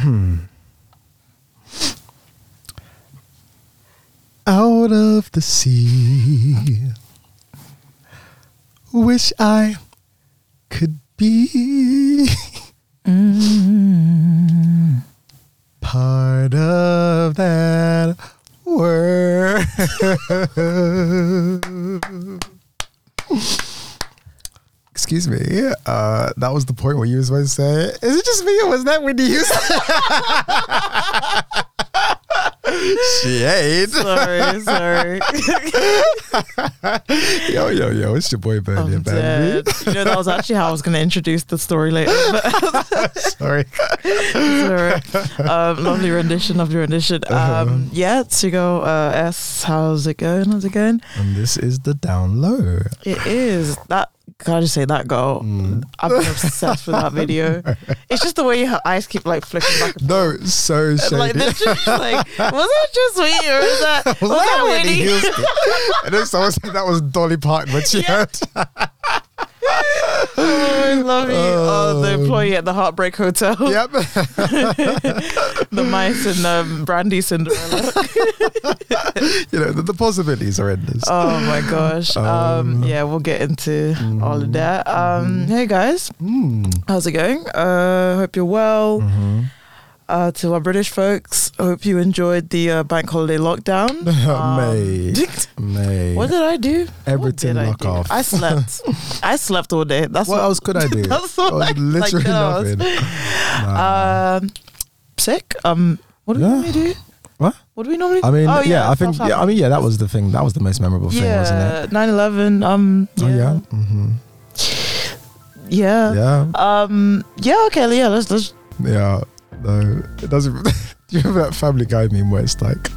Hmm. Out of the sea, wish I could be part of that world. Excuse me. Uh, that was the point where you were supposed to say, "Is it just me, or was that Whitney Houston?" Shade. Sorry, sorry. yo, yo, yo! It's your boy Bernie, I'm dead. You know, that was actually how I was going to introduce the story later. But Sorry. sorry. Um, lovely rendition, lovely rendition. Uh-huh. Um, yeah, to go uh, S, how's it going? How's it going? And this is the down low. It is that. Can I just say that girl? Mm. I've been obsessed with that video. It's just the way her eyes keep like flicking back and No, so shady. Like, just like, was it just me or is that, was, was that that Whitney Whitney? Houston? and then someone said that was Dolly Parton when she Yeah. heard. Oh, I love you. Oh, the Um, employee at the Heartbreak Hotel. yep. the mice and um, Brandy Cinderella. you know, the, the possibilities are endless. Oh my gosh. Um, Um, yeah, we'll get into all of that. Um, hey guys, Mm. how's it going? Uh, hope you're well. Mhm. Uh, to our British folks, hope you enjoyed the uh, bank holiday lockdown. May. May. what did I do? Everything what did I off. I slept. I slept all day. That's what what. else could I do? That's all I- literally like, nothing. Nah. Um, sick. Um, what do we Yeah. normally do? What? What do we normally? I mean, oh, yeah, I think, yeah, I mean, yeah, that was the thing. That was the most memorable thing, wasn't it? yeah, 9/11. Um, yeah, Oh, yeah. hmm yeah, Yeah. Um, yeah. Okay, yeah. Let's let's. Yeah. No, it doesn't. Do you remember that Family Guy meme where it's like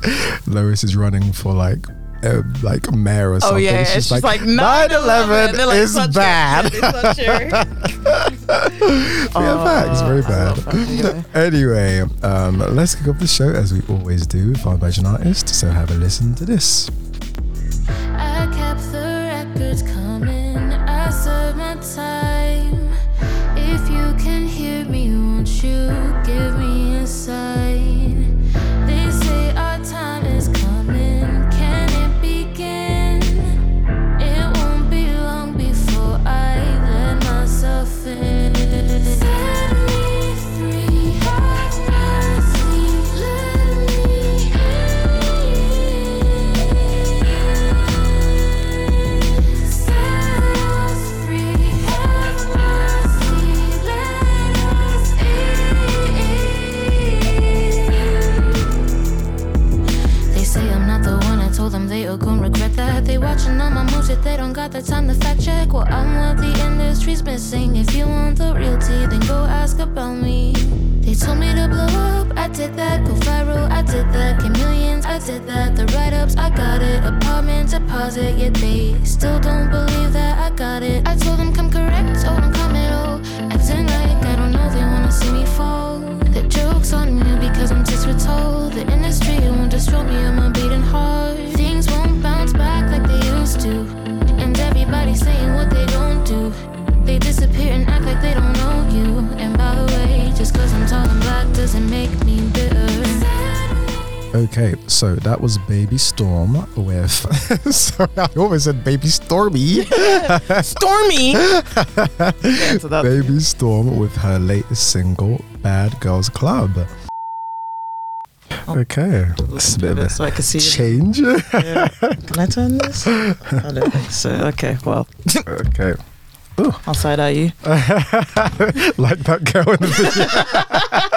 Lois is running for like, uh, like mayor or something? Oh yeah, She's it's just like 9/11 They're like, is such a- bad. it's such a- yeah, facts, very bad. love Family Guy. Anyway, um, let's kick off the show as we always do with our Imagine Artist. So have a listen to this. Watching all my moves, yet they don't got the time to fact check. Well, I'm what the industry's missing. If you want the real tea, then go ask about me. They told me to blow up, I did that. Go viral, I did that. Get millions, I did that. The write ups, I got it. Apartment deposit, yet they still don't believe that I got it. I told them come correct, told them come at all. Acting like I don't know, they wanna see me fall. The joke's on you because I'm just retold. The industry won't destroy me, I'm a beating heart. Okay, so that was Baby Storm with. Sorry, I always said Baby Stormy. Stormy. yeah, so Baby Storm with her latest single, Bad Girls Club. Oh. Okay, it's a bit of a so I can see. change. Yeah. Can I turn this? I don't think so. Okay, well, okay. I'll side eye you. like that girl in the video.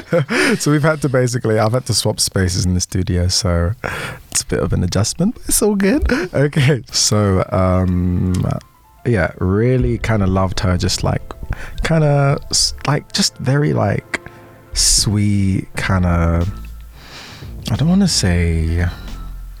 so we've had to basically, I've had to swap spaces in the studio, so it's a bit of an adjustment, but it's all good. Okay, so um, yeah, really kind of loved her, just like kind of like just very like sweet, kind of. I don't want to say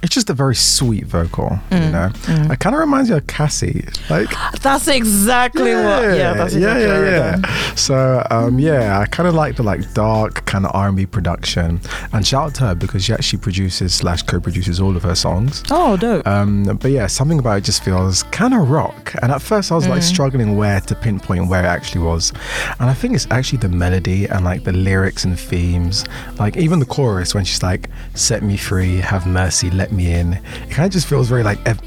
it's just a very sweet vocal, you Mm, know. It kind of reminds you of Cassie, like That's exactly what. Yeah, that's exactly yeah, yeah, yeah. So um, yeah, I kind of like the like dark kind of R and B production, and shout out to her because she actually produces slash co-produces all of her songs. Oh, dope. Um, but yeah, something about it just feels kind of rock. And at first, I was like struggling where to pinpoint where it actually was. And I think it's actually the melody and like the lyrics and themes. Like even the chorus when she's like, "Set me free, have mercy, let me in." It kind of just feels very like ev-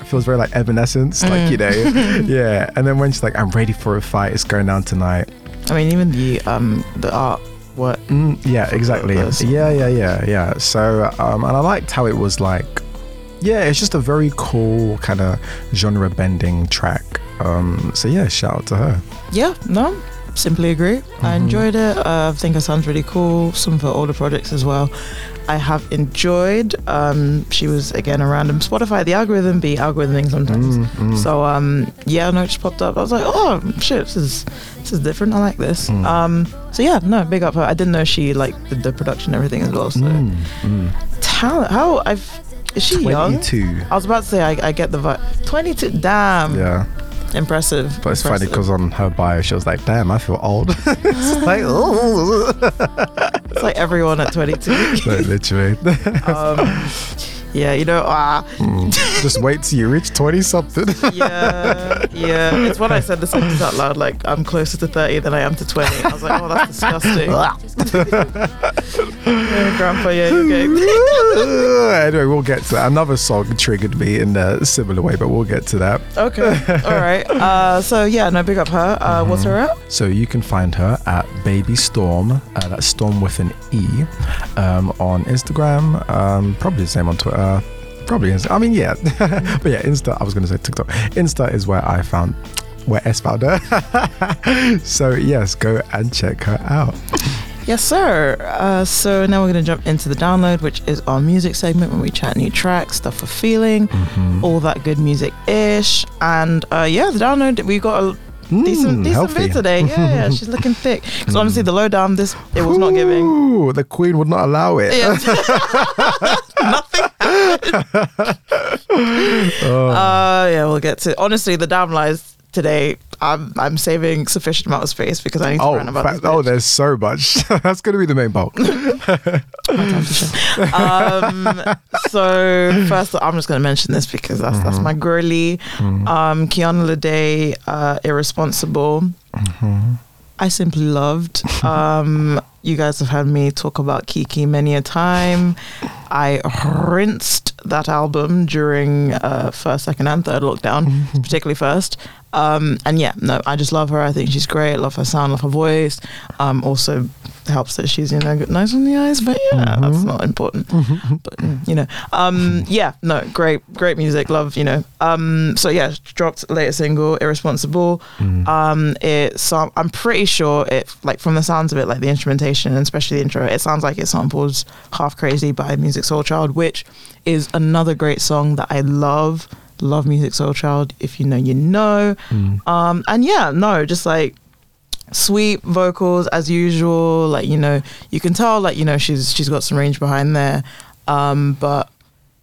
feels very like Evanescence, like you know, yeah. And then when she's like, "I'm ready for a fight, it's going down tonight." I mean, even the um the art. What? Mm, yeah, exactly. Yeah, yeah, yeah, yeah. So, um, and I liked how it was like, yeah, it's just a very cool kind of genre bending track. Um, so yeah, shout out to her. Yeah. No. Simply agree. I enjoyed it. Uh, I think it sounds really cool. Some of her older projects as well. I have enjoyed. Um, she was again a random Spotify. The algorithm be algorithming sometimes. Mm, mm. So um, yeah, no, it just popped up. I was like, oh shit, this is this is different. I like this. Mm. Um, so yeah, no, big up her. I didn't know she like did the production and everything as well. So Mm, mm. talent. How I've is she young? 22. I was about to say I, I get the vibe. Twenty two. Damn. Yeah, Impressive. but it's funny because on her bio she was like, "Damn, I feel old." it's like, oh, it's like everyone at twenty two. like, literally. um, yeah, you know, ah, Mm. Just wait till you reach twenty something. yeah, yeah. It's when I said the sentence out loud, like I'm closer to thirty than I am to twenty. I was like, oh, that's disgusting. yeah, grandpa, yeah, you're anyway, we'll get to that. Another song triggered me in a similar way, but we'll get to that. Okay, all right. Uh, so yeah, no, big up her. Uh, What's her at? So you can find her at Baby Storm. Uh, that's Storm with an E um, on Instagram. Um, probably the same on Twitter. Probably Insta. I mean, yeah, but yeah, Insta. I was going to say TikTok. Insta is where I found where S found her. so yes, go and check her out. Yes, sir. Uh, so now we're going to jump into the download, which is our music segment when we chat new tracks, stuff for feeling, Mm-hmm. all that good music ish. And uh, yeah, the download, we got a decent, Mm, decent healthy. bit today. Yeah, yeah, she's looking thick. Because honestly, the lowdown, this, it was not giving. Ooh, the Queen would not allow it. Oh. Uh, yeah, we'll get to. Honestly, the damn lies today. I'm I'm saving sufficient amount of space because I need to Oh, rant about fact- this. oh, there's so much. That's going to be the main bulk. um, so first, I'm just going to mention this because that's that's my girly. Um, Kiana Lede, uh, irresponsible. I simply loved. Um, you guys have heard me talk about Kiki many a time. I rinsed that album during uh, first, second, and third lockdown, particularly first. Um, and yeah, no, I just love her. I think she's great. Love her sound, love her voice. Um, also helps that she's you know nice on the eyes, but yeah, that's not important. But mm, you know, um, yeah, no, great, great music. Love, you know. Um, so yeah, dropped latest single, Irresponsible. Um, it so I'm pretty sure it like from the sounds of it, like the instrumentation and especially the intro, it sounds like it samples "Half Crazy" by Musiq Soulchild, which is another great song that I love. Love Musiq Soulchild. If you know, you know. Um, and yeah, no, just like sweet vocals as usual. Like you know, you can tell like you know she's she's got some range behind there. Um, but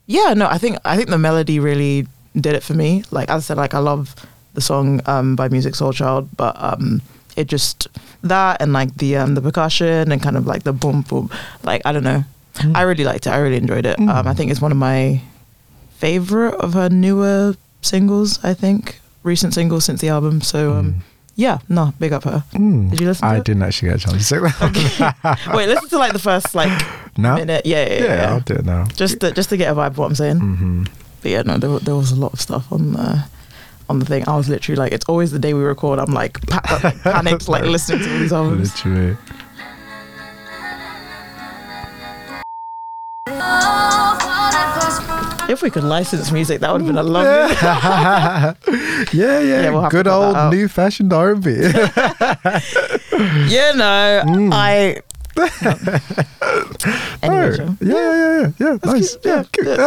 yeah, no, I think I think the melody really did it for me. Like as I said, like I love the song um, by Musiq Soulchild, but um, it just that and like the um, the percussion and kind of like the boom boom. Like I don't know, I really liked it. I really enjoyed it. Um, I think it's one of my favorite of her newer singles. I think recent singles since the album. So um, yeah, no, big up her. Mm. Did you listen to I it? didn't actually get a chance to say that. Wait, listen to like the first like now? minute. Yeah, yeah, Yeah, yeah. I'll do it now. Just to, just to get a vibe of what I'm saying. hmm But yeah, no, there, there was a lot of stuff on the on the thing. I was literally like, it's always the day we record. I'm like, pa- like panicked, like listening to these albums. Literally. If we could license music, that would have been a lovely. yeah, yeah. Yeah, we'll Good old new fashioned R&B. Yeah, no, Mm. I. anyway, Oh, yeah, yeah, yeah, yeah. Nice. Yeah, good.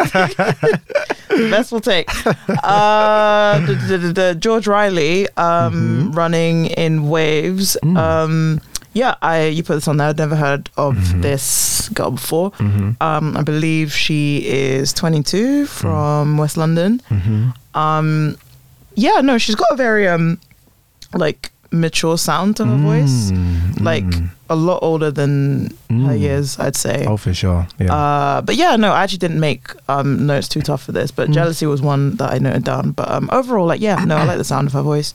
best we'll take. Uh, the, the, the, the George Riley um, Mm-hmm. running in waves. Mm. Um, Yeah, I you put this on there. I'd never heard of Mhm. this girl before. Mm-hmm. Um, I believe she is 22 Mm. from West London. Mm-hmm. Um, yeah, no, she's got a very um, like mature sound to her voice. Like a lot older than her Mm. years, I'd say. oh, for sure. Yeah. Uh, but yeah, no, I actually didn't make um, notes too tough for this. But Mm. jealousy was one that I noted down. But um, overall, like, yeah, no, I like the sound of her voice.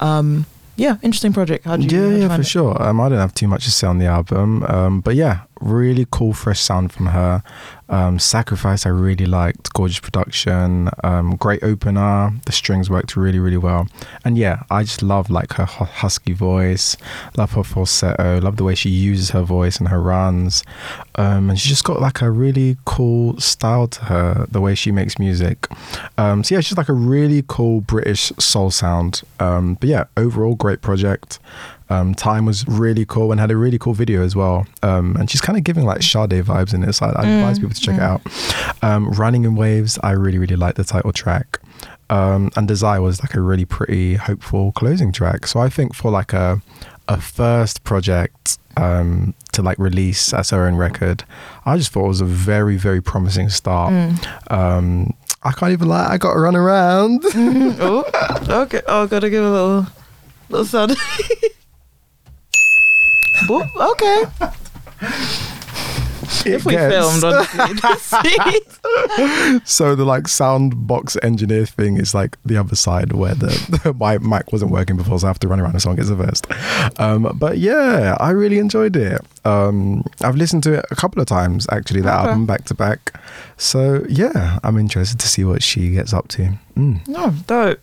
Um, yeah, interesting project. How do you? yeah, yeah, for sure. Um, I don't have too much to say on the album, um, but yeah, really cool, fresh sound from her. Um, Sacrifice, I really liked. Gorgeous production, um, great opener. The strings worked really, really well, and yeah, I just love like her husky voice. Love her falsetto. Love the way she uses her voice and her runs, um, and she's just got like a really cool style to her. The way she makes music. Um, so yeah, she's like a really cool British soul sound. Um, but yeah, overall great project. Um, Time was really cool and had a really cool video as well. Um, and she's kind of giving like Sade vibes in it. So I, I advise people to check it out. Um, Running in Waves, I really, really like the title track. Um, and Desire was like a really pretty, hopeful closing track. So I think for like a a first project um, to like release as her own record, I just thought it was a very, very promising start. Mm. Um, I can't even lie, I got to run around. oh, okay. Oh, gotta give a little, little sound. Boop, okay. It If we gets- filmed, you'd. So the like sound box engineer thing is like the other side where the my mic wasn't working before, so I have to run around the song as a first. Um, but yeah, I really enjoyed it. Um, I've listened to it a couple of times actually, that Okay. album back to back. So yeah, I'm interested to see what she gets up to. Mm. No, dope.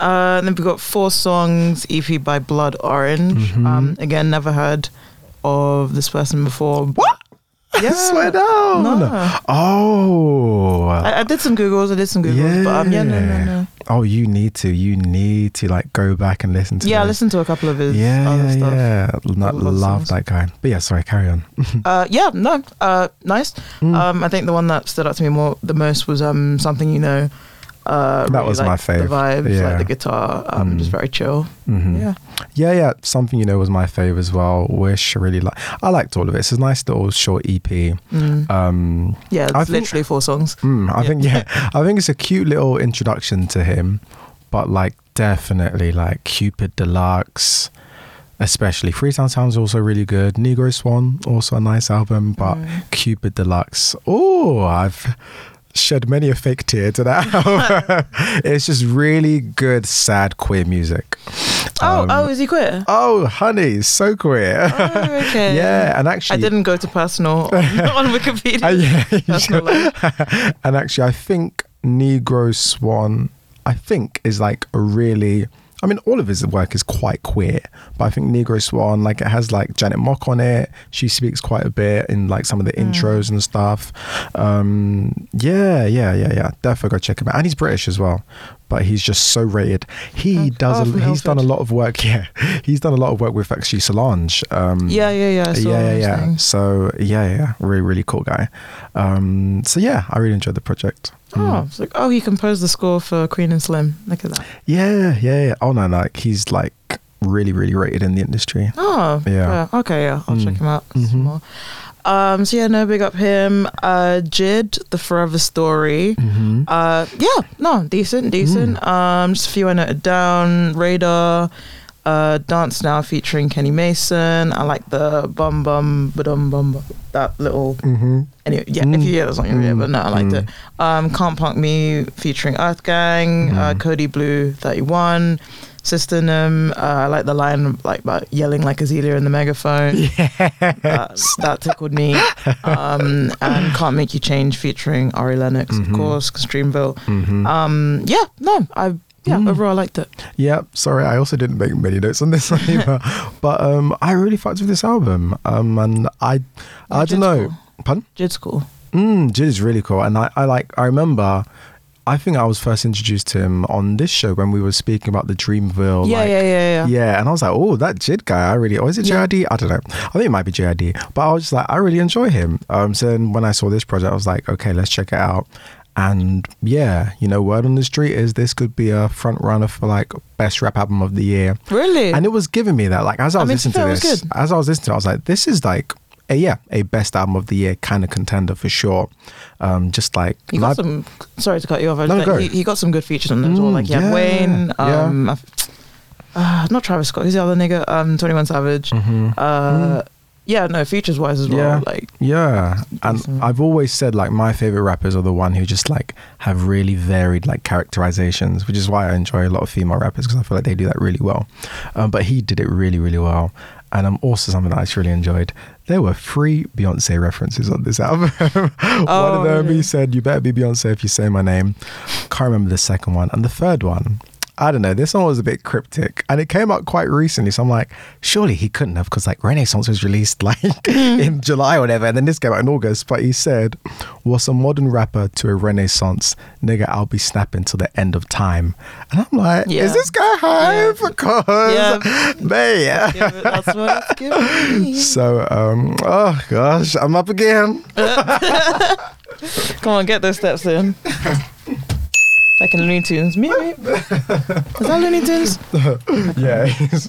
Uh, and then we've got four songs, EP by Blood Orange. Mhm. Um, again, never heard of this person before. What? Yeah. Swear down. No. Oh. I, I did some Googles. I did some Googles. But um, yeah, no, no, no. Oh, you need to. You need to like go back and listen to. Yeah, listened to a couple of his Yeah, other yeah, stuff. yeah. Lo- Love love that guy. But yeah, sorry, carry on. Uh, yeah, no, uh, nice. Mm. Um, I think the one that stood out to me more the most was um something you know. Uh, That was my fave. The vibes, Yeah. like the guitar, um, Mm. just very chill. Mhm. Yeah, Yeah, yeah. Something you know was my fave as well. Wish really like. I liked all of it. It's a nice little short EP. mm. Um, yeah, it's I think- literally four songs. mm, I Yeah. think yeah, I think it's a cute little introduction to him, but like definitely like Cupid Deluxe. Especially Freetown Sounds also really good. Negro Swan also a nice album, but Mm. Cupid Deluxe. Oh, I've shed many a fake tear to that. album. it's just really good, sad queer music. Oh, Um, oh, is he queer? Oh, honey, so queer. Oh, okay. yeah, and actually, I didn't go to personal on Wikipedia. Uh, yeah, Personal and actually, I think Negro Swan, I think, is like a really. I mean, all of his work is quite queer, but I think Negro Swan, like, it has like Janet Mock on it. She speaks quite a bit in like some of the Mm. intros and stuff. Um, yeah, yeah, yeah, yeah. Definitely go check him out. And he's British as well, but he's just so rated. He Okay. does. Oh, a, he's done a lot of work. Yeah, he's done a lot of work with actually Solange. Um, yeah, yeah, yeah. Yeah, yeah, yeah. So yeah, yeah, yeah. really, really cool guy. Um, so yeah, I really enjoyed the project. Oh, Mm. it's like, oh, he composed the score for Queen and Slim. Look at that. Yeah, yeah, yeah. Oh no, like, he's like really, really rated in the industry. Oh, Yeah. yeah. Okay, yeah, I'll Mm. check him out some Mhm. more. Um, so yeah, no, big up him. Uh, Jid, the Forever Story. Mm-hmm. Uh, yeah, no, decent, decent. Um, just a few I noted down. Radar, uh, Dance Now featuring Kenny Mason. I like the bum bum ba dum bum bum. That little Mm-hmm. anyway. Yeah, Mm. if you hear that song, you hear. it, Mm. But no, I liked Mm. it. Um, Can't Punk Me featuring EarthGang. Uh, Mm. Kody Blu thirty one. Sistanem, uh, I like the line like about yelling like Azealia in the megaphone. That, that tickled me. Um, and Can't Make You Change featuring Ari Lennox, Mhm. of course, Dreamville. Mm-hmm. Um, yeah, no, I yeah, Mm. overall I liked it. Yeah, sorry, I also didn't make many notes on this either, but um, I really fucked with this album. Um, and I, I Jid's don't know. cool. Pardon? Jid's cool. Mm, Jid is really cool, and I, I like. I remember. I think I was first introduced to him on this show when we were speaking about the Dreamville. yeah, like, yeah, yeah, yeah, Yeah, and I was like, oh, that Jid guy, I really, or is it Yeah. JID? I don't know. I think it might be JID, but I was just like, I really enjoy him. Um, so then when I saw this project, I was like, okay, let's check it out. And yeah, you know, word on the street is this could be a front runner for like best rap album of the year. Really? And it was giving me that. Like as I I was mean, listening to be to fair, it this, as I was listening to it, I was like, this is like a, yeah, a best album of the year kind of contender for sure. Um, just like He got some. Sorry to cut you off. I No, go. he, he got some good features on there as well. Mm, Like yeah, Wayne. yeah. Um, I f- uh, not Travis Scott. Who's the other nigga? Um, Twenty One Savage. Mhm. Uh, yeah, no features wise as well. Yeah. Like Yeah, and. I've always said like my favorite rappers are the one who just like have really varied like characterizations, which is why I enjoy a lot of female rappers because I feel like they do that really well. Um, but he did it really, really well, and I'm um, also something that I just really enjoyed. There were three Beyonce references on this album. one Oh, of them he said, "You better be Beyonce if you say my name." Can't remember the second one, and the third one. I don't know. This one was a bit cryptic, and it came out quite recently. So I'm like, surely he couldn't have, because like Renaissance was released like in July or whatever, and then this came out in August. But he said, "Was a modern rapper to a Renaissance nigga? I'll be snapping till the end of time." And I'm like, Yeah. is this guy high? Yeah. Because Yeah. man, give it- that's what it's giving me. So, um, oh gosh, I'm up again. Come on, get those steps in. Like in Looney Tunes. Meep. Is that Looney Tunes? yeah, he's-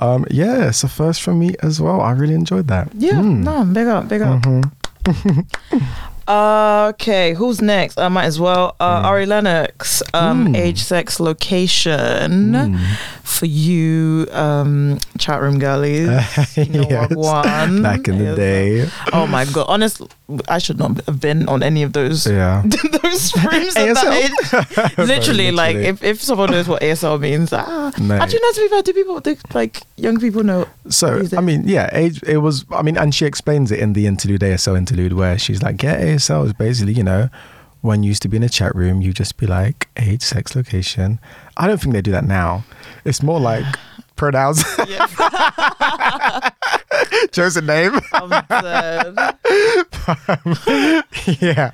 um, yeah. So first from me as well. I really enjoyed that. Yeah, Mm. no, big up, big up. Uh, okay, who's next? I might as well. Uh, Ari Lennox, um, Mm. age, sex, location Mm. for you, um, chat room girlies. Know Yes. one. Back in the day, Oh my god! Honestly, I should not have been on any of those yeah. those streams at that age. Literally, like if, if someone knows what ASL means, ah, actually, not to be fair, do people do, like young people know? So I mean, yeah, age. It was. I mean, and she explains it in the interlude, ASL interlude, where she's like, "Yeah, ASL basically, you know, when you used to be in a chat room, you just be like age, sex, location. I don't think they do that now. It's more like pronouns, Yeah, chosen name, I'm dead. yeah,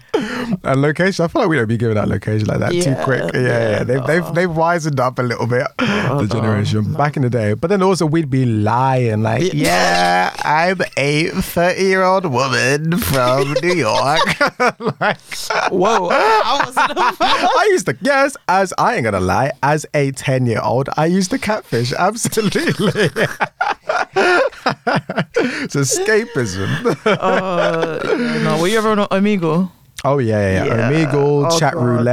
and location. I feel like we don't be giving out location like that too quick. Yeah, yeah. yeah, They've, they've they've wisened up a little bit. Oh, the uh-huh. generation no. back in the day, but then also we'd be lying like, Yeah. yeah, I'm a 30 year old woman from New York. like, Whoa, I I used to, yes, as I ain't gonna lie, as a 10 year old, I used to catfish, absolutely. it's escapism. Uh, yeah, no, were you ever on Omegle? Oh, yeah, yeah, yeah. Omegle, Oh, chat God, roulette.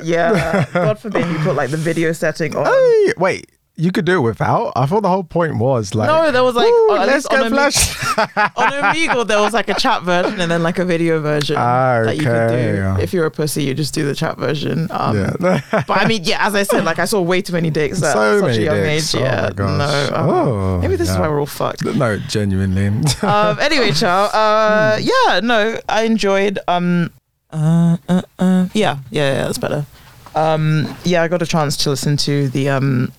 that- yeah. God forbid you put like the video setting on. Hey, wait, you could do it without? I thought the whole point was like, No, there was like "Woo, uh, let's least on flash. on Omegle there was like a chat version and then like a video version Ah, that you could do. If you're a pussy, you just do the chat version. Um, yeah. But I mean, yeah, as I said, like I saw way too many dicks at So such many a young dicks. age. Oh Yeah, my gosh. no. um, Oh, maybe this is why we're all fucked. no, genuinely. um, anyway, child. Uh, yeah, no, I enjoyed. Um, uh, uh, uh, yeah, yeah, yeah, that's better. Um, yeah, I got a chance to listen to the um,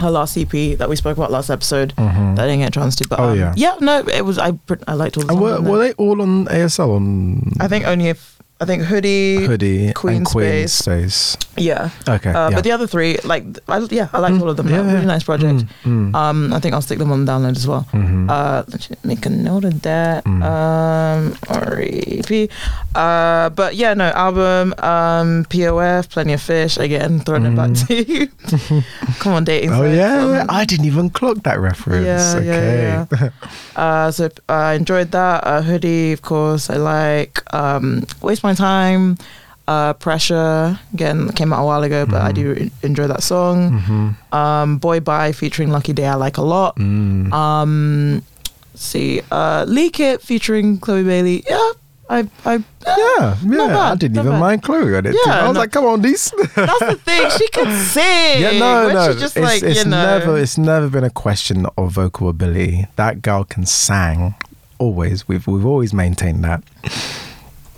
her last EP that we spoke about last episode. Mhm. That I didn't get a chance to, but Oh, um, yeah. yeah, no, it was. I I liked all the were, were they all on ASL on I think only if I think hoodie. Hoodie Queen Queen Space. Space? Yeah, Okay. uh, yeah. but the other three, like, I, yeah, I liked Mm, all of them. yeah, Yeah, yeah. Really nice project. Mm, mm, Um, I think I'll stick them on download as well. mhm. Uh, make a note of that. Mm. Um, R.E.P. Uh, but yeah, no album. Um, POF, plenty of fish. Again, throwing it back Mm. to you. Come on, dating. oh sites. yeah, Um, I didn't even clock that reference. Yeah, yeah, okay. yeah. Uh, so I enjoyed that. Uh, hoodie, of course. I like. Um, waste my time. Uh, pressure again came out a while ago, but I Mhm. do enjoy that song. Mhm. Um, Boy Bye featuring Lucky Daye, I like a lot. Mm. Um, see, uh, Leak It featuring Chloe Bailey. Yeah, I, I, yeah, yeah. not I didn't even bad. mind Chloe on it. Yeah, too. I was no- like, come on, these. that's the thing. She can sing. Yeah, no, no. Just it's like it's you know. never it's never been a question of vocal ability. That girl can sang. Always, we've we've always maintained that.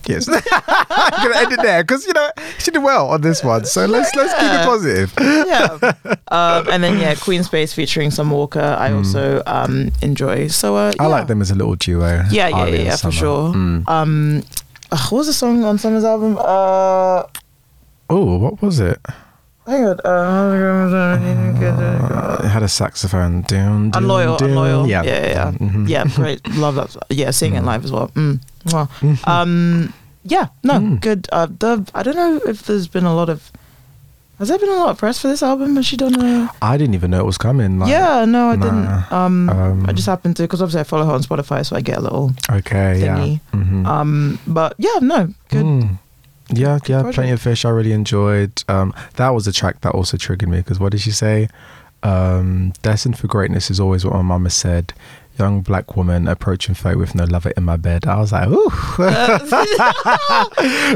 Yes, I'm gonna end it there because you know she did well on this one. So let's let's keep it positive. yeah. Um, and then yeah, Queen Space featuring Summer Walker. I also um enjoy. So uh, Hmm. I like them as a little duo. Yeah, yeah, yeah, yeah, for sure. Mm. Um, what was the song on Summer's album? Uh, Oh, what was it? Hang on. Uh, It had a saxophone. Down, down, Unloyal, down. unloyal. Yeah, Yeah, yeah, yeah. Mhm. Yeah, great. Love that. Yeah, seeing it live as well. Mm. Wow. Mhm. Um, yeah, no, Mm. good. Uh, the I don't know if there's been a lot of. Has there been a lot of press for this album? Has she done a? I didn't even know it was coming. Like, yeah, no, I nah. didn't. Um, Um, I just happened to because obviously I follow her on Spotify, so I get a little. Okay, yeah. thingy. Mhm. Um, but yeah, no, good. Mm. Yeah, yeah, project. Plenty of Fish I really enjoyed. Um, that was a track that also triggered me because what did she say? Um, Destined for greatness is always what my mama said. Young black woman approaching fate with no lover in my bed. I was like, ooh.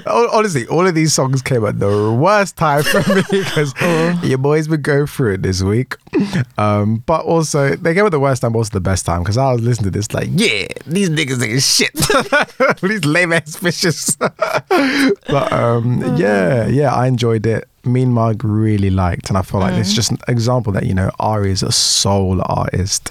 Hon- Honestly, all of these songs came at the worst time for me because your boys been going through it this week. Um, but also, they came at the worst time, but also the best time because I was listening to this like, yeah, these niggas ain't shit. these lame ass fishes. but um, yeah, yeah, I enjoyed it. Mean Mug really liked, and I feel like it's just an example that you know Ari is a soul artist,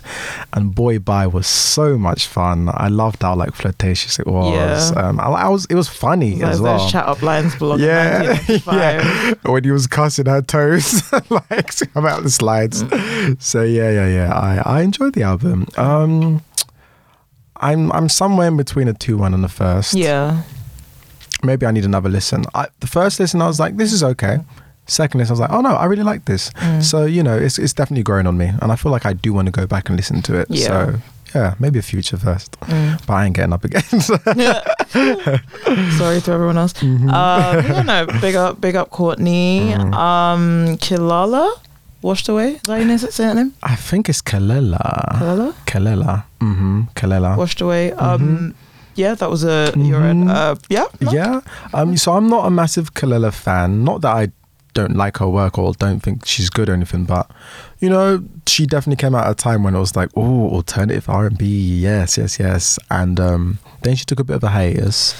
and Boy Bye was so much fun. I loved how like flirtatious it was. Yeah. Um, I, I was it was funny as those well. chat up lines belong yeah, yeah. When he was cussing her toes, like come out the slides. Mm. So yeah, yeah, yeah. I I enjoyed the album. Um, I'm I'm somewhere in between a two one and a first Yeah. Maybe I need another listen. I, the first listen, I was like, this is okay. Second listen, I was like, oh no, I really like this. Mm. So you know, it's it's definitely growing on me, and I feel like I do want to go back and listen to it. Yeah. So yeah, maybe a future first, Mm. but I ain't getting up again. So, Sorry to everyone else. Mm-hmm. Um, big up, big up, Courtney. Mhm. Um, Kilala, washed away. Is that your name? Say that name. I think it's Kelela. Kilala, Kelela. Mm-hmm. Kelela. washed away. Um, Mhm. Yeah, that was a your Mhm. uh, yeah, no? Yeah. Um. So I'm not a massive Kelela fan. Not that I don't like her work or don't think she's good or anything, but you know, she definitely came out at a time when it was like, oh, alternative R and B, yes, yes, yes. And um, then she took a bit of a hiatus.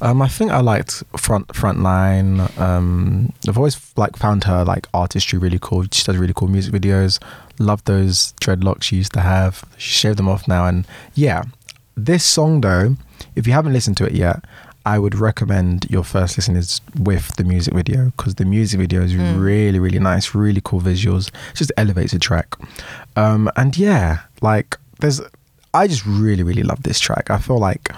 Um, I think I liked front frontline. Um, I've always like found her like artistry really cool. She does really cool music videos. Love those dreadlocks she used to have. She shaved them off now, and yeah, this song though, if you haven't listened to it yet, I would recommend your first listen is with the music video because the music video is Mm. really, really nice, really cool visuals. It just elevates the track. Um, and yeah, like there's, I just really, really love this track. I feel like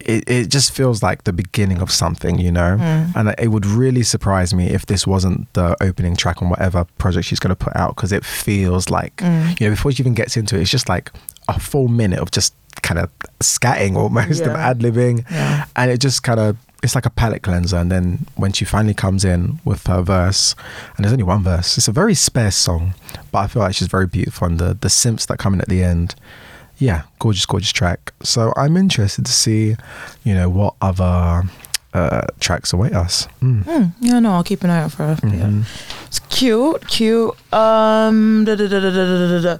it, it just feels like the beginning of something, you know? Mm. And it would really surprise me if this wasn't the opening track on whatever project she's going to put out because it feels like, Mm. you know, before she even gets into it, it's just like a full minute of just kind of scatting almost of ad libbing. Yeah. And it just kind of, it's like a palate cleanser. And then when she finally comes in with her verse, and there's only one verse, it's a very sparse song, but I feel like she's very beautiful. And the, the simps that come in at the end, yeah, gorgeous, gorgeous track. So I'm interested to see, you know, what other uh, tracks await us. Mm. Mm, yeah, no, I'll keep an eye out for her. Yeah. Mhm. It's cute, cute. Um, da, da, da,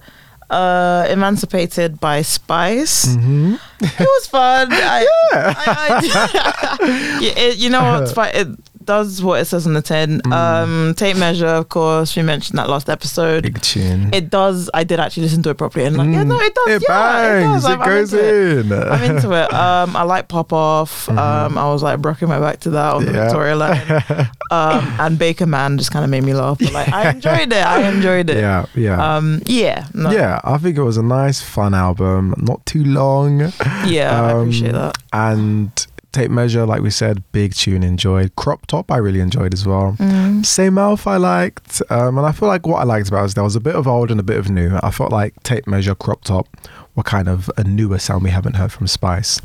uh, Emancipated by Spice. Mm-hmm. It was fun. I, yeah. I, I, you know, it's fun. It, does what it says on the tin. Mm. Um, tape measure, of course. We mentioned that last episode. Big tune. It does. I did actually listen to it properly, and like, yeah, Mm. no, it does. It yeah, bangs. it does. It, I'm, I'm goes it. in. I'm into it. Um, I like Pop Off. Mhm. Um, I was like rocking my back to that on the Yeah. Victoria line. Um, and Baker Man just kind of made me laugh. But like, I enjoyed it. I enjoyed it. yeah, yeah. Um, yeah. No, Yeah, I think it was a nice, fun album. Not too long. Yeah. I Um, appreciate that. And Tape Measure, like we said, big tune enjoyed. Crop Top, I really enjoyed as well. Mm. Same Mouth, I liked. Um, and I feel like what I liked about it was there was a bit of old and a bit of new. I felt like Tape Measure, Crop Top were kind of a newer sound we haven't heard from Spice.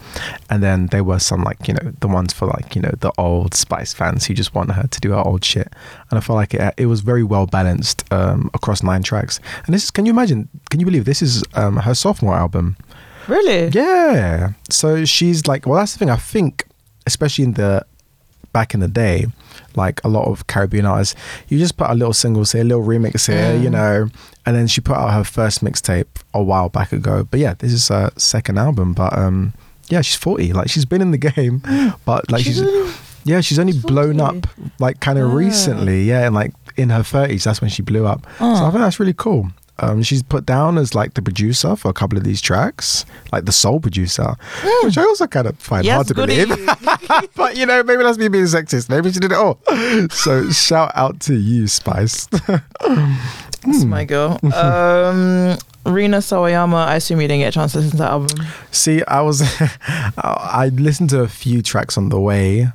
And then there were some, like, you know, the ones for, like, you know, the old Spice fans who just want her to do her old shit. And I felt like it, it was very well balanced um, across nine tracks. And this is, can you imagine, can you believe this is um, her sophomore album? Really? Yeah. So she's like, well, that's the thing. I think, especially in the back in the day, like a lot of Caribbean artists, you just put a little singles here, a little remix here, you Mm. know, and then she put out her first mixtape a while back ago. But yeah, this is her second album. But um, yeah, she's forty. Like she's been in the game, but like she's, She's only- yeah, she's only she's blown up like kind of Ah. recently. Yeah, and like in her thirties, that's when she blew up. So I Oh. think that's really cool. Um, she's put down as like the producer for a couple of these tracks, like the sole producer, which I also kind of find Yes, hard to goody. believe. but you know, maybe that's me being sexist. Maybe she did it all. So shout out to you, Spice. That's Hmm. my girl. Um, Rina Sawayama. I assume you didn't get a chance to listen to that album. See, I was, I listened to a few tracks on the way,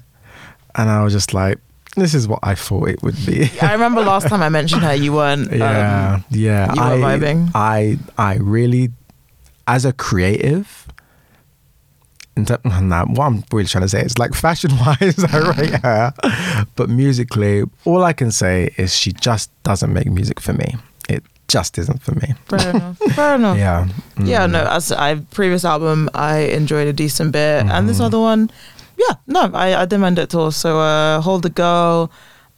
and I was just like, this is what I thought it would be. I remember last time I mentioned her, you weren't. yeah, Um, yeah. you were I, vibing. I, I really, as a creative, in ter- nah, what I'm really trying to say is like fashion wise, I rate her, but musically, all I can say is she just doesn't make music for me. It just isn't for me. fair enough. Fair enough. Yeah. Yeah, Mm. no. As I previous album, I enjoyed a decent bit, and this Mhm. other one, yeah, no, I, I didn't mind it at all. So, uh, hold the girl,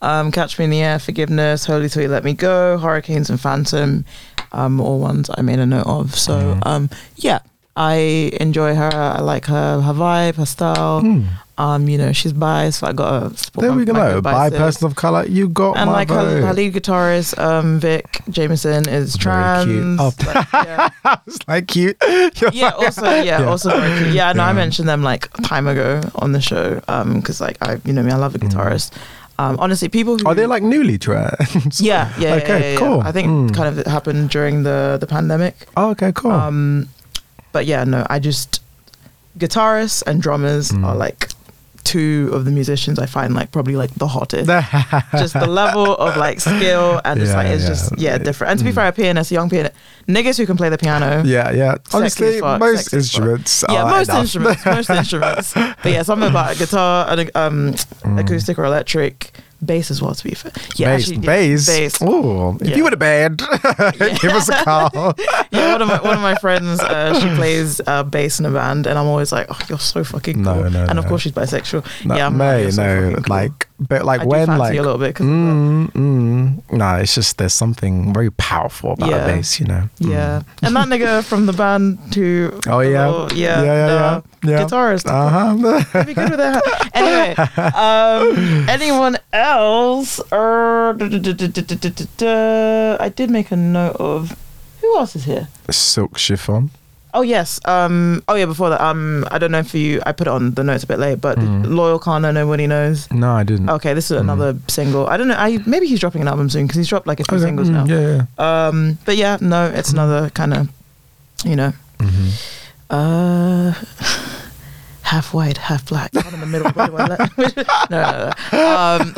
um, catch me in the air, forgiveness, holy sweet, let me go, hurricanes and phantom, um, all ones I made a note of. So, Mhm. um, yeah, I enjoy her. I like her, her vibe, her style. Mm. Um, you know, she's bi, so I got to support There we go. By sis. person of color, you got And my like her, vote. her lead guitarist, um, Vic Jameson, is trans. Oh. Like, yeah. it's like cute. You're yeah, like- also yeah, Yeah. also very cute. Yeah, no, I mentioned them like time ago on the show um, because like I, you know me, I love a guitarist. Um, honestly, people who Mm. Are they like newly trans? yeah, yeah, yeah, Okay, yeah, yeah, yeah. cool. I think Mm. kind of it happened during the the pandemic. Oh, okay, cool. Um, but yeah, no, I just guitarists and drummers Mm. are like two of the musicians I find like probably like the hottest. just the level of like skill and just Yeah, like it's yeah. just yeah different. And to be Mm. fair, a pianist, a young pianist, niggas who can play the piano. yeah, yeah. Honestly, fuck, most instruments. Yeah, most enough. instruments, most instruments. But yeah, something about a guitar, and um, Mm. acoustic or electric, bass as well. To be fair, yeah, bass, actually, yeah, bass. bass. Oh, if Yeah. you were a band, give us a call. Yeah, one of my one of my friends, uh, she plays uh, bass in a band, and I'm always like, oh, you're so fucking cool. no, no, and of no. course, she's bisexual. No, yeah, I'm no, like, so no, cool. like, but like I when like a little bit because mm, mm, no it's just there's something very powerful about yeah. a bass you know? Mm. Yeah. And that nigga from the band who oh yeah. Oh, yeah yeah, yeah, yeah, yeah. guitarist. Uh-huh. Be good with that. Anyway um anyone else? Or er, I did make a note of who else is here? Silk chiffon. Oh yes. Um. Oh yeah. Before that. Um. I don't know if you. I put it on the notes a bit late, but Mm. Loyle Carner, nobody knows. No, I didn't. Okay, this is Mm. another single. I don't know. I maybe he's dropping an album soon because he's dropped like a few Okay, singles mm, now. Yeah, yeah. Um. But yeah, no, it's another kind of, you know, hmm uh, half white, half black, not in the middle. Where do I let? no, no, no. Um,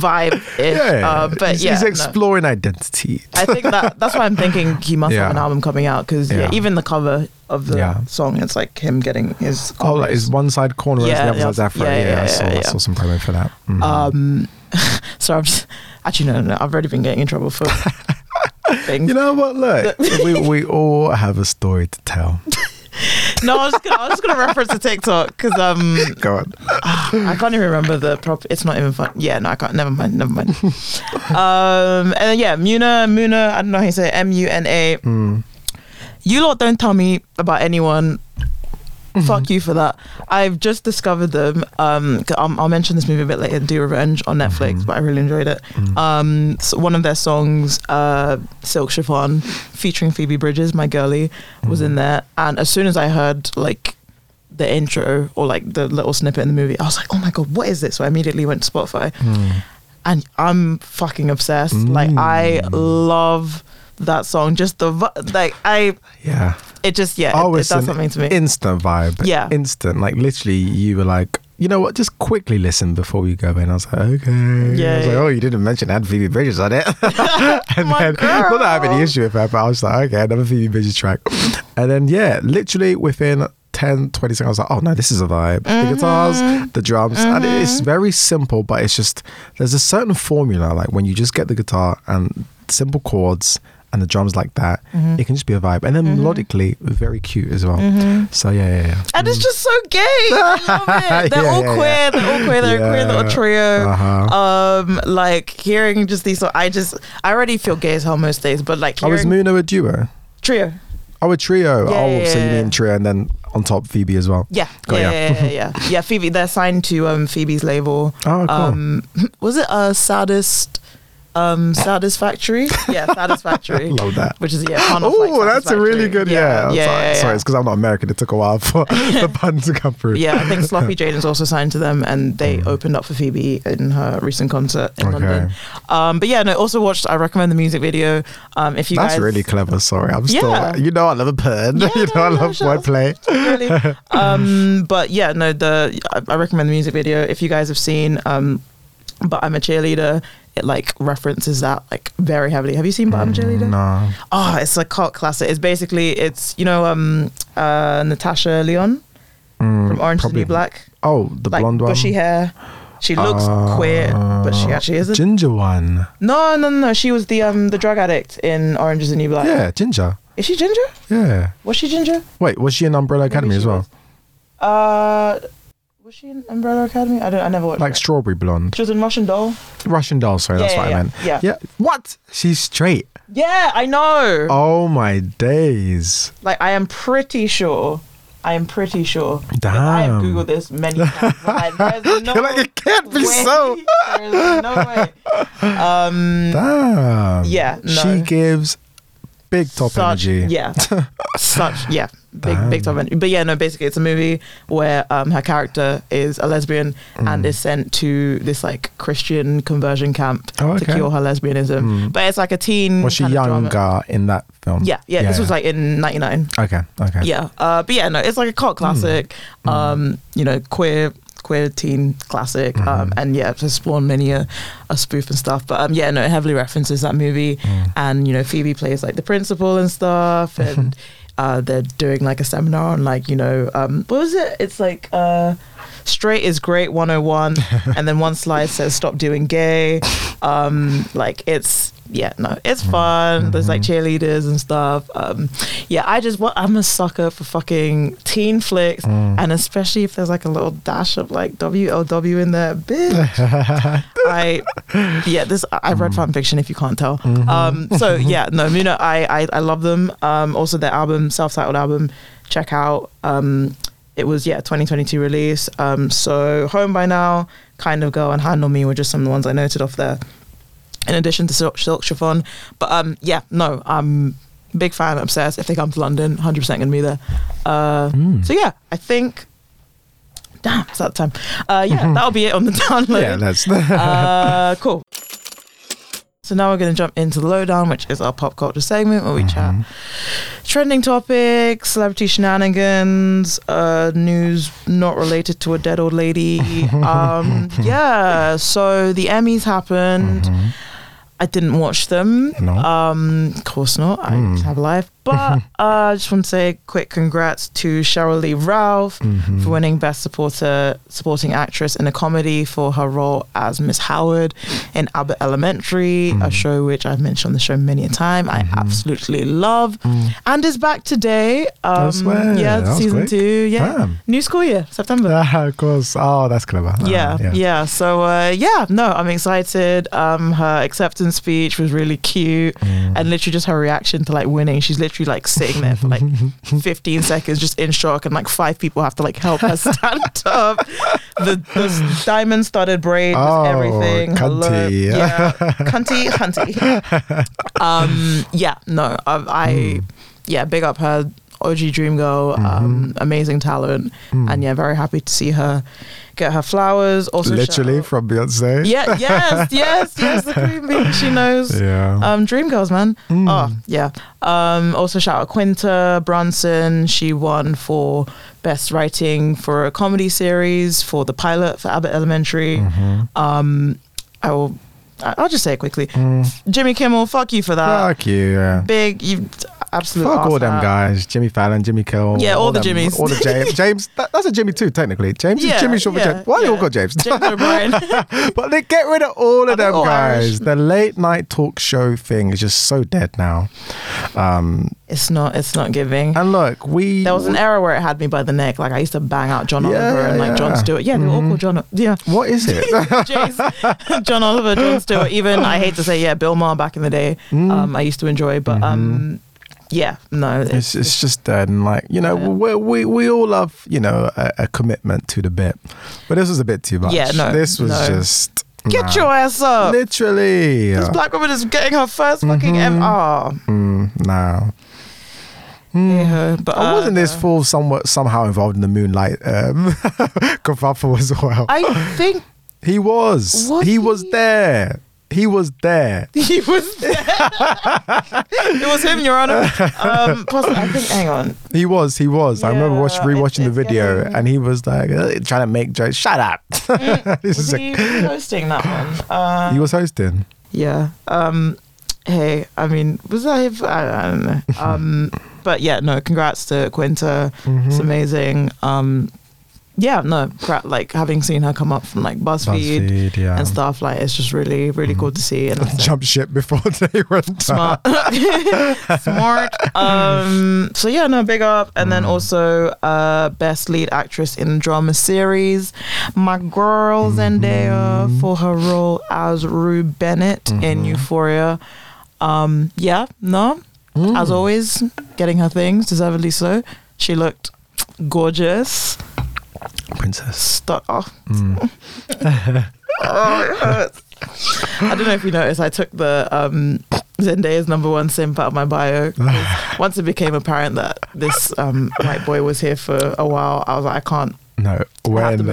vibe. Yeah, Um, but he's, yeah, he's no. exploring identity. I think that that's why I'm thinking he must have an album coming out because yeah. Yeah. even the cover of the Yeah. song, it's like him getting his. Oh, like his one side corner Yeah, yeah, the other yeah, side's afro. yeah, Yeah, yeah, I, saw, yeah, I saw some promo for that. Mhm. Um, so I'm just actually no, no, no. I've already been getting in trouble for things. you know what? Look, we, we all have a story to tell. no, I was just gonna, I was just gonna reference the TikTok because um Go on. I can't even remember the prop. It's not even fun. Yeah, no, I can't. Never mind. Never mind. um, and then, yeah, Muna, Muna. I don't know how you say. M U N A. Mm. You lot don't tell me about anyone. Fuck you for that. I've just discovered them. Um, I'll, I'll mention this movie a bit later. Do Revenge on Netflix, Mhm. but I really enjoyed it. Mm. Um, so one of their songs, uh, "Silk Chiffon," featuring Phoebe Bridgers, my girlie, was in there. And as soon as I heard like the intro or like the little snippet in the movie, I was like, "Oh my god, what is this?" So I immediately went to Spotify, Mm. and I'm fucking obsessed. Like I Mm. love that song. Just the like I, Yeah. It just yeah, Oh, it, it it's does something to me. Instant vibe. Yeah. Instant. Like literally, you were like, you know what? Just quickly listen before we go in. I was like, okay. Yeah, I was like, oh, you didn't mention I had Phoebe Bridgers on it. and My then, not that I have any issue with her, but I was like, okay, another Phoebe Bridgers track. And then, yeah, literally within 10, 20 seconds, I was like, oh no, this is a vibe. The guitars, Mm-hmm. the drums, and it's very simple, but it's just, there's a certain formula. Like when you just get the guitar and simple chords and the drums like that, Mm-hmm. it can just be a vibe. And then melodically, very cute as well. So yeah, yeah, yeah. and it's just so gay. I love it. They're Yeah, all yeah, queer. yeah. They're all queer. They're a queer little trio. Uh-huh. Um, like hearing just these. So I just, I already feel gay as hell most days, but like Oh, is hearing Muna a duo? trio. Oh, a trio. Oh, so you mean trio and then on top Phoebe as well? Yeah, Got yeah, yeah, yeah, yeah, yeah. Phoebe, they're signed to um Phoebe's label. Oh, cool. Um, was it a saddest um, Satisfactory. Yeah, Satisfactory. Love that. Which is yeah. Oh, that's a really good. Yeah, yeah, yeah. sorry, yeah, sorry, it's because I'm not American. It took a while for the pun to come through. Yeah, I think Sloppy Jane's also signed to them, and they opened up for Phoebe in her recent concert in Mm. Okay. London. Um, but yeah, and no, also watched. I recommend the music video. Um, if you That's guys really clever. Sorry, I'm still. You know, I love a pun. You know, I love sure. wordplay. really. Um, but yeah, no, the I, I recommend the music video if you guys have seen. Um, but I'm a cheerleader. It like references that like very heavily. Have you seen Bottom cheerleader? No. Oh, it's a cult classic. It's basically it's you know um uh Natasha Lyonne Mm, from Orange is the probably- New Black, Oh, the like blonde one. bushy hair. She looks queer, but she Uh, actually isn't. Ginger one. No, no, no. She was the um the drug addict in Orange is the New Black. Yeah, Ginger. Is she ginger? Yeah. Was she ginger? Wait, was she in Umbrella Academy as well? was. Uh, was she in Umbrella Academy? I don't. I never watched. Like it. strawberry blonde. She was in Russian Doll. Russian doll, sorry, that's Yeah, what yeah, I meant. yeah. Yeah. What? She's straight. Yeah, I know. Oh my days. Like I am pretty sure. I am pretty sure. that I have googled this many times. Like, there's no like, it can't be way. so. There's no way. Um, Damn. Yeah, no. She gives big top such, energy. Yeah, such yeah, big big energy. But yeah, no, basically it's a movie where um her character is a lesbian and is sent to this like Christian conversion camp Mm. Oh, to cure her lesbianism. Mm. But it's like a teen. Was she younger in that film? Yeah, yeah, This was like in '99. Okay, okay. Yeah, uh, but yeah, no, it's like a cult classic. Um, you know, queer queer teen classic. Um, and yeah, it's spawned many a, a spoof and stuff. But um, yeah, no, it heavily references that movie. And you know, Phoebe plays like the principal and stuff, and uh, they're doing like a seminar on like you know, um, what was it? It's like. Uh, Straight is great 101 and then one slide says stop doing gay. Um like it's yeah no it's fun. There's like cheerleaders and stuff. Um yeah i just want i'm a sucker for fucking teen flicks and especially if there's like a little dash of like wlw in there bitch. I yeah this i've read fan fiction if you can't tell. Um so yeah no you know I, I i love them. Um also their album self-titled album check out. Um it was yeah 2022 release. Um so home by now kind of go and handle me were just some of the ones i noted off there in addition to silk, silk chiffon. But um yeah no i'm big fan obsessed. If they come to london 100% gonna be there. Uh so yeah i think damn it's that time. Uh yeah that'll be it on the download. Yeah, that's uh, cool. So now we're going to jump into the lowdown, which is our pop culture segment where we chat trending topics, celebrity shenanigans, uh, news not related to a dead old lady. um, yeah. So the Emmys happened. I didn't watch them. No. Um, of course not. I have a life. But uh, I just want to say a quick congrats to Cheryl Lee Ralph for winning Best Supporter Supporting Actress in a Comedy for her role as Miss Howard in Abbott Elementary, a show which I've mentioned on the show many a time. I absolutely love, and is back today. Um, yeah, season quick. two. Yeah, Damn. new school year, September Ah, of course. Oh, that's clever. Ah, yeah, yeah, So uh, yeah, no, I'm excited. Um, her acceptance speech was really cute, Mm. and literally just her reaction to like winning. She's literally like sitting there for like 15 seconds, just in shock, and like five people have to like help her stand up. The, the diamond studded braid was Oh, everything. Cunty. yeah, cunty, hunty. Um, yeah, no, I, I Hmm. yeah, big up her. OG Dream Girl, Mm-hmm. um, amazing talent, Hmm. and yeah, very happy to see her get her flowers. Also, Literally from Beyonce. yeah, yes, yes, yes, the queen bee, she knows. Yeah. Um, Dream Girls, man. Mm. Oh, yeah. Um, also shout out Quinta Brunson. She won for best writing for a comedy series for the pilot for Abbott Elementary. Mm-hmm. Um, I will. I'll just say it quickly. Mm. Jimmy Kimmel, fuck you for that. Fuck you. Yeah. Big, you absolute. Fuck all them guys. Jimmy Fallon, Jimmy Kill. Yeah, all the them- Jimmys. All the James. James. That, that's a Jimmy too, technically. James Yeah, is Jimmy short yeah, James. Why you all got James? James O'Brien. but they get rid of all of they them all guys. Irish? The late night talk show thing is just so dead now. Um, it's not. It's not giving. and look, we There was an era where it had me by the neck. Like I used to bang out John Yeah, Oliver and like John. Stewart. Yeah, they were all called John. Yeah, What is it? John Oliver, Jon Stewart. Even I hate to say, yeah, Bill Maher back in the day. Um, I used to enjoy, but um, yeah, no, Mm. Mm-hmm. it's, it's just dead and like you know we, we we all love you know a, a commitment to the bit but this was a bit too much Yeah, no, this was no. just Get Nah. your ass up. Literally. This black woman is getting her first fucking Mm-hmm. ever. Oh, Mm, nah. hey ho. But I wasn't uh, this fool somewhat somehow involved in the moonlight um, kerfuffle as well? I think he was. Was he was there. He was there. he was there. it was him, Your Honor. Um, possibly, I think. Hang on. He was. He was. I remember watch, rewatching the video, getting- and he was like uh, trying to make jokes. Shut up. This Was he a- hosting that one? Uh, he was hosting. Yeah. Um, hey, I mean, was I? I, I don't know. Um, but yeah, no. Congrats to Quinta. Mm-hmm. It's amazing. Um, yeah, no. Like having seen her come up from like BuzzFeed, BuzzFeed, yeah. and stuff, like it's just really, really cool to see. And Jump ship before they went smart, smart. Um, so yeah, no, big up. And Mm. then also uh, best lead actress in drama series, my girl Zendaya Mm-hmm. for her role as Rue Bennett in Euphoria. Um, yeah, no, Mm. as always, getting her things deservedly so. She looked gorgeous. Princess. Stuck. Oh, Mm. oh, it hurts. I don't know if you noticed, I took the um, Zendaya's number one simp out of my bio. 'cause Once it became apparent that this um, white boy was here for a while, I was like, I can't. No, when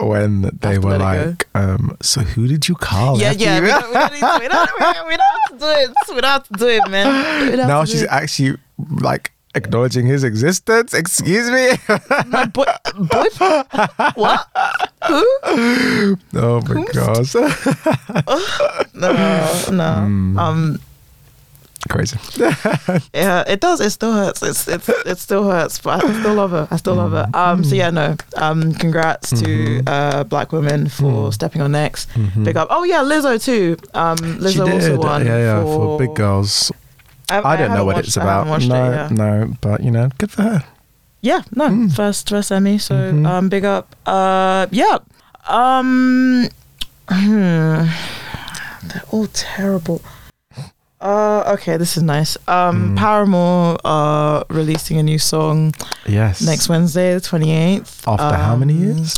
when they were like, um, so who did you call? yeah, after yeah. We don't, we, don't need to, we, don't, we, don't, we don't have to do it. We don't have to do it, man. We don't have now she's it. actually like acknowledging his existence. Excuse me. my boy. boy what? Who? oh my gosh, No, no. Hmm. Um, crazy. Yeah, it does. It still hurts. It's it's it still hurts, but I still love her. I still love her. Um, so yeah, no. Um, congrats to uh black women for stepping on necks. Big up. Oh yeah, Lizzo too. Um, Lizzo also won. yeah, yeah, for, for big girls. I, I, don't know what watched- it's about. No, it, yeah. no, but you know, good for her. Yeah, no, Mm. first first Emmy. So Mhm. um, big up. Uh, yeah. Um, hmm. they're all terrible. Uh, okay, this is nice. Um, Mm. Paramore are releasing a new song Yes. next Wednesday, the twenty eighth. After how many years?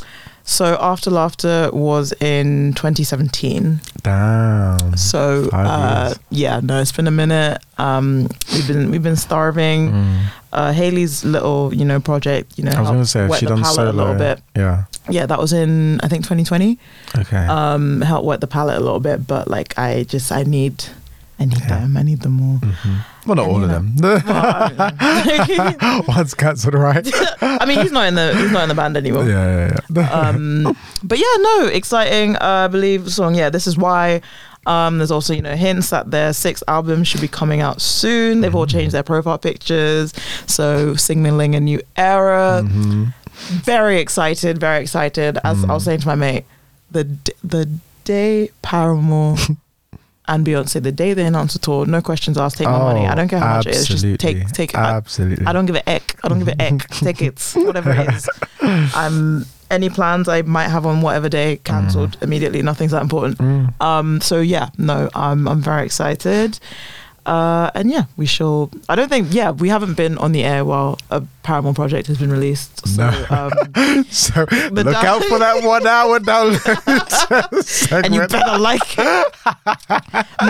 So After Laughter was in 2017. Damn. So uh, yeah, no, it's been a minute. Um, we've been we've been starving. Mm. Uh, Hayley's little you know project, you know, I was gonna say, wet she the done solo a little bit. Yeah. Yeah, that was in I think 2020. Okay. Um, helped wet the palette a little bit, but like I just I need I need Yeah. them. I need them all. Mhm. Well, not all of them. One's cancelled, right? I mean, he's not in the he's not in the band anymore. yeah, yeah, yeah. um, but yeah, no, exciting. Uh, I believe song. Yeah, this is why. Um, there's also you know hints that their sixth album should be coming out soon. They've all changed their profile pictures, so signaling a new era. Mhm. Very excited, very excited. As I was saying to my mate, the d- the day Paramore. And Beyonce, the day they announced the tour, no questions asked, take my money. I don't care how much it is, just take Oh, take it. I- Absolutely. I don't give a eck. I don't give a eck. Tickets, whatever it is. Um, any plans I might have on whatever day cancelled immediately. Nothing's that important. Mm. Um, so yeah, no, I'm I'm very excited. Uh, and yeah, we shall. I don't think. Yeah, we haven't been on the air while a Paramore project has been released. So, No. um, So look down- out for that one hour download. and you better like it,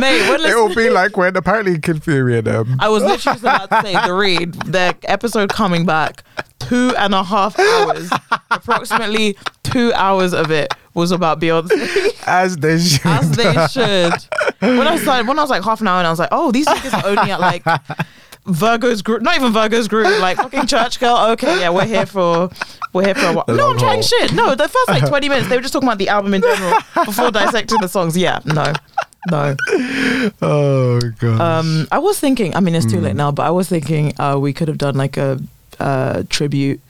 mate. It will be like when apparently Kid Fury and um, I was literally just about to say the read, the episode coming back, two and a half hours, approximately two hours of it was about Beyonce, as they should. as they should. When I started, when I was like half an hour, and I was like, oh, these niggas are only at like Virgo's Groove, not even Virgo's Groove, like fucking church girl. Okay, yeah, we're here for. We're here for a while. The No, I'm trying shit. No, the first like 20 minutes, they were just talking about the album in general before dissecting the songs. Yeah, no, no. oh god. Um, I was thinking. I mean, it's too Mm. late now, but I was thinking uh, we could have done like a uh, tribute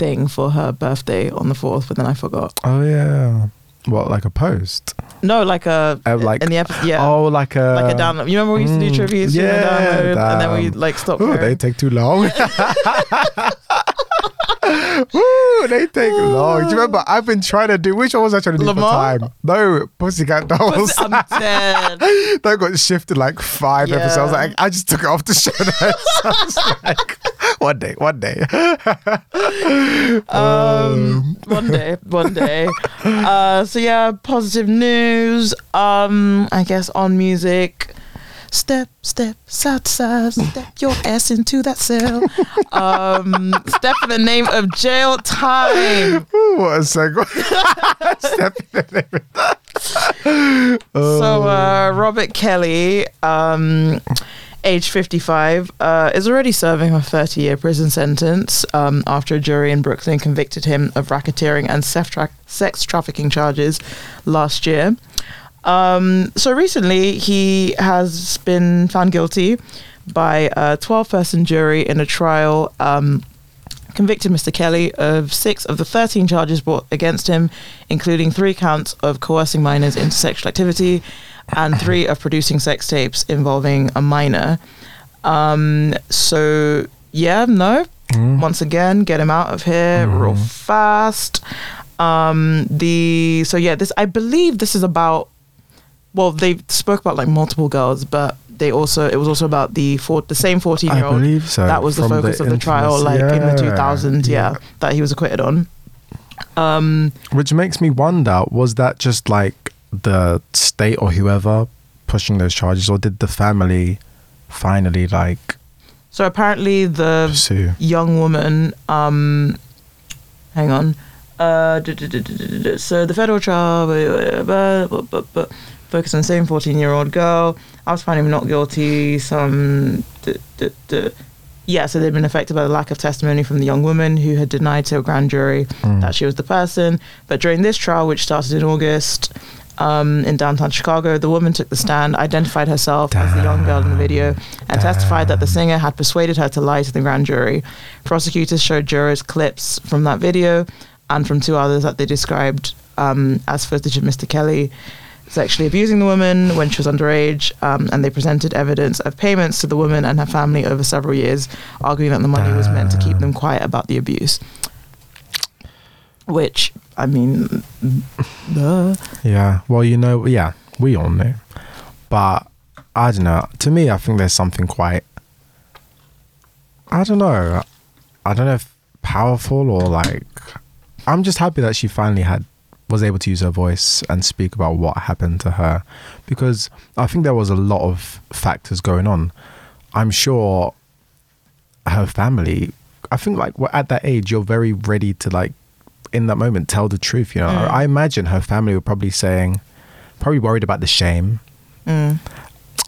thing for her birthday on the fourth, but then I forgot. oh yeah. What like a post? No, like a Uh, like- in the episode. Yeah, Oh, like a like a download. You remember we used to do Mm, yeah, download, and then we like stopped. Ooh, they take too long. Ooh, they take long. Do you remember? I've been trying to do. Which one was I trying to do Lamar? for time? No, Pussycat Dolls. I'm dead. that got shifted like five Yeah. episodes. Like I just took it off the show notes. I was like, one day, one day. um, one day, one day. Uh, so yeah, positive news. Um, I guess on music. Step, step, side to side, step your ass into that cell. Um, step in the name of jail time. Ooh, what a segue. Step in the name of- So uh, Robert Kelly, um, age 55, uh, is already serving a 30-year prison sentence um, after a jury in Brooklyn convicted him of racketeering and sex, tra- sex trafficking charges last year. Um, so recently, he has been found guilty by a 12-person jury in a trial. Um, convicted Mr. Kelly of six of the 13 charges brought against him, including three counts of coercing minors into sexual activity and three of producing sex tapes involving a minor. Um, so, yeah, no. Once again, get him out of here real fast. Um, the so yeah, this I believe this is about. Well, they spoke about like multiple girls, but they also it was also about the four, the same fourteen year old believe so. that was the focus of the trial, infamous- like in the yeah, 2000s, yeah, that he was acquitted on. Um, Which makes me wonder was that just like the state or whoever pushing those charges, or did the family finally like so apparently the pursue? young woman, um, hang on, uh, so the federal trial, focused on the same 14 year old girl. I was finding him not guilty. Some, yeah, so they'd been affected by the lack of testimony from the young woman who had denied to a grand jury Mm. that she was the person. But during this trial, which started in August um, in downtown Chicago, the woman took the stand, identified herself as the young girl in the video, and testified that the singer had persuaded her to lie to the grand jury. Prosecutors showed jurors clips from that video and from two others that they described um, as footage of Mr. Kelly sexually abusing the woman when she was underage, um, and they presented evidence of payments to the woman and her family over several years, arguing that the money was meant to keep them quiet about the abuse. Which, I mean, duh. Yeah. Well, you know, yeah, we all know. But I don't know. To me, I think there's something quite. I don't know. I don't know if powerful or like. I'm just happy that she finally had was able to use her voice and speak about what happened to her, because I think there was a lot of factors going on. I'm sure her family. I think like at that age, you're very ready to like in that moment tell the truth. You know, Mm. I imagine her family were probably saying, probably worried about the shame. Mm.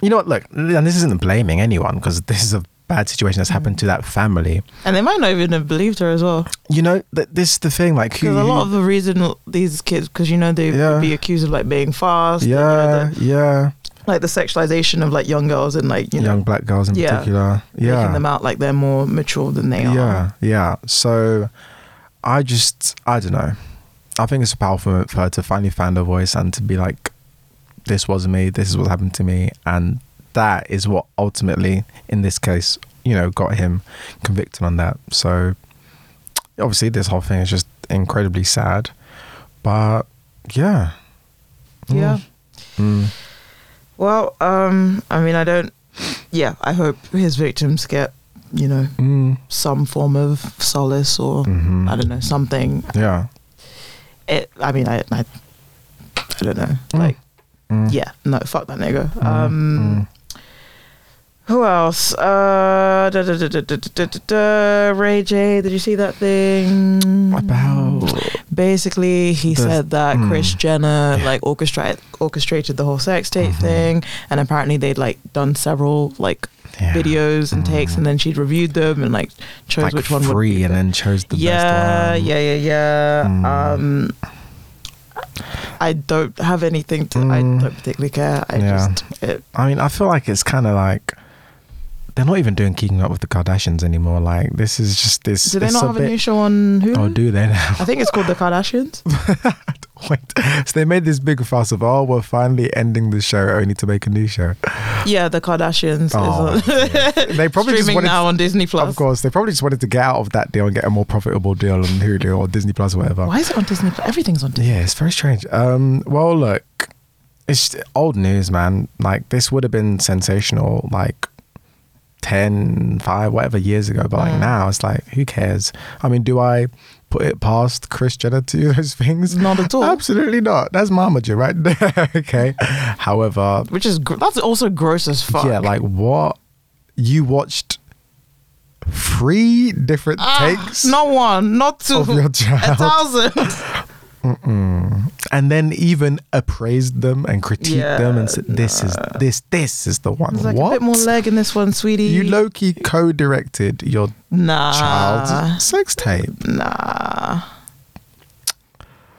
You know what? Look, and this isn't blaming anyone because this is a bad situation that's happened to that family. And they might not even have believed her as well. You know, th- this is the thing. Like, Because a lot of the reason these kids, because you know they Yeah. would be accused of like being fast, and, you know, yeah, yeah, like the sexualization of like young girls and like you know young black girls in Yeah. particular. Yeah, making them out like they're more mature than they are. Yeah, yeah. So I just, I don't know. I think it's a powerful moment for her to finally find her voice and to be like, this wasn't me, this is what happened to me. And that is what ultimately, in this case, you know, got him convicted on that. So obviously, this whole thing is just incredibly sad. But yeah. Mm. Yeah. Mm. Well, um, I mean, I don't. Yeah, I hope his victims get, you know mm. some form of solace or mm-hmm. I don't know something. Yeah. It. I mean, I. I, I don't know. Mm. Like, mm. yeah. No. Fuck that nigga. Um. Who else? Uh, da, da, da, Ray J. Did you see that thing about? Basically, he the, said that mm, Chris Jenner yeah. like orchestrated orchestrated the whole sex tape mm-hmm. thing, and apparently they'd like done several like yeah. videos and takes, Mm. and then she'd reviewed them and like chose like which one free would be and then chose the yeah, best one. yeah, yeah, yeah. Mm. Um, I don't have anything to. I Mm. don't particularly care. I Yeah. just it, I mean, I feel like it's kind of like they're not even doing Keeping Up with the Kardashians anymore. Like this is just this. do they not a have bit, a new show on Hulu? Oh, do they now? I think it's called The Kardashians. Wait, so they made this big fuss of oh, we're finally ending the show only to make a new show. yeah, The Kardashians Oh, is on. They probably just streaming wanted now on Disney Plus. Of course, they probably just wanted to get out of that deal and get a more profitable deal on Hulu or Disney Plus or whatever. Why is it on Disney Plus? Everything's on Disney. Yeah, it's very strange. Um, well, look, it's old news, man. Like this would have been sensational like 10, 5, whatever years ago. But like Mm. now, it's like, who cares? I mean, do I put it past Chris Jenner to do those things? Not at all. Absolutely not. That's Mamager right there. okay. However, Which is gr- that's also gross as fuck. yeah, like what? You watched three different Ah, takes not one, not two, of your a child. Thousand. and then even appraised them and critiqued Yeah, them and said, "This is this this is the one." There's like what? a bit more leg in this one, sweetie. you low key co-directed your nah, child's sex tape. nah.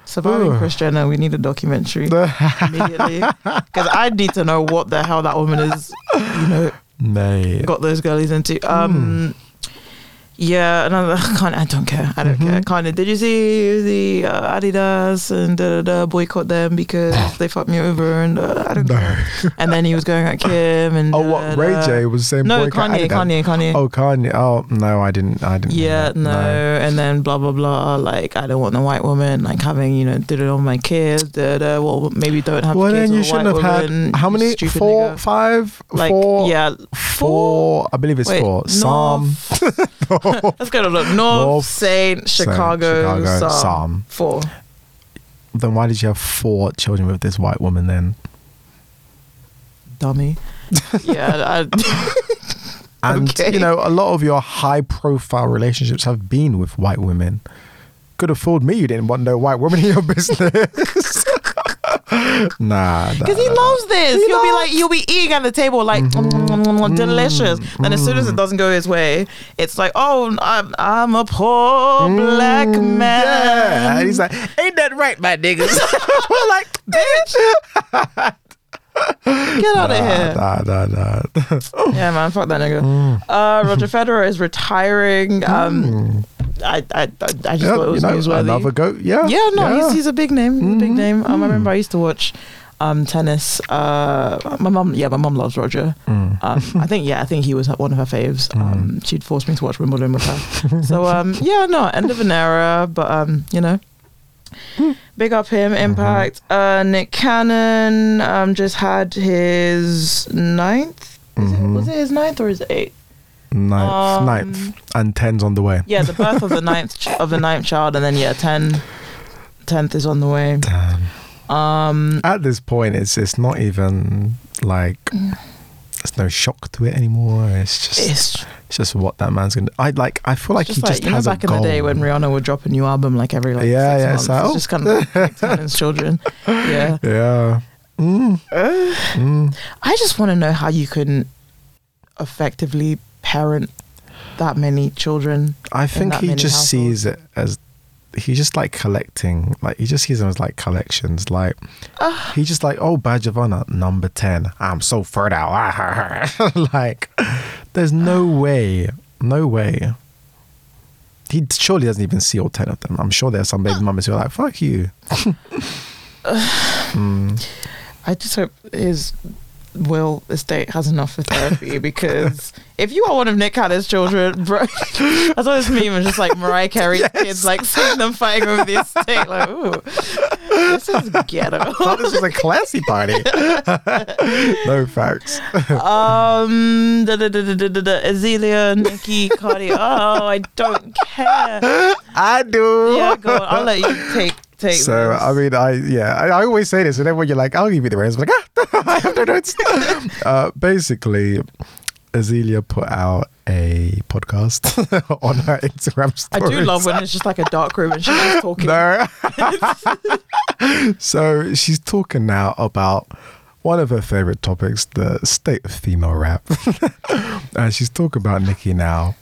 Surviving Ugh. Chris Jenner, we need a documentary immediately because I need to know what the hell that woman is. You know, Mate, got those girlies into. Um, yeah, another kind. I don't care. I don't care. Kind of. Did you see the uh, Adidas and da, da, da, boycott them because they fucked me over and uh, I don't no. care. And then he was going at Kim and Oh, what Ray. J was saying? No, boycott Kanye. Kanye, Kanye. Oh, Kanye. Oh no, I didn't. I didn't. Yeah, that. no. and then blah blah blah. Like I don't want the white woman like having you know did it on my kids. Da, da, well, maybe don't have Well, kids then you shouldn't have woman, had how many? Four, nigga. five, Like four, yeah, four. I believe it's Wait, four. Psalm. North- Let's go to look. North, North, Saint, Saint, Chicago, Chicago, Psalm. Psalm. Four. Then why did you have four children with this white woman then? Dummy. yeah, I, And Okay. you know, a lot of your high-profile relationships have been with white women. Could have fooled me. You didn't want no white woman in your business. nah, nah, because he nah. loves this. He will be like, he'll be eating at the table like "Mm, mm, mm, mm, delicious. And as soon as it doesn't go his way, it's like, oh, I'm, I'm a poor black Mm, man. Yeah, and he's like, "Ain't that right, my niggas?" We're like, bitch. Get out of here. Nah, nah, nah. Yeah, man, fuck that nigga. Mm. Uh, Roger Federer is retiring. Um, I, I, I, I just Yeah, thought it was you know, newsworthy. another goat. Yeah, Yeah, no, He's, he's a big name. He's a big Mhm. name. Um, I remember I used to watch um, tennis. Uh, my mum, yeah, my mum loves Roger. Mm. Um, I think, yeah, I think he was one of her faves. Um, she'd force me to watch Wimbledon with her. so, um, yeah, no, end of an era, but um, you know. Big up him, Impact. Uh, Nick Cannon um, just had his ninth. Is it, was it his ninth or his eighth? Ninth, Um, ninth, and ten's on the way. Yeah, the birth of the ninth ch- of the ninth child, and then yeah, ten, tenth is on the way. Damn. Um, At this point, it's it's not even like there's no shock to it anymore. It's just it's, it's just what that man's gonna. I like. I feel like he like just you know has back in the day when Rihanna would drop a new album like every like Yeah, six yeah, months. it's like, It's oh. just kind of like children. Yeah, Yeah. Mm, Uh, mm. I just want to know how you can effectively parent that many children. I think he just households. sees it as he just like collecting. Like he just sees them as like collections. Like Ah. he just like oh badge of honor number ten. I'm so fertile. like there's no way, no way. He surely doesn't even see all ten of them. I'm sure there's some baby mamas who are like fuck you. Mm. I just hope his will estate has enough for therapy because if you are one of Nick Cannon's children, bro, I saw this meme of just like Mariah Carey kids like seeing them fighting over the estate, like, ooh, this is ghetto. thought this was a classy party. no facts. um, da, da, da, da, da, da, da, Azealia, Nicki, Cardi. Oh, I don't care. I do. Yeah, go on. I'll let you take take. So this. I mean, I yeah, I, I always say this, and then when you're like, "I'll give you the rest," I'm like, "Ah, I have no notes." uh, basically, Azealia put out a podcast on her Instagram story. I do love when it's just like a dark room and she's just talking. No. so she's talking now about one of her favorite topics, the state of female rap, and she's talking about Nicki now.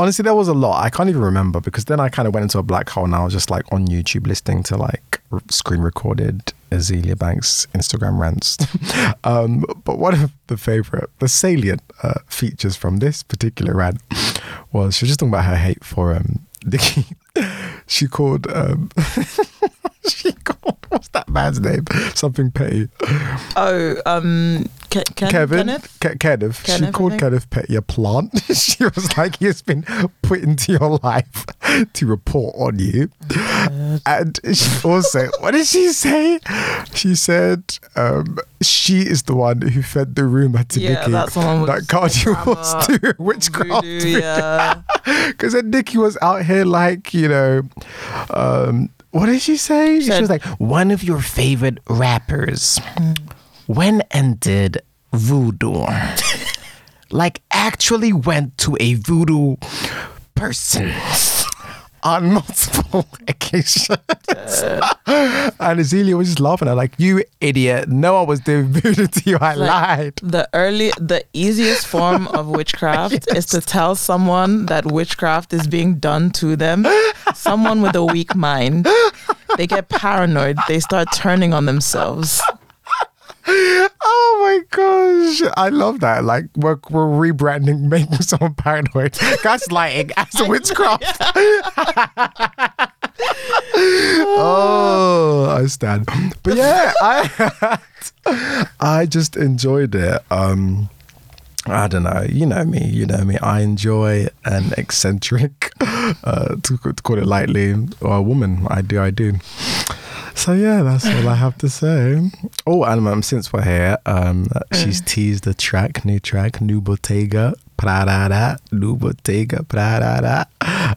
Honestly, there was a lot. I can't even remember because then I kind of went into a black hole and I was just like on YouTube listening to like screen recorded Azealia Banks Instagram rants. um, but one of the favorite, the salient uh, features from this particular rant was she was just talking about her hate for um, Nicki. she called, um, she called, what's that man's name? Something petty. Oh, um, Ke- Ken- Kevin, Kenneth. Ke- Kenneth. Kenneth, she called. Kenneth Petty a plant. she was like, he has been put into your life to report on you. And she also, what did she say? She said um, she is the one who fed the rumor to Yeah, Nicki that someone was that Cardi was doing witchcraft. Voodoo, yeah. Because then Nicki was out here like, you know, um, what did she say? She, said- was like, one of your favorite rappers. Hmm. When ended voodoo? like, actually went to a voodoo person on multiple occasions. and Azealia was just laughing at her, like, you idiot. No one was doing voodoo to you. I Like- lied. The early, the easiest form of witchcraft is to tell someone that witchcraft is being done to them. Someone with a weak mind, they get paranoid. They start turning on themselves. Oh my gosh, I love that. Like we're, we're rebranding, making someone paranoid, gaslighting as a witchcraft. oh, I stand. But yeah, I I just enjoyed it. Um, I don't know. You know me. You know me. I enjoy an eccentric, uh, to, to call it lightly, or a woman. I do. I do. So yeah, that's all I have to say. Oh, and um, since we're here, um, she's teased the track, new track, new Bottega, Prada, new Bottega, Prada,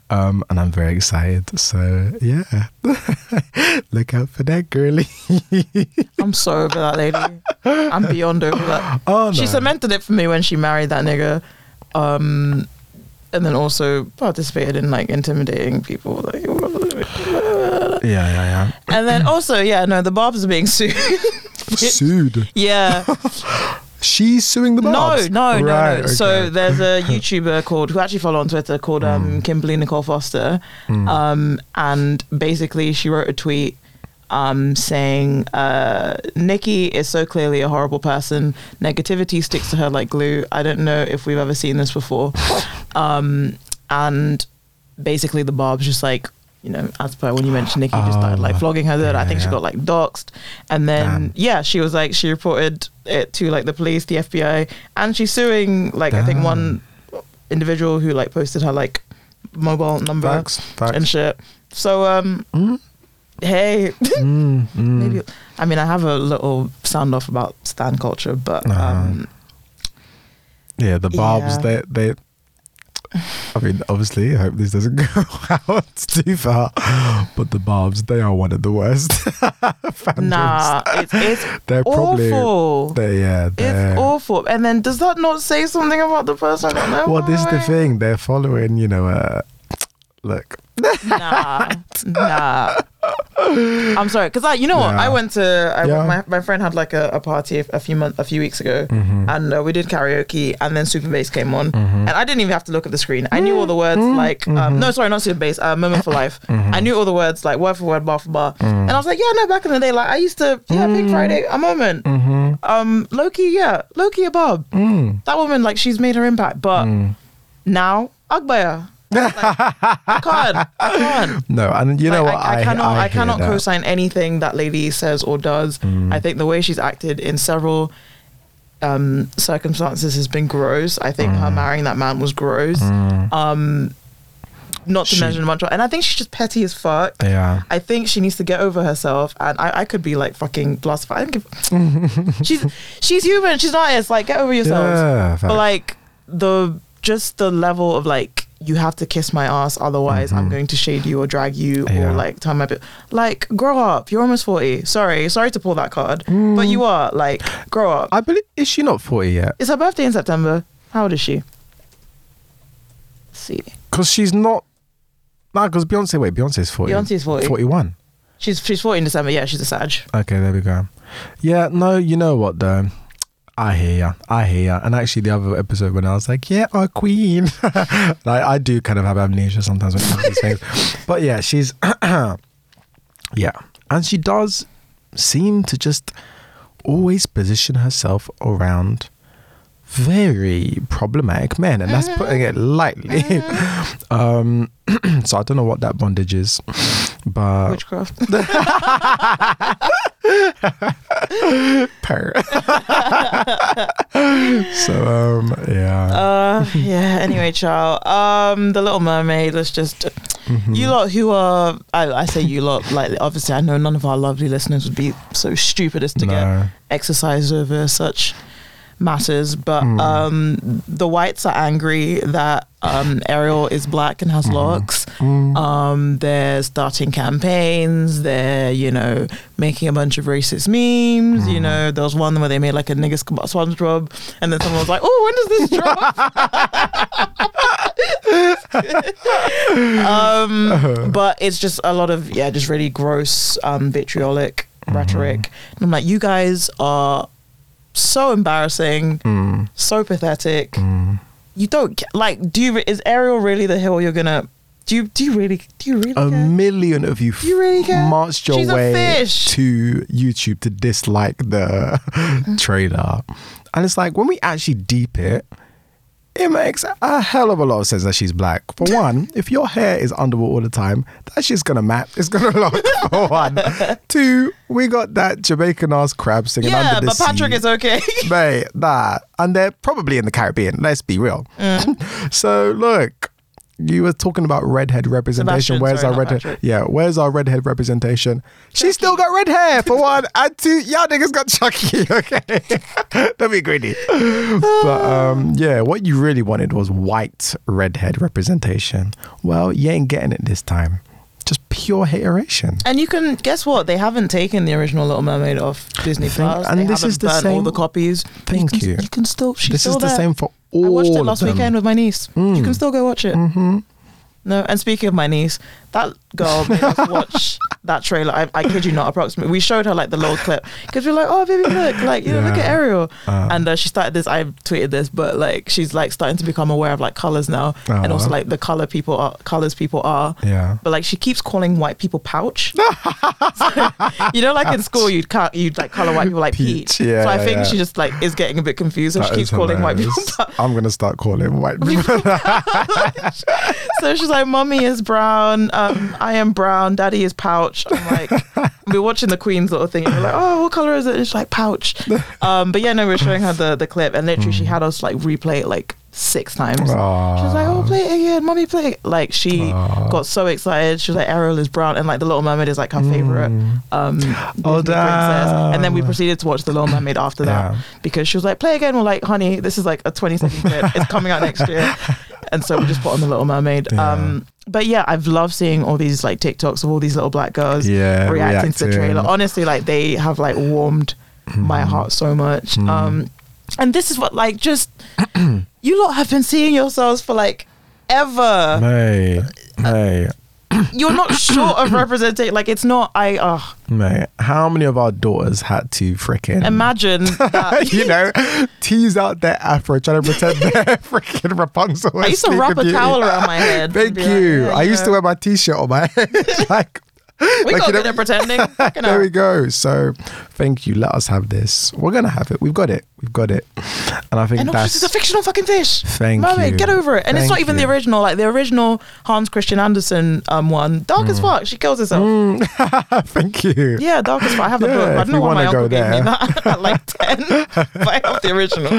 um, and I'm very excited. So yeah, look out for that, girly. I'm so over that lady. I'm beyond over that. oh no, She cemented it for me when she married that nigga. Um, and then also participated in like intimidating people. Like, yeah, yeah, yeah. and then also, yeah, no, the Barbs are being sued. Sued. yeah. She's suing the No, Barbs. no, no, Right, no. So okay. there's a YouTuber called who I actually follow on Twitter called um, Kimberly Nicole Foster, um, and basically she wrote a tweet um, saying uh, Nicki is so clearly a horrible person. Negativity sticks to her like glue. I don't know if we've ever seen this before, um, and basically the Barb's just like. You know, as per when you mentioned Nicki just started like Oh, flogging her. There, I think she got like doxxed, and then Damn. yeah, she was like she reported it to like the police, the FBI, and she's suing like I think one individual who like posted her like mobile number Facts, facts. and shit. So um, Mm. hey, Mm, mm. maybe I mean I have a little sound off about stan culture, but Uh-huh. um, Yeah, the Barbs, Yeah. they they. I mean, obviously, I hope this doesn't go out too far. But the Barbs, they are one of the worst. fandoms. nah, it's it's they're probably. awful. They, yeah, they're. It's awful. And then does that not say something about the person? I don't know. Well, this is the thing. They're following, you know, uh, look. Nah, nah. I'm sorry, because I, you know what, Yeah. I went to, I, Yeah. my, my friend had like a, a party a, a few months, a few weeks ago, Mm-hmm. and uh, we did karaoke, and then Super Bass came on, and I didn't even have to look at the screen. I knew all the words, Mm-hmm. like, um, no, sorry, not Super Bass, uh, Moment for Life. I knew all the words, like word for word, bar for bar, and I was like, yeah, no, back in the day, like I used to, yeah, Pink Friday, a moment, Mm-hmm. um, Loki, yeah, Loki, a Bob. Mm. That woman, like, she's made her impact, but now Agbaya. I can't. I can't. No, and you know Like, what? I, I cannot. I, hear cannot co-sign anything that lady says or does. Mm. I think the way she's acted in several um, circumstances has been gross. I think Mm. her marrying that man was gross. Um, not to She- mention bunch and I think she's just petty as fuck. Yeah. I think she needs to get over herself, and I, I could be like fucking blasted. I don't give. she's she's human. She's not. It's like get over yourself. Yeah. But like the just the level of like you have to kiss my ass, otherwise I'm Mhm. going to shade you or drag you Yeah. or like turn my bit. Like grow up. You're almost forty. Sorry, sorry to pull that card, but you are like grow up. I believe is she not forty yet? It's her birthday in September. How old is she? Let's see, Because she's not. Nah, because Beyonce. Wait, Beyonce's forty. Beyonce's forty. Forty-one. She's she's forty in December. Yeah, she's a Sag. Okay, there we go. Yeah, no, you know what though? I hear ya. I hear ya. And actually, the other episode when I was like, "Yeah, our queen," I, I do kind of have amnesia sometimes when it comes to these things. But yeah, she's yeah, and she does seem to just always position herself around very problematic men, and that's putting it lightly. um, so I don't know what that bondage is, but Witchcraft. per. so um yeah. Uh, yeah. Anyway, child. Um, The Little Mermaid. Let's just. you lot who are, I, I say you lot, like obviously I know none of our lovely listeners would be so stupid as to get No. exercised over such matters, but Hmm. um, the whites are angry that um, Ariel is black and Hmm. has locks. Um, they're starting campaigns. They're you know making a bunch of racist memes. Hmm. You know there was one where they made like a niggas SpongeBob, and then someone was like, "Oh, when does this drop?" um, but it's just a lot of yeah, just really gross, um, vitriolic rhetoric. And I'm like, you guys are so embarrassing, Mm. so pathetic. Mm. You don't like. Do you? Is Ariel really the hill you're gonna? Do you? Do you really? Do you really? A care? million of you, Do you really care? marched your She's way to YouTube to dislike the trailer. And it's like when we actually deep it, it makes a hell of a lot of sense that she's black. For one, if your hair is underwater all the time, that's just gonna map. It's gonna look for one. Two, we got that Jamaican ass crab singing yeah, under the but Patrick is okay. Mate, that. And they're probably in the Caribbean, let's be real. Mm. so look, you were talking about redhead representation. Sebastian, where's sorry, our redhead? Patrick. Yeah, where's our redhead representation? She still got red hair for one, and two, y'all niggas got Chucky. Okay, don't be greedy. but um, yeah, what you really wanted was white redhead representation. Well, you ain't getting it this time. Just pure iteration. And you can guess what? They haven't taken the original Little Mermaid off Disney Plus. and they this is the burnt all the copies. Thank you. Can, you. You can still. She's this still is the same for all I watched it last weekend with my niece. You Mm. can still go watch it. hmm No, and speaking of my niece, that girl made us watch that trailer. I, I kid you not, approximately. We showed her like the little clip because we're like, oh, baby, look, like, you know, look at Ariel. Uh. and uh, she started this, I tweeted this, but like, she's like starting to become aware of like colors now and also Uh. like the color people are, colors people are. Yeah. But like, she keeps calling white people pouch. So, you know, like in school, you'd you'd like color white people like peach. Peach, yeah, so I think yeah. she just like is getting a bit confused. So she keeps calling white people pouch. I'm gonna start calling white people. So she's like, "Mommy is brown. Um, I am brown. Daddy is pouch." I'm like, we're watching the Queen's little thing. And we're like, "Oh, what color is it?" And she's like, "Pouch." Um, but yeah, no, we're showing her the the clip, and literally, she had us like replay it like six times. She was like, "Oh, play it again, mommy, play it." Like she Aw. got so excited. She was like, "Ariel is brown," and like the Little Mermaid is like her favorite um, Oh, princess. And then we proceeded to watch the Little Mermaid after that Yeah. because she was like, "Play again." We're like, "Honey, this is like a 20 second clip. It's coming out next year." And so we just put on the Little Mermaid. Yeah. Um, but yeah, I've loved seeing all these like TikToks of all these little black girls Yeah, reacting, to the trailer. Honestly, like they have like warmed my Mm-hmm. heart so much. Um, and this is what like just you lot have been seeing yourselves for like ever. Mate, mate, You're not short of representing. Like it's not. I uh, mate. How many of our daughters had to fricking imagine that. you know, tease out their afro, trying to pretend they're freaking Rapunzel. I used to wrap a Beauty. towel around my head. Thank be like, you. yeah, I used to wear my t-shirt on my head. like, We like, got you know- at pretending. There we go. So, thank you. Let us have this. We're gonna have it. We've got it. We've got it. And I think And that's this is a fictional fucking fish. Thank Mermaid, you. get over it. And it's not even the original. Like the original Hans Christian Andersen um one, dark Mm. as fuck. She kills herself. thank you. Yeah, dark as fuck. I have the Yeah, book. I don't know why my uncle gave me that at like ten, but I have the original.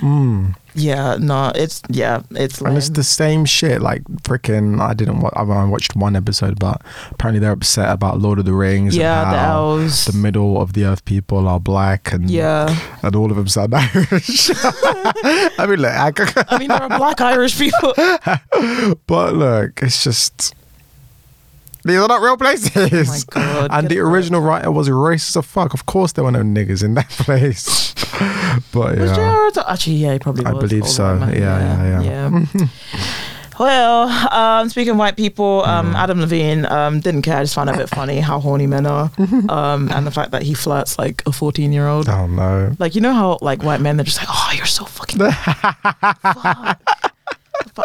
Mm. Yeah, no, it's yeah, it's And it's the same shit. Like freaking, I didn't. Wa- I watched one episode, but apparently they're upset about Lord of the Rings. and yeah, the elves. The middle of the earth people are black, and yeah, and all of them sound Irish. I mean, look, I, I mean there are black Irish people. but look, it's just these are not real places. Oh my God, And the original writer was racist as fuck. Of course, there were no niggas in that place. but Was yeah. Tol- Actually, yeah, he probably I was. believe so. white man, Yeah, yeah, yeah. well, um, speaking of white people, um, Mm. Adam Levine um, didn't care. I just found it a bit funny how horny men are, um, and the fact that he flirts like a fourteen-year-old. oh no. Like you know how like white men they're just like, oh, you're so fucking. fuck."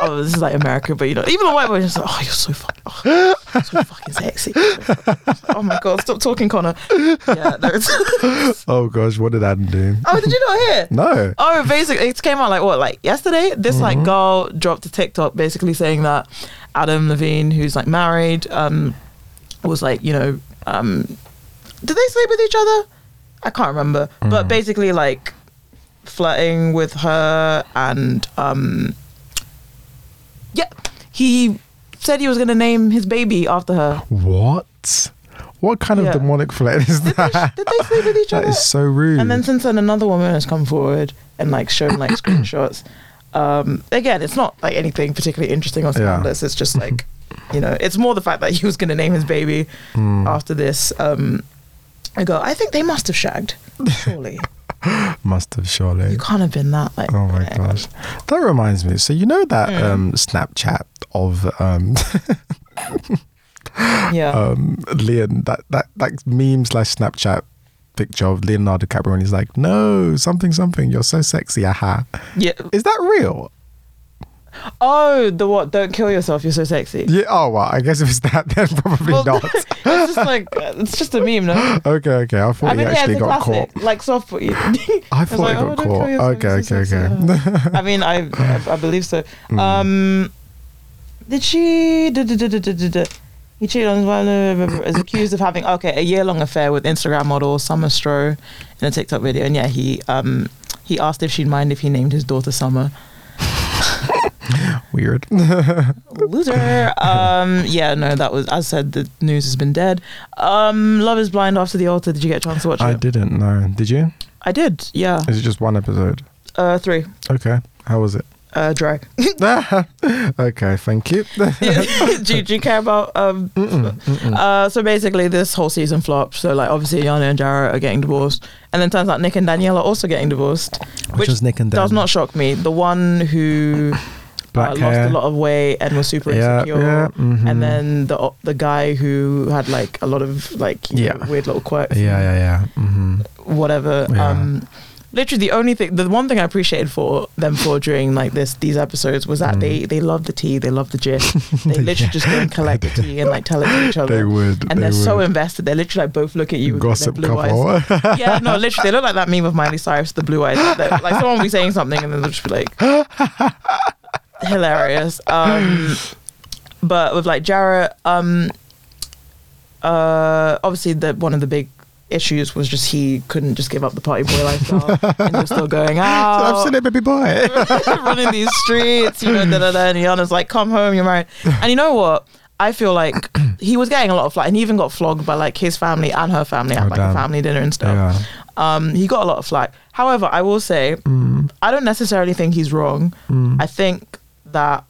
Oh, this is like America, but you know, even the white boys just like, oh, you're so fucking, oh, so fucking sexy. Oh my god, stop talking, Connor. Yeah, no, Oh gosh, what did Adam do? oh, did you not hear? No. Oh, basically, it came out like what, like yesterday? This like girl dropped a TikTok basically saying that Adam Levine, who's like married, um, was like, you know, um, did they sleep with each other? I can't remember, but basically like flirting with her and um, yeah, he said he was going to name his baby after her. What? What kind Yeah. of demonic flirt is Did they, that? did they sleep with each other? is so rude. And then since then, another woman has come forward and like shown like screenshots. Um, again, it's not like anything particularly interesting or scandalous. It's just like, you know, it's more the fact that he was going to name his baby Hmm. after this. Um, I go, I think they must have shagged. Surely, Must have surely. you can't have been that. Like, Oh my gosh. That reminds me. So you know that Mm. um, Snapchat of um, Yeah. um, Leon that that that meme slash Snapchat picture of Leonardo DiCaprio and he's like, no, something something. You're so sexy. Aha. yeah. Is that real? Oh, the what? Don't kill yourself. You're so sexy. Yeah. Oh well, I guess if it's that, then probably Well, not. it's just like it's just a meme, no? okay. Okay. I thought I mean, he yeah, actually got classic. caught. Like soft. I thought like, he oh, got don't caught. Okay. Okay. Okay. I mean, I I, believe so. Mm. Um, did she? Did, did, did, he cheated on his wife. Is accused of having okay a year long affair with Instagram model Summer Stroh in a TikTok video, and yeah, he um he asked if she'd mind if he named his daughter Summer. Weird. Loser. um, yeah, no, that was as I said. The news has been dead. Um, Love is Blind after the altar. Did you get a chance to watch I it? I didn't no. Did you? I did. Yeah. Is it just one episode? Uh, three. Okay. How was it? Uh, drag. okay. Thank you. do, you- do you care about um Mm-mm, mm-mm. uh so basically this whole season flopped so like obviously Iyanna and Jarrett are getting divorced and then turns out Nick and Danielle are also getting divorced Which, which Nick and Dan? does not shock me the one who Black uh, hair. lost a lot of weight and was super Yeah. insecure Yeah. mhm. and then the the guy who had like a lot of like Yeah. know, weird little quirks Yeah. Yeah. Yeah. hmm whatever Yeah. um literally the only thing the one thing i appreciated for them for during like this these episodes was that Mm. they they love the tea they love the gist they literally just go and collect the tea and like tell it to each other. They would. and they they're so invested they literally like both look at you with their blue eyes yeah no literally they look like that meme of miley cyrus the blue eyes They're- like someone will be saying something and then they'll just be like hilarious. Um but with like Jarrette um uh obviously the one of the big issues was just he couldn't just give up the party boy lifestyle and he was still going So out I've seen it, baby boy. running these streets you know da, da, da, and Iyanna's like come home you're married. And you know what? I feel like he was getting a lot of flack and he even got flogged by like his family and her family at Oh, like a family dinner and stuff. Yeah. um he got a lot of flack. However I will say Mm, I don't necessarily think he's wrong. Mm. I think that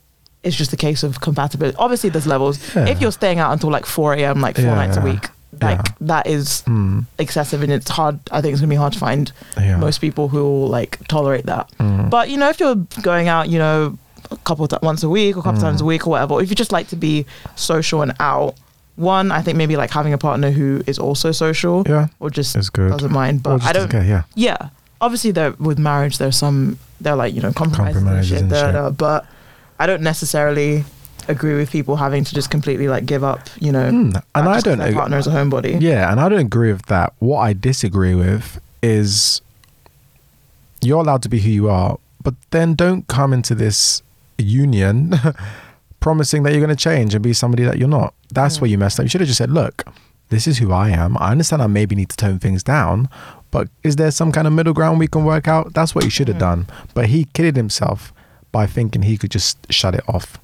it's just a case of compatibility. Obviously, there's levels. Yeah. If you're staying out until like 4 a.m., like four Yeah, nights a week, like that is Mm, excessive and it's hard. I think it's gonna be hard to find most people who will like tolerate that. Mm. But you know, if you're going out, you know, a couple of once a week or a couple Mm. times a week or whatever, if you just like to be social and out, one, I think maybe like having a partner who is also social yeah, or just doesn't mind. But I don't. Okay, yeah. Yeah, obviously, there with marriage, there's some they're like you know compromises, Compromises and and shit, da, da, but I don't necessarily agree with people having to just completely like give up, you know, Mm, And I don't their partner is a homebody. Yeah, and I don't agree with that. What I disagree with is you're allowed to be who you are, but then don't come into this union promising that you're going to change and be somebody that you're not. That's Mm. where you messed up. You should have just said, look, this is who I am. I understand I maybe need to tone things down, but is there some kind of middle ground we can work out? That's what he should have Mm. done. But he kidded himself by thinking he could just shut it off.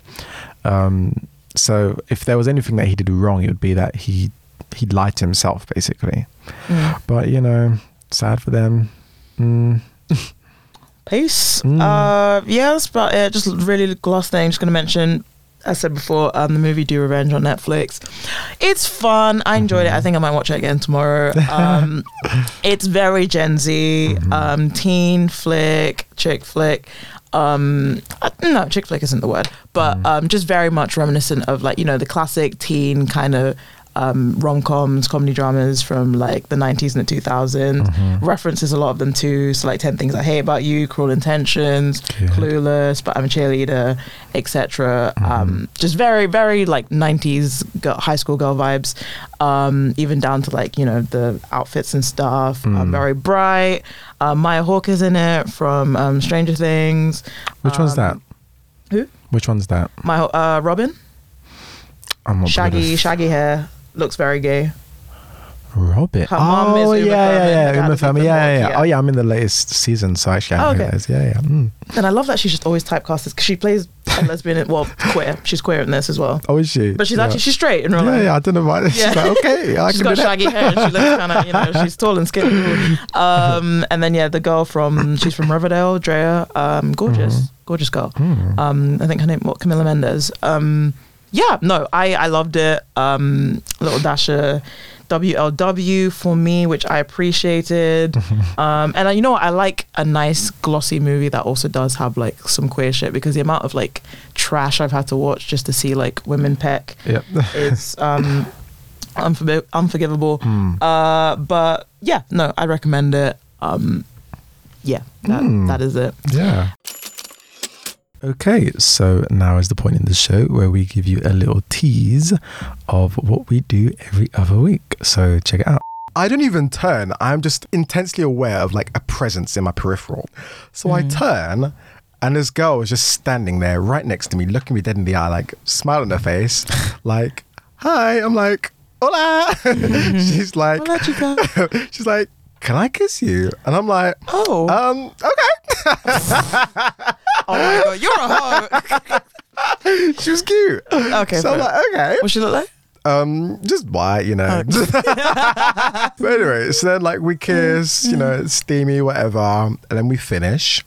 Um, so if there was anything that he did wrong, it would be that he he lied to himself, basically. Mm. But you know, sad for them. Mm. Peace. Mm. Uh, yeah, that's about it. Just really last thing, just gonna mention. I said before, um, the movie Do Revenge on Netflix. It's fun. I enjoyed it. I think I might watch it again tomorrow. Um, it's very Gen Z, um, teen flick, chick flick. Um, uh, no, chick flick isn't the word, but um, just very much reminiscent of like you know the classic teen kind of um, rom coms, comedy dramas from like the 90s and the 2000s. References a lot of them too. So like 10 Things I Hate About You, Cruel Intentions, Good. Clueless, But I'm a Cheerleader, etc. Um, just very, very like 90s girl, high school girl vibes. Um, even down to like, you know, the outfits and stuff. Uh, Mm. very bright. Uh, Maya Hawke is in it from um, Stranger Things. Which one's that? Um, who? Which one's that? My uh, Robin, I'm not shaggy, shaggy hair, looks very gay. Robert. Her oh yeah, yeah, yeah, Uma Thurman. Yeah, yeah, yeah. yeah. Oh yeah, I'm in the latest season, so actually I Oh, know okay. is. Yeah, yeah. Mm. And I love that she's just always typecasted because she plays a lesbian. Well, queer. She's queer in this as well. Oh, is she? But she's yeah. actually she's straight in real Yeah, life. yeah. I don't know why. She's Yeah. like, okay, I She's got shaggy hair and she looks kind of, you know, she's tall and skinny. Um, and then yeah, the girl from she's from Riverdale, Drea, um, gorgeous, Mm-hmm. gorgeous girl. Hmm. Um, I think her name what Camila Mendes. Um, yeah, no, I I loved it. Um, little Dasher. WLW for me, which I appreciated. um, and uh, you know what? I like a nice glossy movie that also does have like some queer shit because the amount of like trash I've had to watch just to see like women peck Yep. is um, unforgi- unforgivable. Hmm. Uh, but yeah, no, I recommend it. Um, yeah, that, Mm. that is it. Yeah. Okay, so now is the point in the show where we give you a little tease of what we do every other week. So check it out. I don't even turn. I'm just intensely aware of like a presence in my peripheral. So I turn and this girl is just standing there right next to me, looking me dead in the eye, like smile on her face, like, hi. I'm like, hola. she's like, Hola, chica. she's like, can I kiss you? And I'm like, Oh, um, okay. oh my god, you're a hoe. she was cute. Okay, So I'm fair. like, okay. What she look like? Um, just white, you know. but anyway, so then like we kiss, you know, it's steamy, whatever, and then we finish,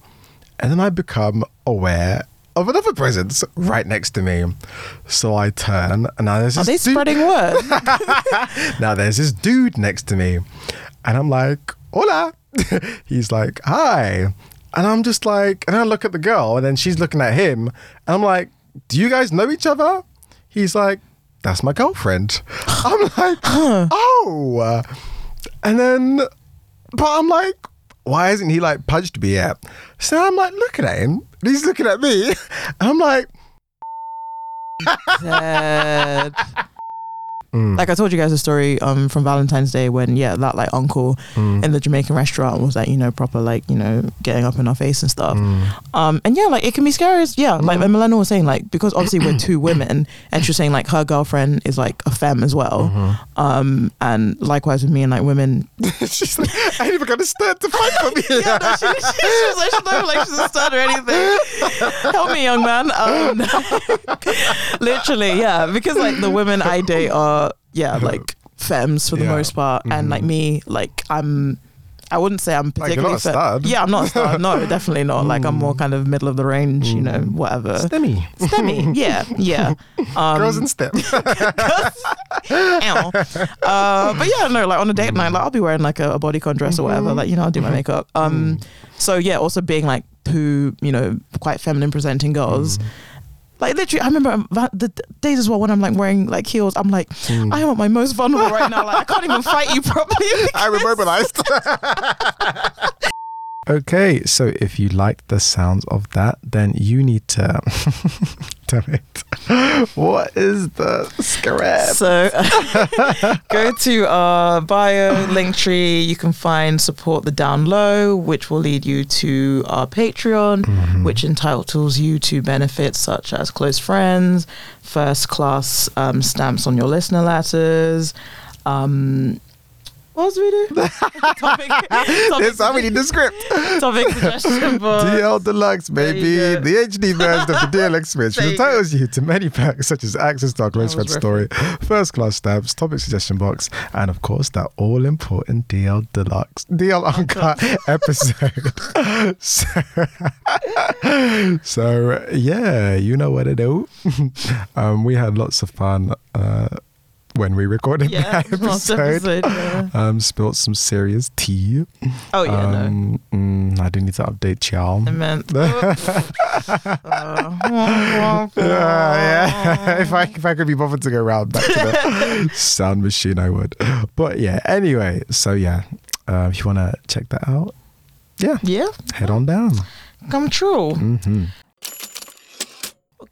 and then I become aware of another presence right next to me. So I turn, and now there's Are this they dude, spreading word? now there's this dude next to me, and I'm like, hola. He's like, hi. And I'm just like, and I look at the girl, and then she's looking at him, and I'm like, do you guys know each other? He's like, that's my girlfriend. I'm like, oh. And then, but I'm like, why isn't he like punched me yet? So I'm like looking at him, and he's looking at me, and I'm like, Dead. mm, Like I told you guys a story um from Valentine's Day when yeah that like uncle mm, in the Jamaican restaurant was like you know proper like you know getting up in our face and stuff. mm. Um, and yeah, like it can be scary. As, yeah, like when Milena was saying, like because obviously we're two women, and she was saying like her girlfriend is like a femme as well. Mm-hmm. Um, and likewise with me and like women. she's like, I ain't even got a stand to fight for me. yeah, no, she, she, she was like, she's not like she's a stud or anything. Help me, young man. Um, literally, yeah, because like the women I date are yeah like femmes for the Yeah. most part, and like mm-hmm. me, like I'm. I wouldn't say I'm Like, you're particularly not a stud. Yeah, I'm not a stud. No, definitely not. Like I'm more mm. kind of middle of the range, you know, mm. whatever. Stemmy. STEMmy, yeah, yeah. Um, Girls in STEM. ow. Uh, but yeah, no, like on a date night, like I'll be wearing like a, a bodycon dress or whatever. Mm-hmm. Like you know, I'll do my mm-hmm. makeup. Um, mm. so yeah, also being like two, you know, quite feminine presenting girls. Like literally, I remember um, the days as well when I'm like wearing like heels. I'm like, hmm. I am at my most vulnerable right now. Like I can't even fight you properly. I'm immobilized. okay, so if you like the sounds of that, then you need to. Damn it. What is the script? So go to our bio link tree. You can find support the down low, which will lead you to our Patreon, which entitles you to benefits such as close friends, first class um, stamps on your listener letters. Um, what else do we do? topic, There's topic, how many the script. topic suggestion book. DL Deluxe, There baby. The HD version of the DL experience, which entitles you to many perks such as access to our close friend story, first class stamps, topic suggestion box, and of course that all important DL Deluxe, DL Uncut episode. so, so, yeah, you know what to do. um, we had lots of fun uh, when we recorded Yeah, that episode. episode. Yeah. Um, spilt some serious tea. Oh yeah, no. um, mm, I do need to update y'all. I meant. Yeah, yeah. if I if I could be bothered to go round back to the sound machine, I would. But yeah. Anyway, so yeah, uh, if you want to check that out, yeah, yeah, head on down. come true. hmm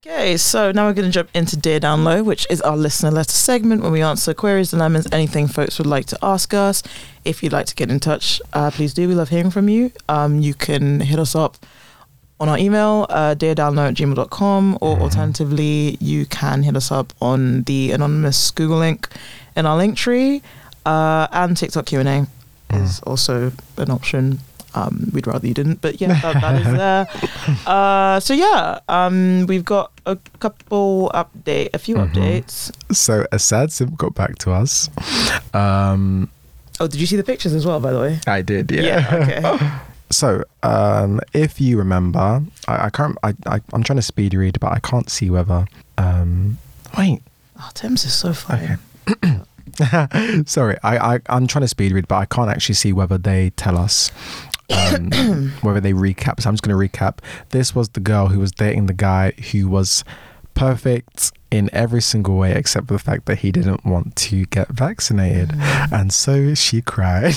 Okay, so now we're going to jump into Dear Down Low, which is our listener letter segment where we answer queries, dilemmas, anything folks would like to ask us. If you'd like to get in touch, uh, please do. We love hearing from you. Um, you can hit us up on our email, uh, deardownlow at gmail.com, or alternatively, you can hit us up on the anonymous Google link in our link tree, uh, and TikTok Q&A is also an option. Um, we'd rather you didn't, but yeah, that, that is there. Uh, so yeah, um, we've got a couple update, a few Mhm. updates. So a sad simp got back to us. Um, Oh, did you see the pictures as well? By the way. I did, yeah okay. So, um, if you remember, I, I can't. I, I I'm trying to speed read, but I can't see whether. Um, wait, Oh, Thames is so funny. Okay. sorry. I, I I'm trying to speed read, but I can't actually see whether they tell us. Um, whether they recap. So I'm just going to recap. This was the girl who was dating the guy who was perfect in every single way except for the fact that he didn't want to get vaccinated, and so she cried.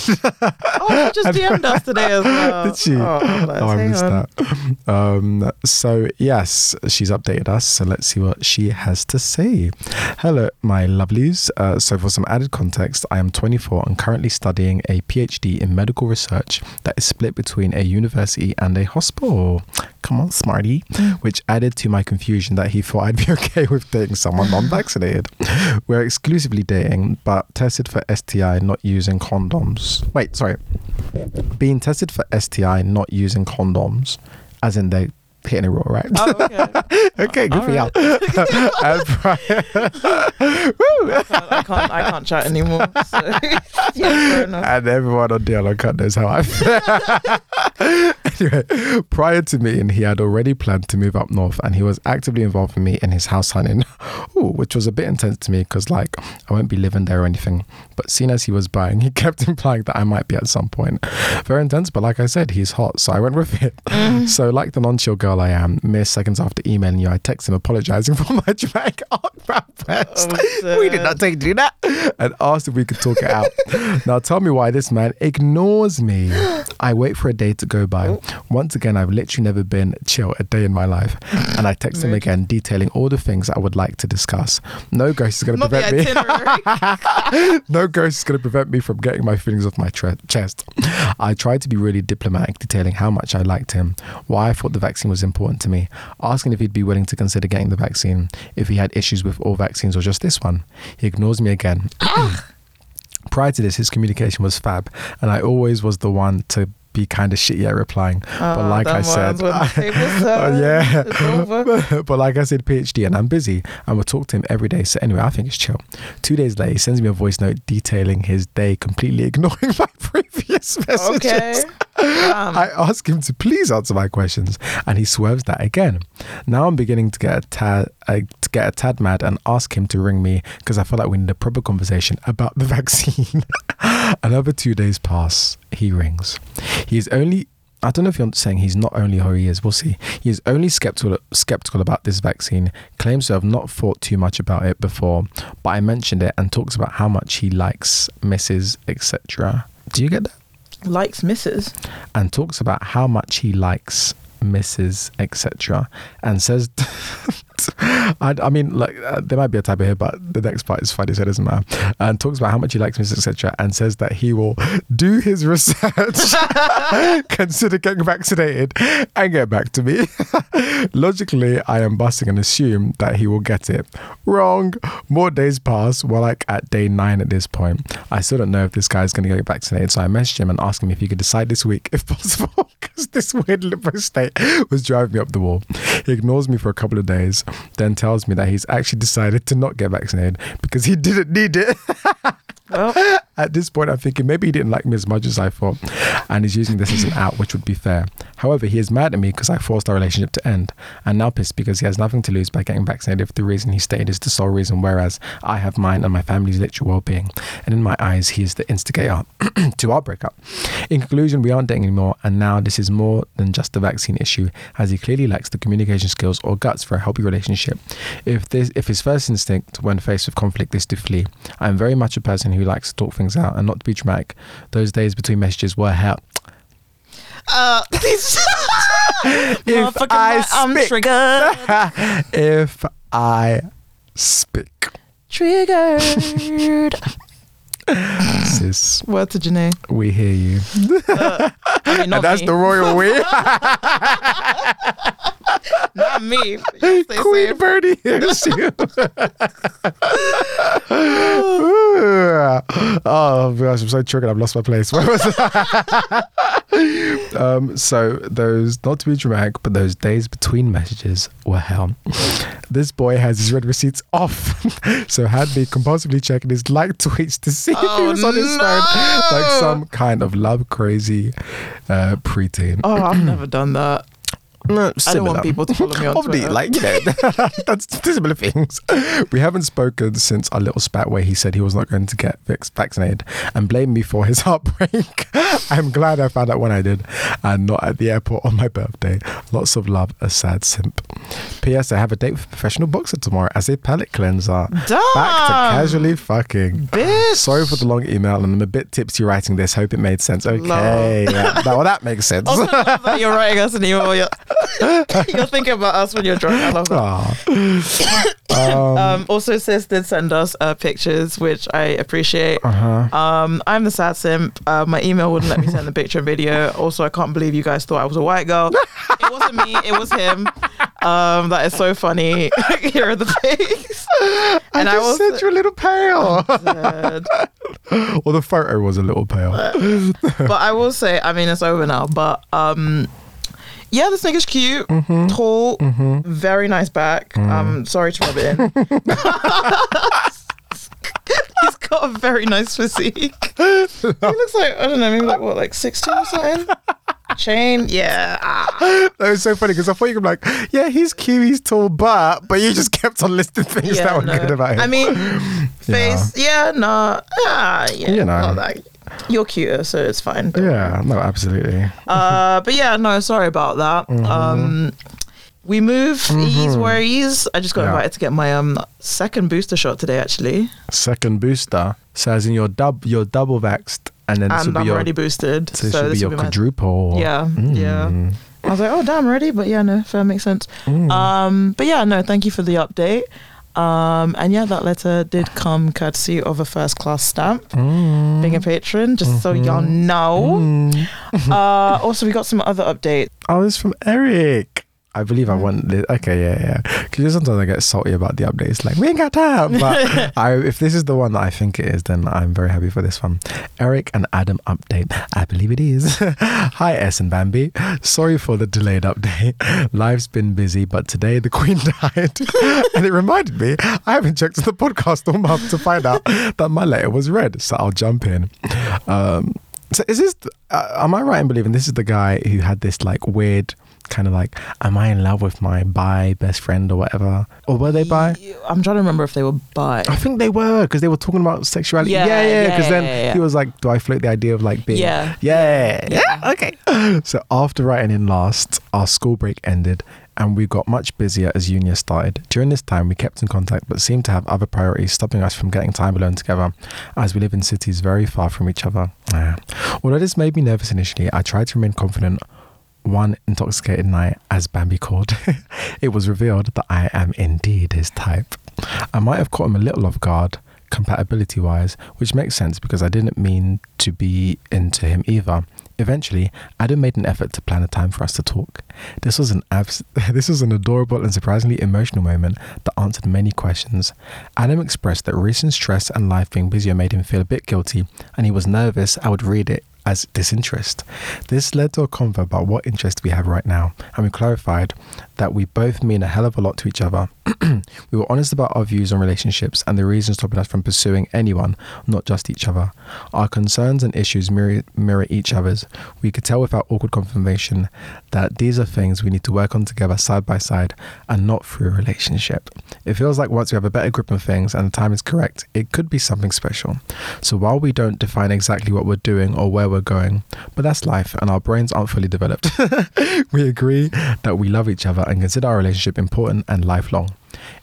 Oh, she just DM'd us today as well. Did she? Oh. Oh, I missed on. that. Um, so yes, she's updated us. So let's see what she has to say. Hello, my lovelies. Uh, so for some added context, I am 24 and currently studying a PhD in medical research that is split between a university and a hospital. Come on, smarty. Which added to my confusion that he thought I'd be okay with dating someone non-vaccinated. We're exclusively dating, but tested for STI, not using condoms. Wait, sorry being tested for STI not using condoms, as in they hitting a roll, right? Oh, okay. okay, good all for you. And prior- Woo! I can't, I can't. I can't chat anymore. So, yeah, and everyone on DL Uncut knows how I feel. anyway, prior to meeting, he had already planned to move up north and he was actively involved with me in his house hunting, Ooh, which was a bit intense to me because, like, I won't be living there or anything. But seeing as he was buying, he kept implying that I might be at some point. Very intense, but like I said, he's hot, so I went with it. Mm. So, like the non chill girl I am, mere seconds after emailing you, I text him apologizing for my dramatic outburst. Oh, we did not take to do that. And asked if we could talk it out. now, tell me why this man ignores me. I wait for a day to go by. Once again, I've literally never been chill a day in my life. And I text him again, detailing all the things I would like to discuss. No ghost is going to prevent me. no ghost is going to prevent me from getting my feelings off my tre- chest. I tried to be really diplomatic, detailing how much I liked him, why I thought the vaccine was important to me, asking if he'd be willing to consider getting the vaccine, if he had issues with all vaccines or just this one. He ignores me again. Prior to this, his communication was fab, and I always was the one to be kind of shitty at replying. but Oh, like I said, the table's Oh, yeah. But like I said, PhD, and I'm busy, and we'll talk to him every day. So anyway, I think it's chill. Two days later, he sends me a voice note detailing his day, completely ignoring my previous messages. Okay. Um, I ask him to please answer my questions, and he swerves that again. Now I'm beginning to get a tad, uh, to get a tad mad, and ask him to ring me because I feel like we need a proper conversation about the vaccine. Another two days pass. He rings. He's only. I don't know if you're saying he's not only who he is. We'll see. He is only skeptical skeptical about this vaccine. Claims to have not thought too much about it before, but I mentioned it and talks about how much he likes, misses, etc. Do you get that? Likes misses. and talks about how much he likes Mrs. etc. and says, I, I mean, like uh, there might be a typo here, but the next part is funny, so it doesn't matter. And talks about how much he likes Mrs. etc. and says that he will do his research, consider getting vaccinated, and get back to me. Logically, I am busting and assume that he will get it. Wrong. More days pass. We're like at day nine at this point. I still don't know if this guy is going to get vaccinated. So I messaged him and asked him if he could decide this week, if possible, because this weird limbo state was driving me up the wall. He ignores me for a couple of days, then tells me that he's actually decided to not get vaccinated because he didn't need it. Well, At this point, I'm thinking maybe he didn't like me as much as I thought, and he's using this as an out, which would be fair. However, he is mad at me because I forced our relationship to end, and now pissed because he has nothing to lose by getting vaccinated if the reason he stayed is the sole reason, whereas I have mine and my family's literal well being. And in my eyes, he is the instigator to our breakup. In conclusion, we aren't dating anymore, and now this is more than just a vaccine issue, as he clearly lacks the communication skills or guts for a healthy relationship. If this, if his first instinct when faced with conflict is to flee, I am very much a person who likes to talk things out and not to be dramatic. Those days between messages were hell. uh, motherfucker, I I'm triggered. if I speak, Triggered. sis, Word to Janae. we hear you. I mean, And that's me. the royal we. Not me. Queen safe. Birdie hears you. oh gosh, I'm so triggered. I've lost my place. Where was I? um, so those, not to be dramatic, but those days between messages were hell. This boy has his read receipts off, so had me compulsively checking his like tweets to see if he Oh, was on his phone, like some kind of love crazy uh, preteen. Oh, I've never done that. No, I don't want people to follow me on Obviously, Twitter. like you know, that's similar things. We haven't spoken since our little spat where he said he was not going to get vaccinated and blamed me for his heartbreak. I'm glad I found out when I did, and not at the airport on my birthday. Lots of love, a sad simp. P.S. I have a date with a professional boxer tomorrow as a palate cleanser. Back to casually fucking. Bitch. Sorry for the long email, and I'm a bit tipsy writing this. Hope it made sense. Okay, yeah, that, well that makes sense. Also, that you're writing us an email. You're, thinking about us when you're drunk. I love that. Aw. Um, also, sis did send us uh, pictures, which I appreciate. Uh-huh. Um, I'm the sad simp. Uh, my email wouldn't let me send the picture and video. Also, I can't believe you guys thought I was a white girl. It wasn't me. It was him. Um, that is so funny. Here are the pics. And I just was said you're a little pale. well, the photo was a little pale. but I will say, I mean, it's over now. But um, yeah, this nigga's cute, Mm-hmm. tall, very nice back. Um, sorry to rub it in. He's got a very nice physique. he looks like I don't know, maybe like what, like sixteen or something. Chain, yeah. Ah. That was so funny because I thought you were like, yeah, he's cute, he's tall, but but you just kept on listing things yeah that were no. good about him. I mean, face, yeah, no, ah, yeah, You know. not that. You're cuter, so it's fine. yeah, no, absolutely. Uh, but yeah, no, sorry about that. Mm-hmm. Um, we move. He's where he's. I just got Yeah. invited to get my um second booster shot today, actually, Second booster. So as in you're dub you're double vaxxed and then and will I'm be your already boosted. so So, this should be your will be my quadruple. yeah, yeah. Mm. I was like, oh damn, already, but yeah, no, fair makes sense. Mm. Um, but yeah, no, thank you for the update. Um, and yeah, that letter did come courtesy of a first class stamp, Mm. being a patron, just so y'all Mm-hmm. know. uh, also, we got some other updates. Oh, it's from Eric. I believe I want this. Okay, yeah, yeah. Because sometimes I get salty about the updates. Like, we ain't got time. But I, if this is the one that I think it is, then I'm very happy for this one. Eric and Adam update. I believe it is. Hi, S and Bambi. Sorry for the delayed update. Life's been busy, but today the Queen died. and it reminded me, I haven't checked the podcast all month to find out that my letter was read. So I'll jump in. Um, so is this, uh, am I right in believing this is the guy who had this like weird kind of like, am I in love with my bi best friend or whatever? Or were they bi? I'm trying to remember if they were bi. I think they were because they were talking about sexuality. Yeah, Yeah, yeah. yeah, Because then yeah, yeah. he was like, "Do I float the idea of like being?" Yeah. yeah, yeah. Okay. So after writing in last, our school break ended, and we got much busier as uni started. During this time, we kept in contact, but seemed to have other priorities stopping us from getting time alone together, as we live in cities very far from each other. Ah. Although this made me nervous initially, I tried to remain confident one intoxicated night, as Bambi called, it was revealed that I am indeed his type. I might have caught him a little off guard, compatibility wise, which makes sense because I didn't mean to be into him either. Eventually, Adam made an effort to plan a time for us to talk. This was an abs- this was an adorable and surprisingly emotional moment that answered many questions. Adam expressed that recent stress and life being busier made him feel a bit guilty, and he was nervous I would read it as disinterest. This led to a convo about what interest we have right now, and we clarified that we both mean a hell of a lot to each other. we were honest about our views on relationships and the reasons stopping us from pursuing anyone, not just each other. Our concerns and issues mirror, mirror each other's. We could tell without awkward confirmation that these are things we need to work on together side by side and not through a relationship. It feels like once we have a better grip on things and the time is correct, it could be something special. So while we don't define exactly what we're doing or where we're going, but that's life and our brains aren't fully developed, we agree that we love each other and consider our relationship important and lifelong.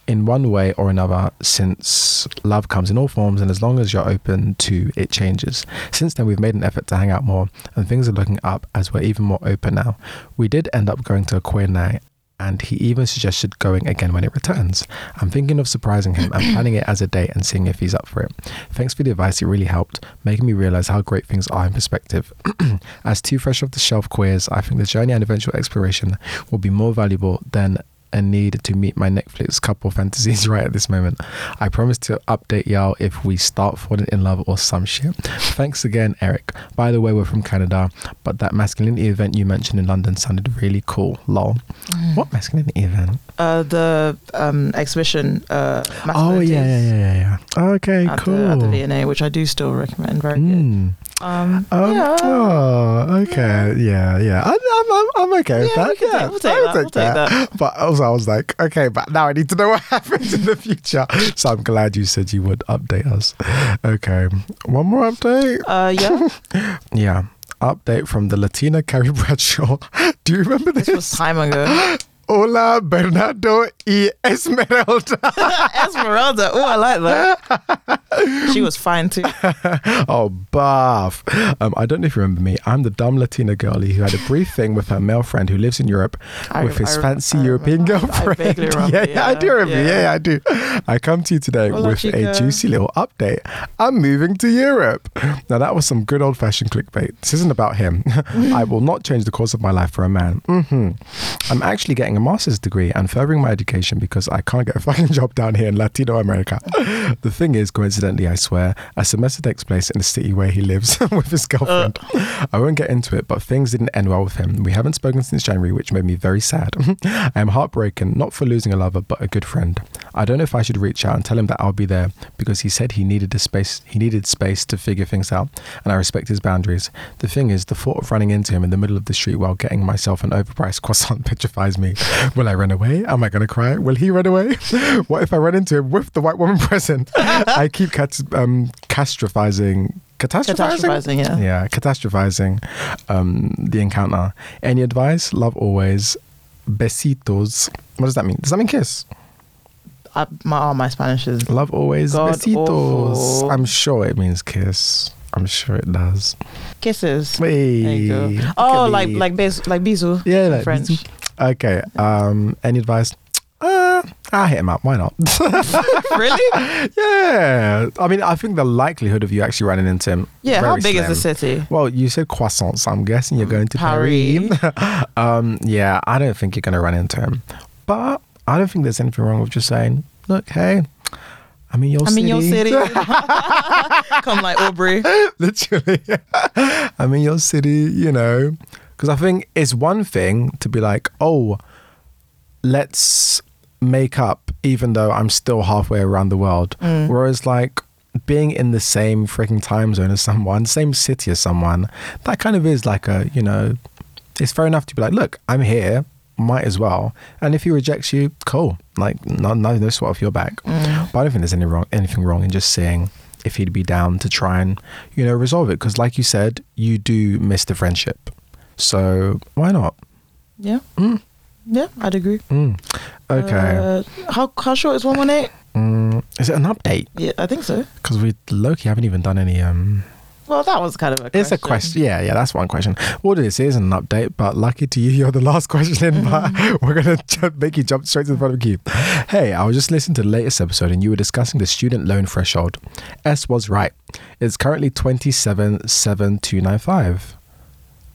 In one way or another, since love comes in all forms, and as long as you're open to it changes. Since then, we've made an effort to hang out more, and things are looking up as we're even more open now. We did end up going to a queer night, and he even suggested going again when it returns. I'm thinking of surprising him and planning it as a date and seeing if he's up for it. Thanks for the advice, it really helped, making me realize how great things are in perspective. as two fresh off the shelf queers, I think the journey and eventual exploration will be more valuable than and need to meet my Netflix couple fantasies right at this moment. I promise to update y'all if we start falling in love or some shit. Thanks again, Eric. By the way, we're from Canada, but that masculinity event you mentioned in London sounded really cool. Lol. Mm. What masculinity event? Uh, the um, exhibition. Uh, Oh yeah, yeah, yeah, yeah, yeah. Okay, At, cool. the, at the V&A, which I do still recommend. Very good. Mm. Um, Um, yeah. Oh, okay. Yeah, yeah. I, I'm, I'm, I'm okay with Yeah, that. we yeah, take- we'll take I that, we'll take that. But also, I was like, okay, but now I need to know what happens in the future. So I'm glad you said you would update us. Okay. One more update. Uh, yeah, Yeah. Update from the Latina Carrie Bradshaw. Do you remember this? this was time ago. Hola, Bernardo y Esmeralda. Esmeralda. Oh, I like that. she was fine too. oh, bath. Um, I don't know if you remember me. I'm the dumb Latina girlie who had a brief thing with her male friend who lives in Europe I with his I fancy I European girlfriend. vaguely remember, yeah, yeah, I do yeah, remember. Yeah. yeah. I do. I come to you today Hola, with a juicy little update. I'm moving to Europe. Now, that was some good old fashioned clickbait. This isn't about him. I will not change the course of my life for a man. hmm I'm actually getting a master's degree and furthering my education because I can't get a fucking job down here in Latino America. the thing is, coincidentally, I swear, a semester takes place in the city where he lives with his girlfriend. Uh. I won't get into it, but things didn't end well with him. We haven't spoken since January, which made me very sad. I am heartbroken, not for losing a lover, but a good friend. I don't know if I should reach out and tell him that I'll be there because he said he needed a space. He needed space to figure things out, and I respect his boundaries. The thing is, the thought of running into him in the middle of the street while getting myself an overpriced croissant petrifies me. Will I run away? Am I going to cry? Will he run away? what if I run into him with the white woman present? I keep cat- um, catastrophizing. Catastrophizing? Catastrophizing, yeah. Yeah, catastrophizing um, the encounter. Any advice? Love always. Besitos. What does that mean? Does that mean kiss? I, my, oh, my Spanish is. Love always. God besitos. awful. I'm sure it means kiss. I'm sure it does. Kisses. Hey, There you go. Oh, like like bis, like bisou. yeah, like French. Okay. Um, any advice? Uh, I'll hit him up. Why not? really? yeah. I mean, I think the likelihood of you actually running into him. Yeah. How big is the city? Well, you said croissant, so I'm guessing you're going to Paris. Paris. um, yeah, I don't think you're going to run into him. But I don't think there's anything wrong with just saying, look, hey, I'm in your I'm city. in your city. Come like Aubrey. Literally. I'm in your city, you know. Because I think it's one thing to be like, oh, let's make up, even though I'm still halfway around the world. Mm. Whereas, like, being in the same freaking time zone as someone, same city as someone, that kind of is like a, you know, it's fair enough to be like, look, I'm here, might as well. And if he rejects you, cool. Like, no, no, no sweat off your back. Mm. But I don't think there's any wrong, anything wrong in just saying if he'd be down to try and, you know, resolve it. Because, like you said, you do miss the friendship. So why not? Yeah. Mm. Yeah, I'd agree. Mm. Okay. Uh, how how short is one one eight? mm. Is it an update? Yeah, I think so. Because we lowkey haven't even done any. um Well, that was kind of a. It's a question. Yeah, yeah, that's one question. What this is an update, but lucky to you, you're the last question in. But we're gonna ju- make you jump straight to the front of the queue. Hey, I was just listening to the latest episode, and you were discussing the student loan threshold. S was right. It's currently twenty seven seven two nine five.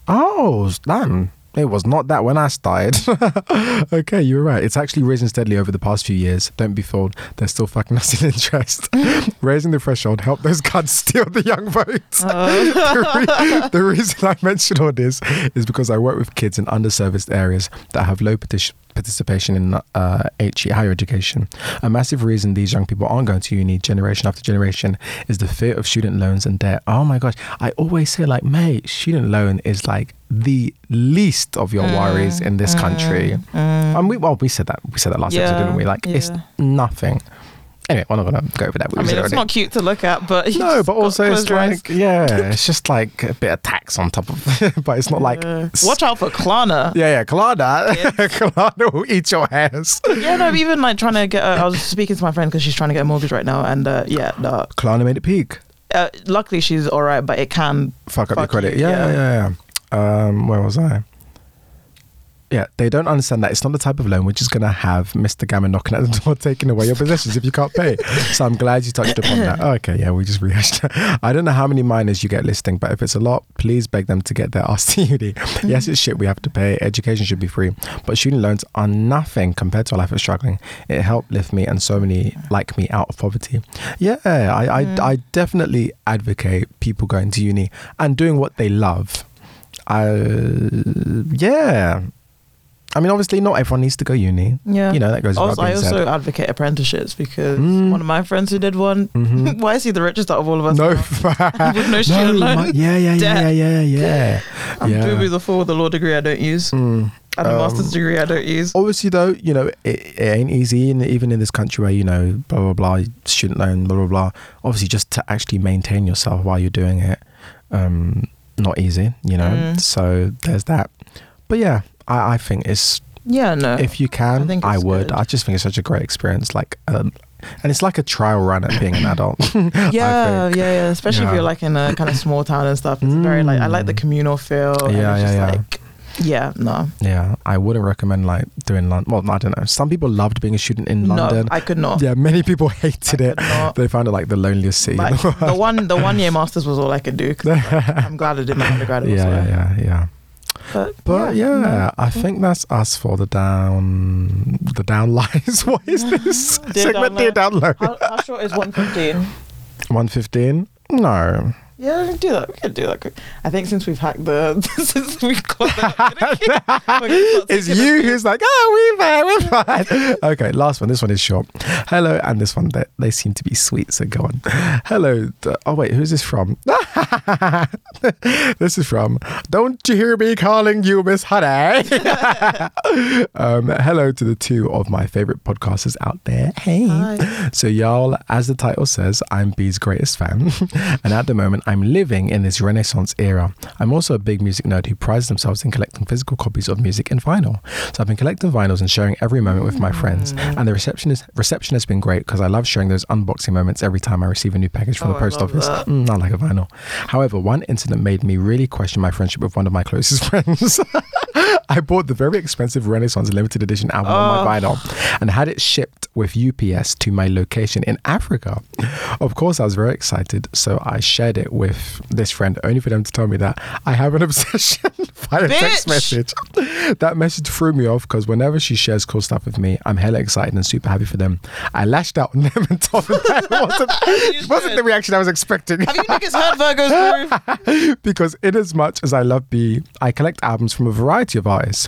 Oh, damn. It was not that when I started. okay, you were right. It's actually risen steadily over the past few years. Don't be fooled. They're still fucking us in interest. Raising the threshold helped those guns steal the young votes. the, re- the reason I mention all this is because I work with kids in underserviced areas that have low partic- participation in uh, HE, higher education. A massive reason these young people aren't going to uni generation after generation is the fear of student loans and debt. Oh my gosh. I always say, like, mate, student loan is like the least of your worries in this country. And we, well, we said that. We said that last Mm, Yeah, episode, didn't we? Like, it's nothing. Anyway, we're not going to go over that. We I mean, it's not cute to look at, but No, but also it's like, yeah, it's just like a bit of tax on top of it. but it's not like, Uh, watch out for Klarna. yeah, yeah, Klarna. Yeah. Klarna will eat your ass. Yeah, no, even like trying to get. A, I was speaking to my friend because she's trying to get a mortgage right now, and uh, yeah, no. Klarna made it peak. Uh, luckily, she's all right, but it can. Fuck up your credit. you, yeah, yeah. yeah, yeah. Um, where was I? Yeah, they don't understand that it's not the type of loan which is going to have Mr. Gammon knocking at the door, taking away your possessions if you can't pay. So I'm glad you touched upon that. Oh, okay, yeah, we just rehashed that. I don't know how many minors you get listing, but if it's a lot, please beg them to get their ass to uni. Yes, it's shit we have to pay. Education should be free, but student loans are nothing compared to a life of struggling. It helped lift me and so many like me out of poverty. Yeah, I, I, I definitely advocate people going to uni and doing what they love. I, yeah. I mean, obviously, not everyone needs to go uni. Yeah. You know, that goes Also, I also said. advocate apprenticeships because Mm. one of my friends who did one, Mhm. why is he the richest out of all of us? No, now? with no student no, loan. my- yeah, yeah, yeah, Debt. yeah, yeah. I'm yeah. boo boo the fool with a law degree I don't use Mm. and a Um, master's degree I don't use. Obviously, though, you know, it, it ain't easy, and even in this country where you know, blah blah blah, student loan, blah blah blah. Obviously, just to actually maintain yourself while you're doing it, um, not easy, you know. Mm. So there's that. But yeah, I, I think it's Yeah, no. if you can, I think I, would. good. I just think it's such a great experience. Like, um, and it's like a trial run at being an adult. yeah, yeah, yeah. Especially if you're like in a kind of small town and stuff. It's very like I like the Mm. communal feel. and Yeah, it's just yeah, yeah. Like, yeah, no, Yeah, I wouldn't recommend like doing London. Well, I don't know. Some people loved being a student in London. no, I could not. yeah, many people hated I it. not. They found it like the loneliest city. in Like, the world. the one, the one year masters was all I could do. 'cause I'm glad I did my undergrad. yeah, elsewhere. yeah, yeah, yeah. But, But yeah, no. I think that's us for the down, the down lies. What is this Dear segment? down Dear low. down low. How, how short is 115? One fifteen. No. Yeah, we can do that. We can do that. quick. I think since we've hacked the, since we've got that, we're gonna start it's you who's like, oh, we're fine, we're fine. okay, last one. This one is short. Hello, and this one, they, they seem to be sweet, so go on. Hello. Oh, wait, who's this from? this is from, don't you hear me calling you Miss Honey? um, hello to the two of my favorite podcasters out there. Hey. Hi. So, y'all, as the title says, I'm B's greatest fan. and at the moment, I'm living in this Renaissance era. I'm also a big music nerd who prides themselves in collecting physical copies of music in vinyl. So, I've been collecting vinyls and sharing every moment with my friends. And the reception, is, reception has been great because I love sharing those unboxing moments every time I receive a new package from Oh, the post office. Mm, not like a vinyl. However, one incident made me really question my friendship with one of my closest friends. I bought the very expensive Renaissance limited edition album on my Oh. vinyl and had it shipped with UPS to my location in Africa. Of course, I was very excited, so I shared it with this friend, only for them to tell me that I have an obsession via text message. That message threw me off because whenever she shares cool stuff with me, I'm hella excited and super happy for them. I lashed out on them and told them that it wasn't, it wasn't the reaction I was expecting. Have you niggas heard Virgo's because in as much as I love B, I collect albums from a variety of artists,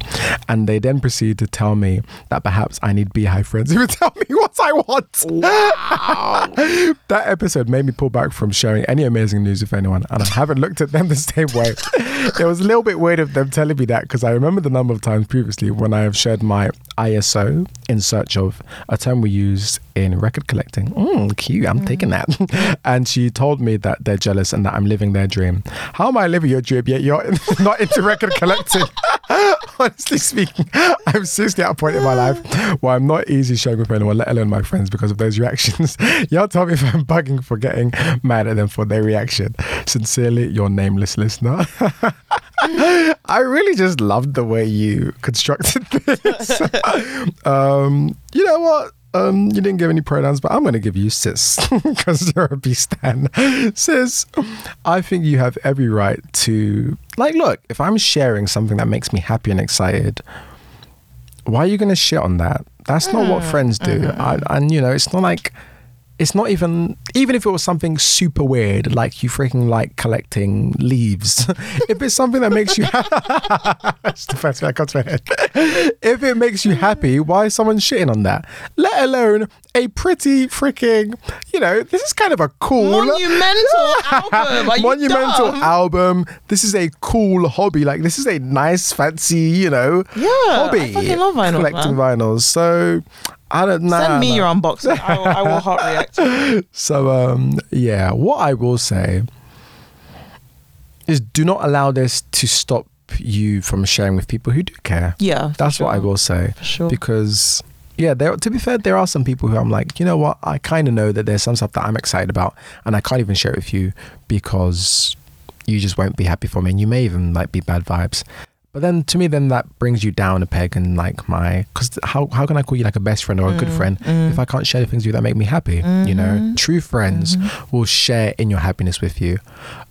and they then proceed to tell me that perhaps I need BeyHive friends who would tell me what I want. that episode made me pull back from sharing any amazing news with anyone, and I haven't looked at them the same way. it was a little bit weird of them telling me that because I remember the number of times previously when I have shared my ISO in search of a term we use in record collecting. Mm, cute, I'm taking that. and she told me that they're jealous and that I'm living their dream. How am I living your dream yet you're not into record collecting? Honestly speaking, I'm seriously at a point in my life where I'm not easy sharing with anyone, let alone my friends, because of those reactions. Y'all tell me if I'm bugging for getting mad at them for their reaction. Sincerely, your nameless listener. I really just loved the way you constructed this. um, you know what? Um, you didn't give any pronouns, but I'm going to give you sis because you're a beastan. Sis, I think you have every right to, like, look, if I'm sharing something that makes me happy and excited, why are you going to shit on that? That's not what ah, friends do. I, and, you know, it's not like, it's not even even if it was something super weird like you freaking like collecting leaves if it's something that makes you that's the first thing that comes to my head. If it makes you happy why is someone shitting on that? Let alone a pretty freaking you know this is kind of a cool Monumental album. Are monumental album. This is a cool hobby. Like this is a nice fancy you know Yeah, hobby. I fucking love vinyls, collecting man. vinyls. So I don't know. Send me your unboxing. I will, I will heart react. So um yeah, what I will say is do not allow this to stop you from sharing with people who do care. Yeah, That's what I will say. For sure. Because yeah, there to be fair, there are some people who I'm like, you know what, I kind of know that there's some stuff that I'm excited about and I can't even share it with you because you just won't be happy for me and you may even like be bad vibes. But then to me, then that brings you down a peg and like my, because how, how can I call you like a best friend or a good Mm, friend if I can't share the things with you that make me happy? You know, Mhm. true friends Mm-hmm. will share in your happiness with you.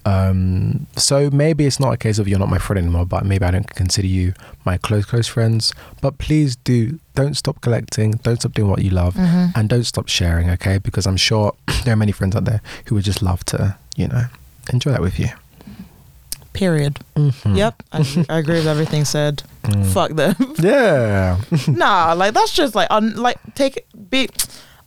Um, so maybe it's not a case of you're not my friend anymore, but maybe I don't consider you my close, close friends. But please do, don't stop collecting, don't stop doing what you love, Mm-hmm. and don't stop sharing, okay? Because I'm sure there are many friends out there who would just love to, you know, enjoy that with you. Period. Mhm. Yep, I, I agree with everything said. Mm. Fuck them. Yeah. nah, like that's just like un, like take be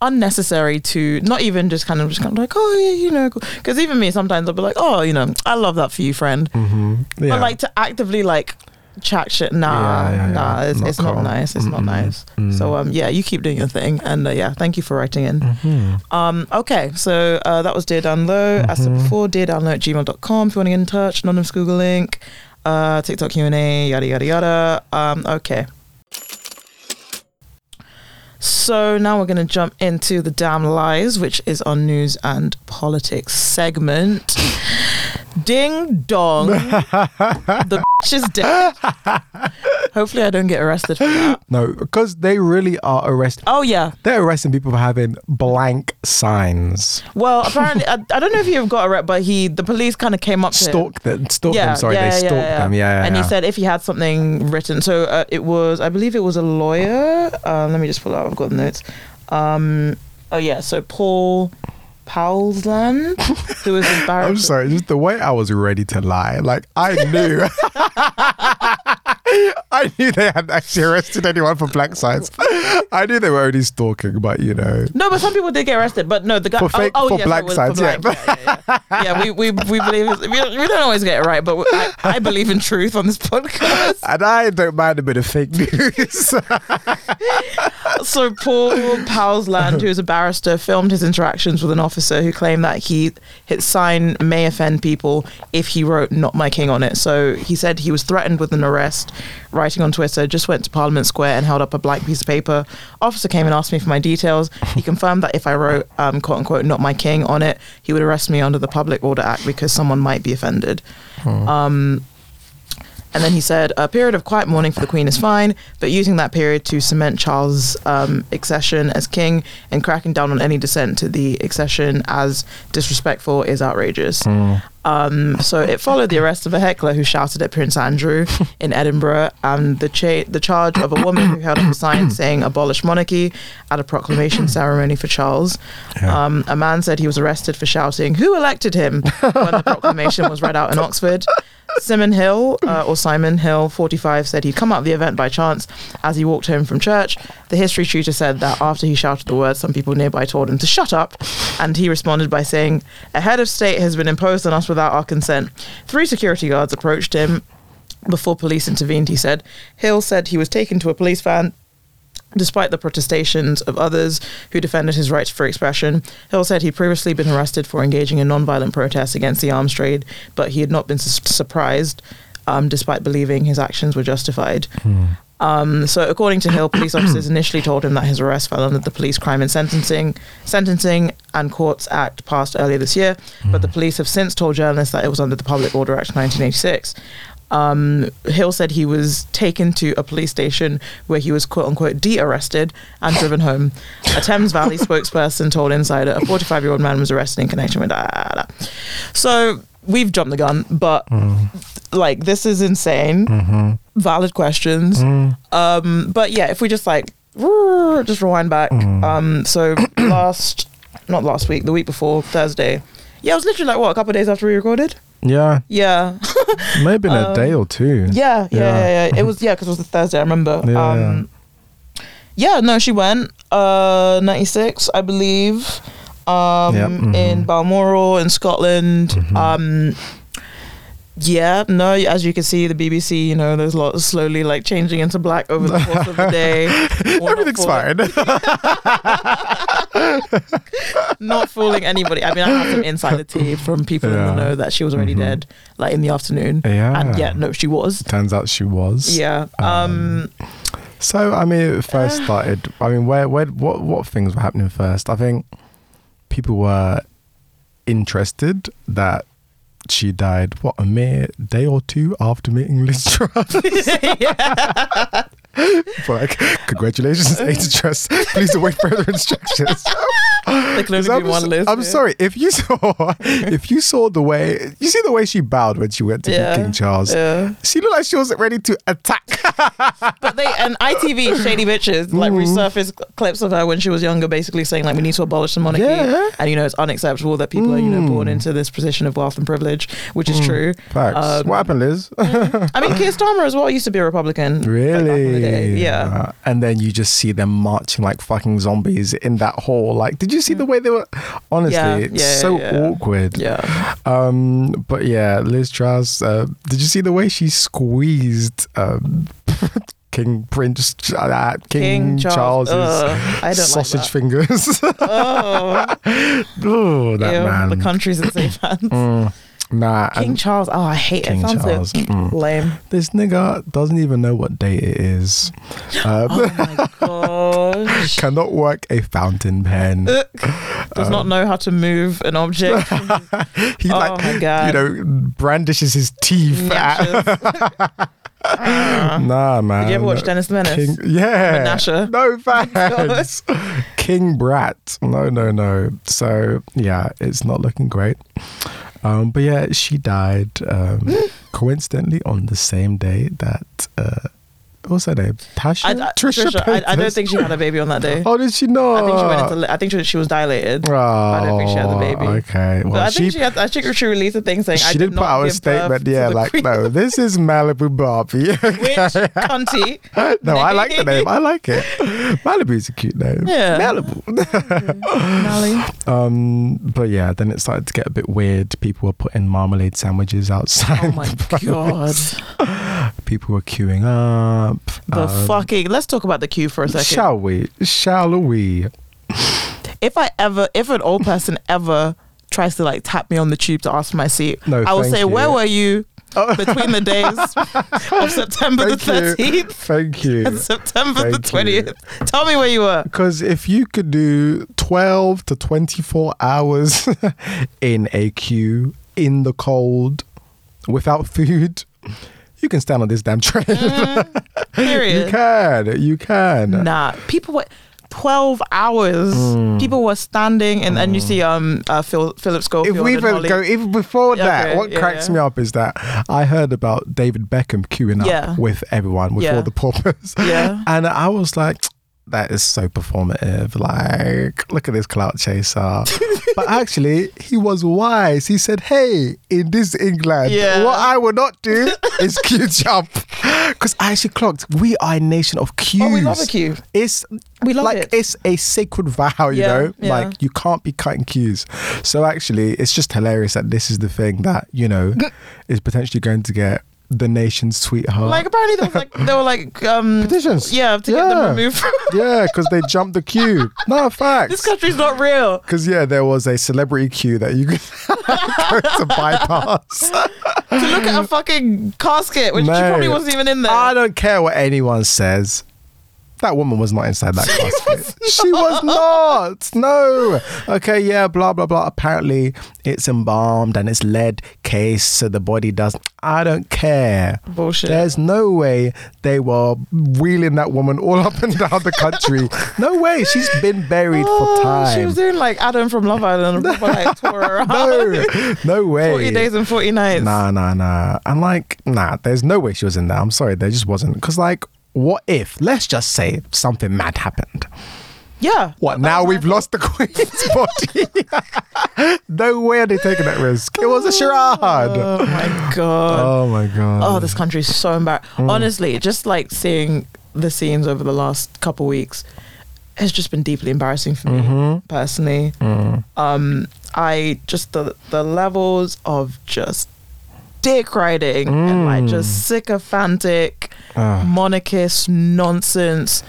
unnecessary to not even just kind of just kind of like oh yeah you know because even me sometimes I'll be like oh you know I love that for you friend hmm Yeah. but like to actively like chat shit nah Yeah, yeah, nah it's, Not it's not nice it's not Mm-mm. nice Mm. so um yeah you keep doing your thing and uh, yeah thank you for writing in Mhm. um okay so uh, that was dear down low as said Mhm. before dear down low at gmail.com if you want to get in touch anonymous google link uh tiktok q&a yada yada yada um okay so now we're going to jump into the damn lies which is our news and politics segment ding dong the is dead hopefully i don't get arrested for that No, because they really are arresting. oh yeah They're arresting people for having blank signs. well apparently I, I don't know if you've got a right but he the police kind of came up to him. Stalk them. Stalk them. Sorry, they stalked them. Yeah, yeah. and yeah. he said if he had something written, so uh, it was, I believe it was a lawyer. Um, let me just pull out. I've got the notes. Um, oh yeah, so Paul Powlesland, um, who was I'm embarrassed. sorry, just the way I was ready to lie. Like I knew, I knew they hadn't actually arrested anyone for black signs. I knew they were only stalking, but you know, No, but some people did get arrested. But no, the guy For fake- oh, oh, for yeah, black signs, black, yeah, yeah, yeah. Yeah, we, we we believe we, we don't always get it right, but I, I believe in truth on this podcast. and I don't mind a bit of fake news. so Paul Powlesland, who is a barrister, filmed his interactions with an officer who claimed that he his sign may offend people if he wrote "Not My King" on it. So he said he was threatened with an arrest, writing on Twitter. Just went to Parliament Square and held up a blank piece of paper. Officer came and asked me for my details. He confirmed that if I wrote um, "quote unquote" "Not My King" on it, he would arrest me under the Public Order Act because someone might be offended. Um, and then he said, a period of quiet mourning for the Queen is fine, but using that period to cement Charles' um, accession as king and cracking down on any dissent to the accession as disrespectful is outrageous. Um, so it followed the arrest of a heckler who shouted at Prince Andrew in Edinburgh and the, cha- the charge of a woman who held up a sign saying abolish monarchy at a proclamation ceremony for Charles. Yeah. Um, a man said he was arrested for shouting, Who elected him? when the proclamation was read out in Oxford. Simon Hill, uh, or Simon Hill, 45, said he'd come of the event by chance as he walked home from church. The history tutor said that after he shouted the words, some people nearby told him to shut up, and he responded by saying, A head of state has been imposed on us without our consent. Three security guards approached him before police intervened, he said. Hill said he was taken to a police van Despite the protestations of others who defended his rights for expression, Hill said he'd previously been arrested for engaging in non-violent protests against the arms trade, but he had not been su- surprised, um, despite believing his actions were justified. Um, so, according to Hill, police officers initially told him that his arrest fell under the Police Crime and Sentencing, Sentencing and Courts Act passed earlier this year, but the police have since told journalists that it was under the Public Order Act 1986. Um, Hill said he was taken to a police station where he was quote unquote de arrested and driven home. A Thames Valley spokesperson told Insider a 45 year old man was arrested in connection with that. So we've jumped the gun, but like this is insane. Mm-hmm. Valid questions. Um, but yeah, if we just like just rewind back. Um, so last, not last week, the week before Thursday. Yeah, it was literally like what a couple of days after we recorded. Yeah, Yeah, maybe in a day or two. Um, yeah, yeah, Yeah. yeah. yeah. It was yeah, because it was a Thursday. I remember. Yeah, um, yeah. no, she went. Uh, ninety six, I believe. Um, Yep, mhm. in Balmoral in Scotland. Mhm. Um, yeah, no, as you can see, the BBC, you know, there's a lot slowly like changing into black over the course of the day. Everything's fine. Not fooling anybody. I mean, I have some insider tea from people in Yeah. the know that she was already Mhm. dead, like in the afternoon. yeah. And yeah, no, she was. Turns out she was. Yeah. Um, So I mean, it first started. I mean, where, where, what, what things were happening first? I think people were interested that she died, what, a mere day or two after meeting Liz Truss. Like, congratulations, Ada Truss. Please await further instructions. There can only I'm, be one list. I'm yeah. sorry if you saw if you saw the way you see the way she bowed when she went to Yeah, King Charles. yeah. She looked like she wasn't ready to attack. But they and ITV shady bitches like Mm. resurfaced clips of her when she was younger, basically saying like we need to abolish the monarchy, Yeah. and you know it's unacceptable that people are you know born into this position of wealth and privilege, which is true. Mm. Facts. Um, what happened, Liz? I mean, Keir Starmer as well used to be a Republican. really? back in the day. Yeah. And then you just see them marching like fucking zombies in that hall. Like, did you see the way they were? Honestly, Yeah, it's yeah, so yeah. awkward. Yeah. Um, but yeah, Liz Truss. Uh, did you see the way she squeezed um, King Prince uh, King, King Charles. Charles's Ugh, I don't sausage like fingers? Oh, oh, that ew, man. the country's in safe hands. Mm, nah, King and Charles. Oh, I hate King it. Sounds Charles, so mm. lame. this nigga doesn't even know what date it is. Um, Oh my gosh. cannot work a fountain pen. Does not know how to move an object. He Oh like my God. you know brandishes his teeth. At, Nyashes. nah, man. Did you ever watch Dennis the Menace? King, yeah. Menashe? No thanks. King Brat. No, no, no. So yeah, it's not looking great. Um, but yeah, she died um, coincidentally on the same day that uh, what's her name? Tasha. I, I, Trisha, I, I don't think she had a baby on that day. Oh, did she not? I think she went into. li- I think she, she was dilated. Oh, I don't think she had the baby. Okay. Well, but I she think she, had. I think she released a thing saying I she did did put out a statement. Yeah, like queen. no, this is Malibu Barbie. Which cunty? no, I like the name. I like it. Malibu's a cute name. Yeah. Malibu. Nally. Um, but yeah, then it started to get a bit weird. People were putting marmalade sandwiches outside. Oh my god. People were queuing up. The Um, fucking. Let's talk about the queue for a second. Shall we? Shall we? if I ever, if an old person ever tries to like tap me on the tube to ask for my seat, No, I will say, you. "Where were you between the days of September the Thank you. thirteenth Thank you. and September the Thank you. twentieth? Tell me where you were." Because if you could do 12 to 24 hours in a queue in the cold without food, you can stand on this damn train. you Period. can. You can. Nah, people were. 12 hours Mm. people were standing and then you see um uh, Phil, Philip Schofield If we even go even before Yeah, that, okay, what yeah, cracks yeah. me up is that I heard about David Beckham queuing up with everyone, with all the paupers. Yeah. And I was like, that is so performative. Like, look at this clout chaser. but actually, he was wise. He said, hey, in this England, Yeah. what I will not do is queue jump. Because I actually clocked, we are a nation of queues. Oh, we love a queue. It's We love like it. it's a sacred vow, you Yeah, know. yeah. Like you can't be cutting queues. So actually, it's just hilarious that this is the thing that you know is potentially going to get the nation's sweetheart. Like apparently they was like there were like um Petitions. Yeah, to get them Yeah. removed from yeah, because they jumped the queue. No this country's not real. Because yeah, there was a celebrity queue that you could go to bypass. to look at a fucking casket, which she probably wasn't even in there. I don't care what anyone says. That woman was not inside that casket. she was not. No. Okay, yeah, blah, blah, blah. Apparently, it's embalmed and it's lead case, so the body doesn't. I don't care. Bullshit. There's no way they were wheeling that woman all up and down the country. no way. She's been buried Oh, for time. She was doing like Adam from Love Island, and like tour around. no, no way. 40 days and 40 nights. Nah, nah, nah. I'm like, nah, there's no way she was in there. I'm sorry, there just wasn't. Because, like, what if, let's just say something mad happened? Yeah. What, now we've lost the Queen's body? no way are they taking that risk. It was a charade. Oh my god. Oh my God. Oh, this country is so embarrassed. Mm. Honestly, just like seeing the scenes over the last couple weeks has just been deeply embarrassing for me Mm-hmm. personally. Mm. Um, I just the the levels of just dick riding and like Mm. just sycophantic Ah. monarchist nonsense.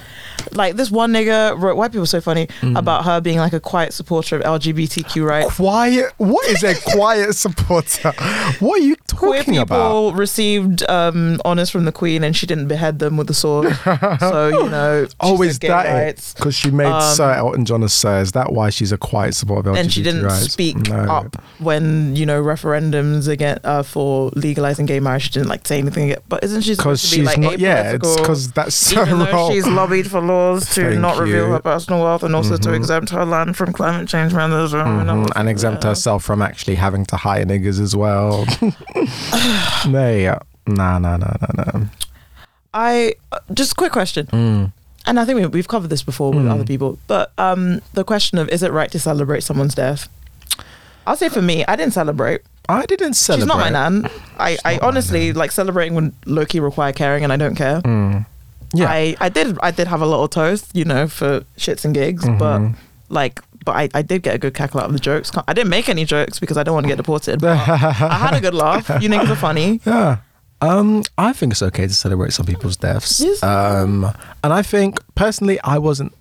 Like this one nigga wrote white people are so funny Mm. about her being like a quiet supporter of LGBTQ rights. Quiet. What is a quiet supporter? What are you talking Queer people about? received um, honors from the Queen, and she didn't behead them with a sword. so you know, always Oh, that. Because she made Um, Sir Elton John a Sir. Is that why she's a quiet supporter of LGBT and she didn't rights? speak No. up when you know referendums again uh, for legalizing gay marriage. She didn't like say anything. But isn't she Because supposed to be she's like not. Yeah, it's because that's so even wrong. she's lobbied for laws to Thank not reveal you. her personal wealth and also to Mhm. exempt her land from climate change measures Mhm, and exempt herself from actually having to hire niggas as well. no, yeah. Nah, nah, nah, nah, nah. I uh, just a quick question, Mm. and I think we, we've covered this before with Mm. other people, but um, the question of is it right to celebrate someone's death? I'll say for me, I didn't celebrate. I didn't celebrate. She's not my nan. I, She's I honestly nan. like celebrating when Loki require caring, and I don't care. Mm. Yeah. I, I did I did have a little toast, you know, for shits and gigs, but Mhm. like, but I, I did get a good cackle out of the jokes. I didn't make any jokes because I don't want to get deported. But I had a good laugh. You niggas are funny. Yeah. Um, I think it's okay to celebrate some people's deaths. Yes. Um, and I think personally, I wasn't.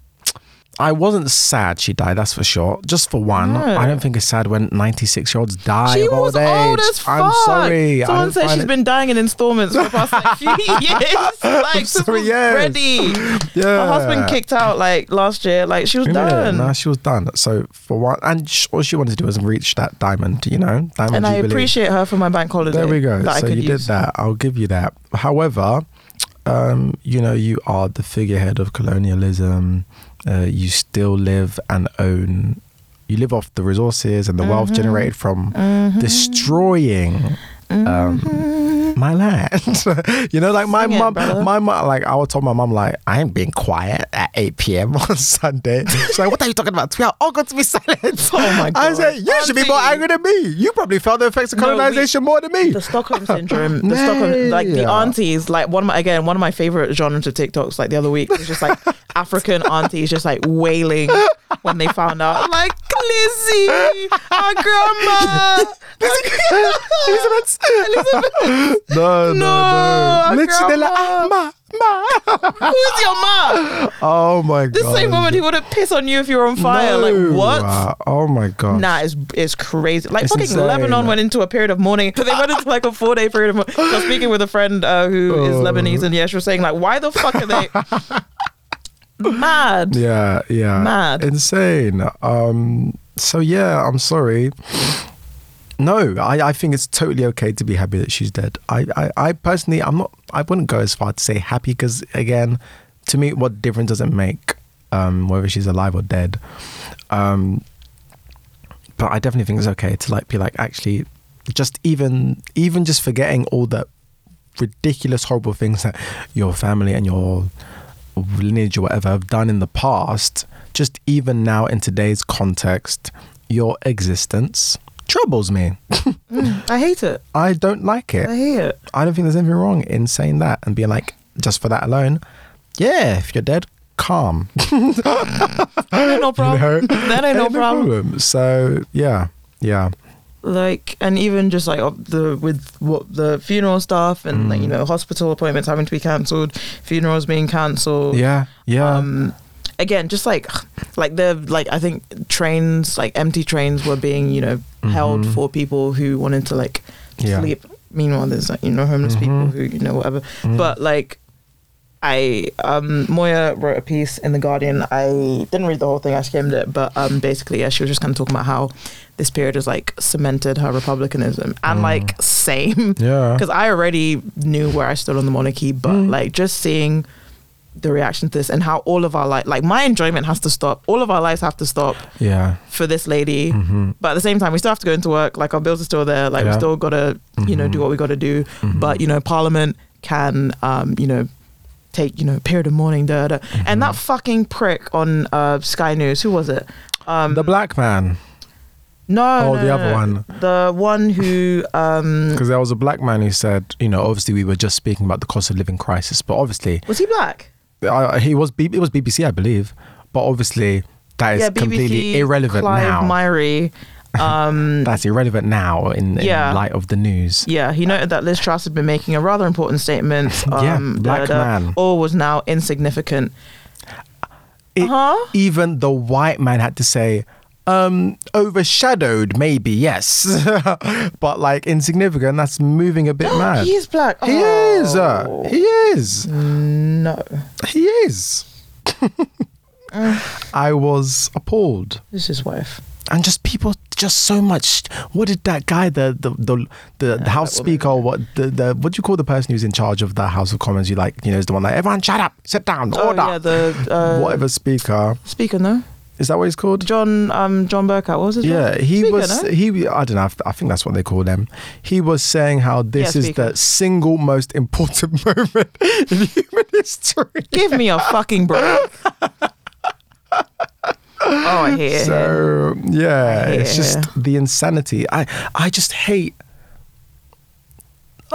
I wasn't sad she died. That's for sure. Just for one, No. I don't think it's sad when ninety-six-year-olds die She of was old age. old as fuck. I'm sorry. Someone said she's it- been dying in installments for the past like few years. Like sorry, yes. ready. Yeah. Her husband kicked out like last year. Like she was Yeah, done. nah, she was done. So for one, and sh- all she wanted to do was reach that diamond. You know, diamond and I jubilee. appreciate her for my bank holiday. There we go. That So you use. did that. I'll give you that. However, um, you know, you are the figurehead of colonialism. Uh, you still live and own. You live off the resources and the wealth Mhm. generated from Mhm. destroying um, Mhm. my land. you know, like my Sing it, mum, my mum, like I would tell my mom, like I ain't being quiet at eight p.m. on Sunday. She's like, "What are you talking about? We are all oh, going to be silent." Oh my god! I said, "You should be more angry than me. You probably felt the effects of No, we- colonization more than me." the Stockholm syndrome, the Stockholm, like the aunties, like one of my again one of my favorite genres of TikToks. Like the other week, was just like African aunties just like wailing when they found out, like Lizzie, our grandma, Elizabeth. Elizabeth, No, no, No, no. Literally, they're like, ah, ma, ma. who's your ma? Oh my god. This god. same woman who wouldn't piss on you if you were on fire. No. Like what? Oh my god. Nah, it's, it's crazy. Like It's fucking insane. Lebanon went into a period of mourning. They went into like a four day period of mourning. I was speaking with a friend uh, who is Oh. Lebanese, and yeah, she was saying like, why the fuck are they mad? Yeah, yeah. Mad. Insane. Um so yeah, I'm sorry. No, I, I think it's totally okay to be happy that she's dead. I, I, I personally I'm not I wouldn't go as far to say happy because again, to me what difference does it make um whether she's alive or dead? Um but I definitely think it's okay to like be like actually just even even just forgetting all the ridiculous horrible things that your family and your lineage or whatever have done in the past, just even now in today's context, your existence troubles me. Mm, I hate it. I don't like it. I hate it. I don't think there's anything wrong in saying that and being like, just for that alone, yeah, if you're dead, calm. That ain't no problem. that ain't no Ain't problem. So yeah, yeah. Like, and even just like the with what the funeral stuff and like Mm. you know hospital appointments having to be cancelled, funerals being cancelled. Yeah, yeah. Um, again, just like like the like I think trains like empty trains were being you know held Mhm. for people who wanted to like Yeah. sleep. Meanwhile, there's like you know homeless people Mhm. who you know whatever. Mm. But like, I um Moya wrote a piece in the Guardian. I didn't read the whole thing. I skimmed it, but um basically, yeah, she was just kind of talking about how this period has like cemented her republicanism and Mm. like same yeah. because I already knew where I stood on the monarchy, but Mm. like just seeing the reaction to this and how all of our like like my enjoyment has to stop. All of our lives have to stop Yeah. for this lady. hmm But at the same time, we still have to go into work. Like our bills are still there. Like we still gotta, you know, do Mhm. what we gotta do. Mhm. But you know, Parliament can, um, you know, take you know period of mourning. Da, da. And that fucking prick on uh, Sky News. Who was it? Um, the black man. No, Oh, no, the other no. one. The one who um, Because there was a black man who said, you know, obviously we were just speaking about the cost of living crisis, but obviously was he black? I, he was B, it was BBC, I believe, but obviously that is yeah, BBC, completely irrelevant Clive now. Myrie. Um, That's irrelevant now in, in Yeah. light of the news. yeah, he noted that Liz Truss had been making a rather important statement. Um, Yeah, black that, uh, man. All was now insignificant. it, Uh-huh. even the white man had to say, um, overshadowed, maybe, yes. but like insignificant, that's moving a bit mad. He is black. He Oh. is. Uh, he is. No. He is. I was appalled. This is his wife. And just people, just so much. What did that guy, the the the, the, the House Speaker, or what the, the what do you call the person who's in charge of the House of Commons? You like, you know, is the one like everyone shut up, sit down, Oh order, yeah, the uh, whatever Speaker. speaker. No, Is that what he's called? John. Um, John Bercow. What was his name? Yeah, he Speaker, was. no? He, I don't know. I think that's what they call them. He was saying how this Yeah, is speaker. the single most important moment in human history. Give me a fucking break. oh, I hear him. So yeah, it's just the insanity. I I just hate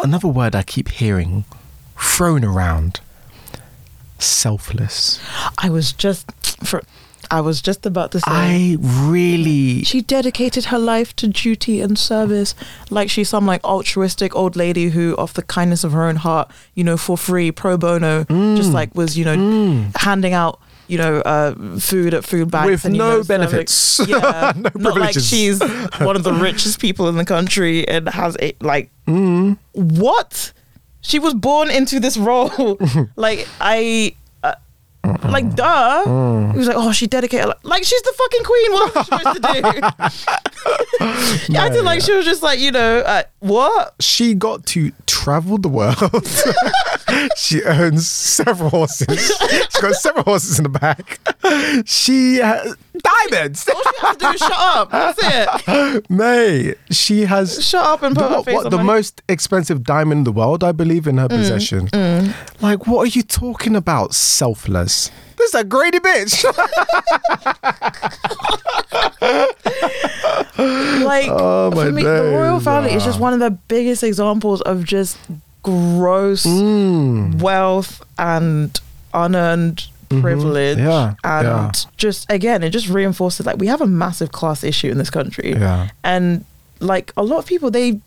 another word I keep hearing thrown around. Selfless. I was just for. I was just about to say. I really she dedicated her life to duty and service like she's some like altruistic old lady who off the kindness of her own heart you know for free pro bono Mm. just like was you know handing out you know uh, food at food banks With and, no know, benefits. yeah No not like she's one of the richest people in the country and has a like Mm. what she was born into this role like i like duh Mm. he was like oh she dedicated like, like she's the fucking queen what am i supposed to do yeah, i did like she was just like you know uh, what she got to travel the world. she owns several horses. She's got several horses in the back. She has diamonds. all she has to do is shut up that's it Mate, she has shut up and the, put her face what, on the my- most expensive diamond in the world, I believe, in her Mm, possession. Like, what are you talking about? Selfless. This is a greedy bitch. like Oh, my for me the royal family is ah. just one of the biggest examples of just gross Mm. wealth and unearned privilege Mm-hmm. Yeah, and yeah. just again it just reinforces like we have a massive class issue in this country Yeah. and like a lot of people they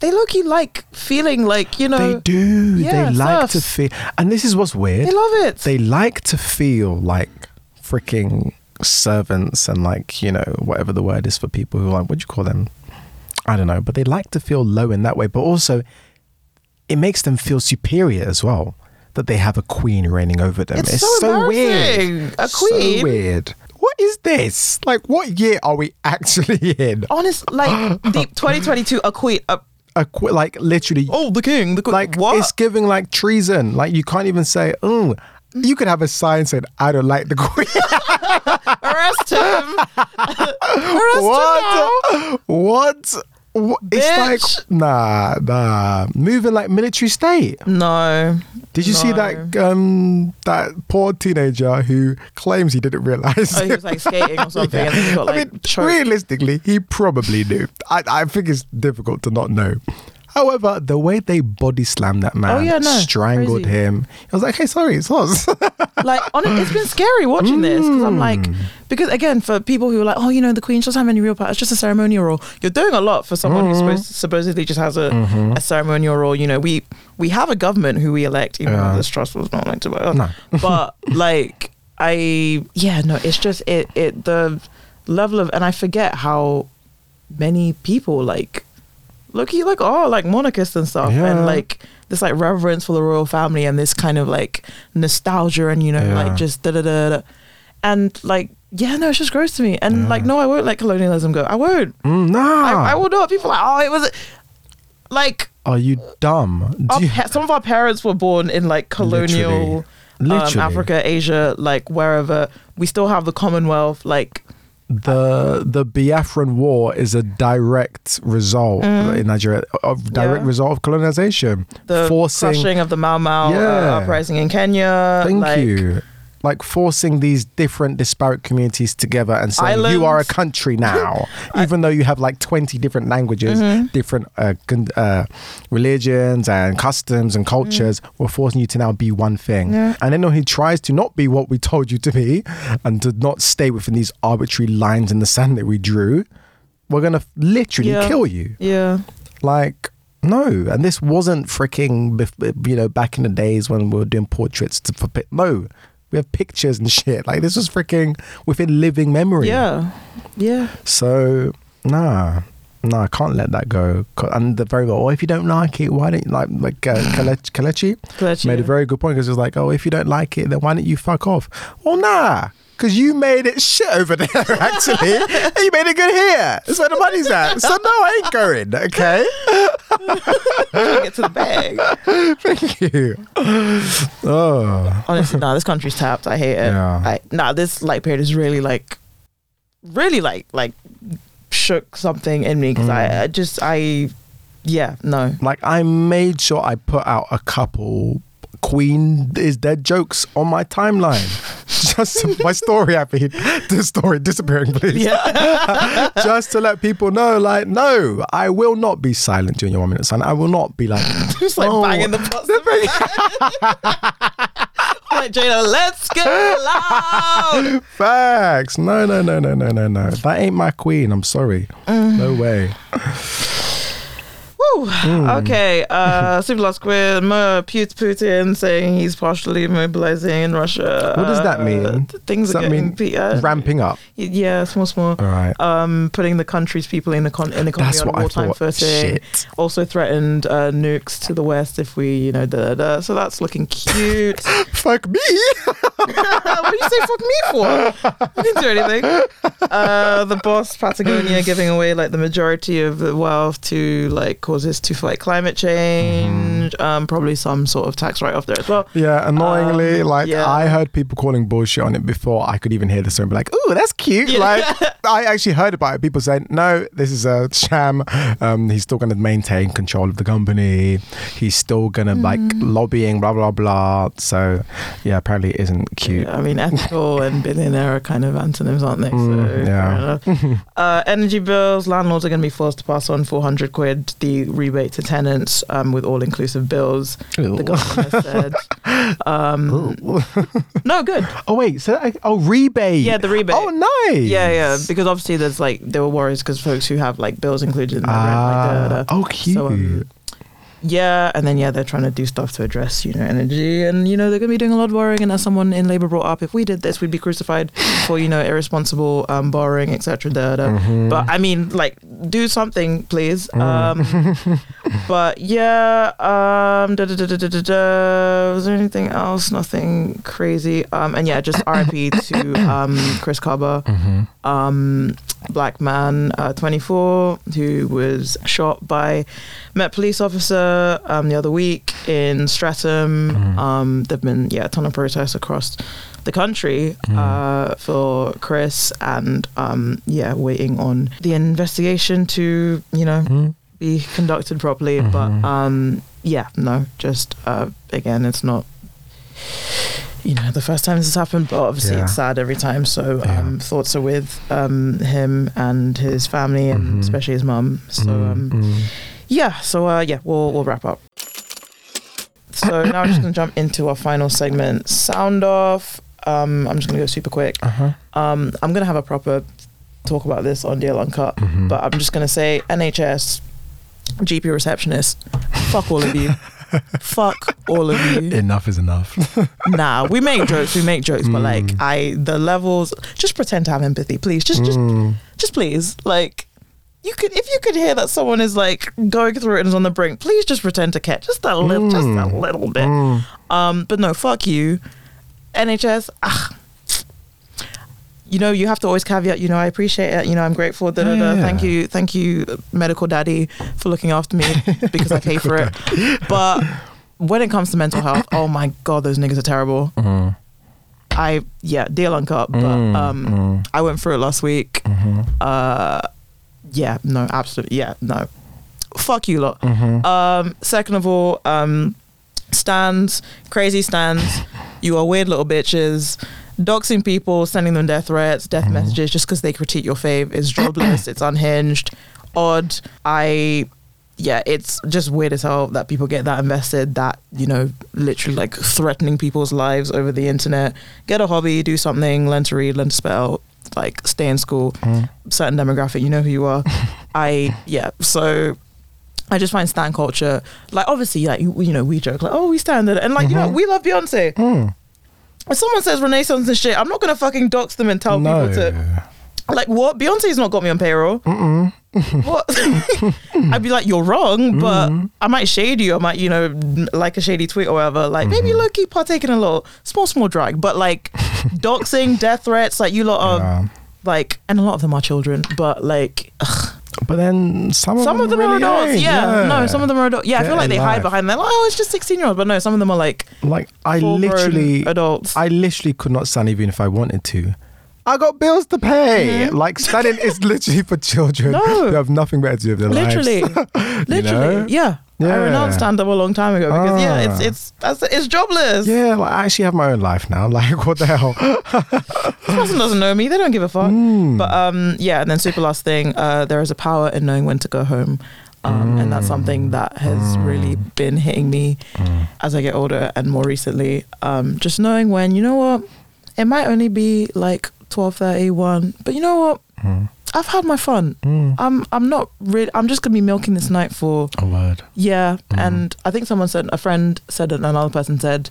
they look like feeling like you know They do. yeah, they like to feel. And this is what's weird. they love it they like to feel like freaking servants and like you know whatever the word is for people who are like what do you call them i don't know but they like to feel low in that way but also it makes them feel superior as well that they have a queen reigning over them. It's so weird. embarrassing. A so queen? weird. What is this? Like what year are we actually in? Honest like deep 2022 a queen a, a qu- like literally. Oh the king the queen like what? it's giving like treason. Like you can't even say oh you could have a sign saying i don't like the queen arrest him. Arrest him now. what? What? It's like nah, nah. Moving like military state. no Did you see that um that poor teenager who claims he didn't realize? oh he was like skating or something and then he got I mean, choked. realistically, he probably knew. I, I think it's difficult to not know. However, the way they body slammed that man, Oh, yeah, no, strangled crazy. him, I was like, hey, sorry, it's us. like on it, it's been scary watching this because I'm like Mm. because again for people who are like oh you know the queen doesn't have any real power it's just a ceremonial role you're doing a lot for someone Mm-hmm. who supposed, supposedly just has a, a ceremonial role you know we we have a government who we elect even Yeah. though this Truss was not elected by us No. but like I yeah no it's just it it the level of and I forget how many people like look you like oh like monarchists and stuff Yeah. and like this like reverence for the royal family and this kind of like nostalgia and you know Yeah. like just da da da da and like yeah no it's just gross to me and Yeah. like no I won't let colonialism go I won't Mm, nah. I, I will not people are like oh it was like Are you dumb? Our you- some of our parents were born in like colonial um, Literally. Africa, Asia, like wherever. We still have the Commonwealth. Like, the the Biafran War is a direct result in Nigeria of direct Mm. Yeah. result of colonization, the forcing. crushing of the Mau Mau Yeah. uh, uprising in Kenya. Thank like, you. Like forcing these different disparate communities together and saying you are a country now, even though you have like twenty different languages, Mm-hmm. different uh, con- uh, religions and customs and cultures. We're forcing you to now be one thing. Mm. And then when he tries to not be what we told you to be, and to not stay within these arbitrary lines in the sand that we drew, we're gonna literally Yeah. kill you. Yeah. Like, no. And this wasn't freaking, bef- you know, back in the days when we were doing portraits to, for pi- No. We have pictures and shit. Like this was freaking within living memory. Yeah. Yeah. So nah, nah, I can't let that go. And the very well, oh, if you don't like it, why don't you like like uh, Kale- Kalechi you- made a very good point because it was like, oh, if you don't like it, then why don't you fuck off? Well, nah. Because you made it shit over there, actually. and you made it good here. That's where the money's at. So, no, I ain't going, okay? get to the bag. Thank you. Oh. Honestly, no, this country's tapped. I hate it. Yeah. I, nah, this light period is really like, really like like shook something in me because Mm. I, I just I, yeah, no. Like, I made sure I put out a couple Queen is dead jokes on my timeline. Just my story, I mean, this story disappearing, please. Yeah, Just to let people know, like, no, I will not be silent during your one minute silence. I will not be like, just like Oh. banging the pots. like Jada, let's get loud. Facts. No, no, no, no, no, no, no. That ain't my queen. I'm sorry. Mm. No way. Woo. Okay, uh, Super Last Squid, Mo- Putin saying he's partially mobilizing in Russia. What does that Uh, mean? th- things Does are getting mean uh, Ramping up. Yeah, small, small. All right. Um, putting the country's people in the con- in the economy That's on what a I wartime footing. Shit. Also threatened uh, nukes to the west if we, you know, da da da. So that's looking cute. Fuck me. what do you say fuck me for? I didn't do anything. Uh, the boss Patagonia giving away like the majority of the wealth to like causes to fight climate change. Um, probably some sort of tax write off there as well. Yeah, annoyingly, Um, like yeah. I heard people calling bullshit on it before I could even hear the story and be like, "Ooh, that's cute." Yeah. Like I actually heard about it. People saying, "No, this is a sham. Um, he's still going to maintain control of the company. He's still going to like Mm. lobbying, blah blah blah." So, yeah, apparently it isn't cute. Yeah, I mean, ethical and billionaire are kind of antonyms, aren't they? Mm, so, yeah. uh, energy bills, landlords are going to be forced to pass on 400 quid, the rebate to tenants um, with all inclusive bills, Ew. the government has said. Um, no, good. oh wait, so I, oh rebate. Yeah, the rebate. Oh nice. Yeah, yeah, because obviously there's like there were worries because folks who have like bills included in their rent, like, da, da, Ah, da. oh cute. So, um, yeah, and then yeah, they're trying to do stuff to address you know energy, and you know they're gonna be doing a lot of borrowing. And as someone in Labour brought up, if we did this, we'd be crucified for you know irresponsible um, borrowing, etc. Mhm. But I mean, like, do something, please. Mm. Um, but yeah, um, da, da, da, da, da, da, da. was there anything else? Nothing crazy. Um, and yeah, just RIP to um, Chris Kaba, Mhm. um, black man, uh, 24, who was shot by Met police officer um, the other week in Streatham. Mhm. Um, there've been yeah a ton of protests across the country Mm. uh, for Chris, and um, yeah, waiting on the investigation to you know Mhm. be conducted properly. Mhm. But um, yeah, no, just uh, again, it's not. You know, the first time this has happened, but obviously Yeah. it's sad every time. So Yeah. um, thoughts are with um, him and his family, and Mhm. especially his mum. So Mm, um, mm. Yeah, so uh, yeah, we'll we'll wrap up. So now I'm just gonna jump into our final segment, sound off. Um, I'm just gonna go super quick. Uh-huh. Um, I'm gonna have a proper talk about this on DL Uncut, Mhm. but I'm just gonna say NHS, GP receptionist, fuck all of you, fuck all of you. enough is enough. Nah, we make jokes, we make jokes, but like Mm. I, the levels, just pretend to have empathy, please. Just, just, Mm. just please, like. You could, if you could hear that someone is like going through it and is on the brink, please just pretend to care, just a little, just a Mm. little bit. Mm. Um, but no, fuck you, NHS. Ah, you know, you have to always caveat. You know, I appreciate it. You know, I'm grateful. Da, da, da. yeah. Thank you, thank you, medical daddy, for looking after me because I pay for it. But when it comes to mental health, oh my god, those niggas are terrible. Mm. I yeah, DL Uncut, but Mm, um, mm, I went through it last week. mhm, Uh, yeah, no, absolutely, yeah, no. Fuck you lot. mhm. Um, second of all, um, stans, crazy stands. You are weird little bitches. Doxing people, sending them death threats, death Mhm. messages just because they critique your fave is jobless. it's unhinged, odd. I, yeah, it's just weird as hell that people get that invested. That you know, literally like threatening people's lives over the internet. Get a hobby, do something, learn to read, learn to spell, like stay in school Mm. certain demographic, you know who you are. I yeah, so I just find stan culture like obviously like you, you know we joke like oh we stan it and like you know Mhm. we love Beyonce. Mm. if someone says Renaissance and shit, I'm not gonna fucking dox them and tell no. people to like what? Beyonce's not got me on payroll. Mm-mm. What? I'd be like, you're wrong, but Mm-hmm. I might shade you. I might, you know, like a shady tweet or whatever. Like maybe Mm-hmm. low key partaking a little small, small drag, but like doxing, death threats, like you lot are Yeah. like, and a lot of them are children, but like ugh, But then some of some them, of them are adults. ain't, Yeah. no, some of them are adults. Yeah, I feel like they hide life. behind that. Like, oh, it's just sixteen year olds, but no, some of them are like like I literally adults. I literally could not stand even if I wanted to. I got bills to pay. Like standing is literally for children No. who have nothing better to do with their literally, lives. literally, know? yeah. I Yeah. renounced stand up a long time ago because yeah, it's Ah. it's it's jobless. Yeah, like I actually have my own life now. Like what the hell? This person doesn't know me. They don't give a fuck. Mm. But um, yeah, and then super last thing, uh, there is a power in knowing when to go home. Um, And that's something that has really been hitting me as I get older and more recently. Um, just knowing when, you know what, it might only be like 12, 1, but you know what, I've had my fun. Mm. I'm I'm not really. I'm just gonna be milking this night for A word. yeah. And I think someone said a friend said it, and another person said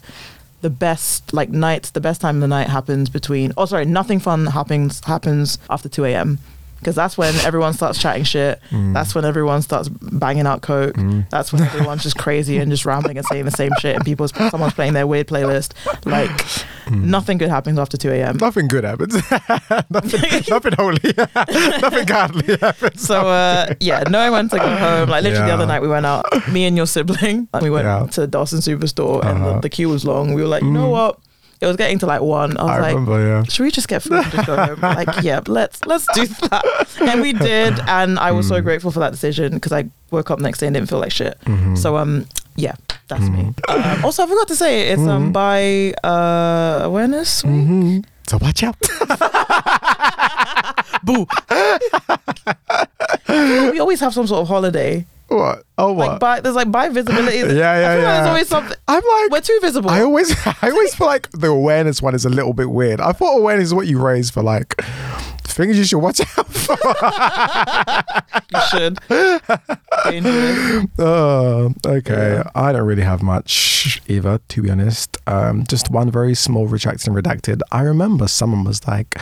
the best like nights, the best time of the night happens between. Oh, sorry, nothing fun happens happens after two a.m. Because that's when everyone starts chatting shit. That's when everyone starts banging out coke. That's when everyone's just crazy and just rambling and saying the same shit. And people's someone's playing their weird playlist. Like nothing good happens after two a.m. Nothing good happens. nothing, nothing holy. nothing godly happens. So uh, yeah, knowing when to go home. Like literally the other night, we went out. Me and your sibling. Like, we went Yeah. to Dalston Superstore, and the, Uh-huh. the queue was long. We were like, you know what? It was getting to like one. I was I like, remember, yeah. should we just get food and just go home? like, yeah, let's let's do that. And we did, and I was so Mm. grateful for that decision because I woke up next day and didn't feel like shit. Mhm. So um, yeah, that's me. Mm. Um, also, I forgot to say it's um Mhm. bi uh awareness. Week. Mhm. So watch out. Boo. we always have some sort of holiday. What? Oh what? Like by there's like bi visibility. Yeah, I yeah, feel Like yeah. there's always something. I'm like We're too visible. I always I always feel like the awareness one is a little bit weird. I thought awareness is what you raise for like things you should watch out for. you should. Uh, okay, Yeah. I don't really have much either, to be honest. Um, just one very small retracted and redacted. I remember someone was like,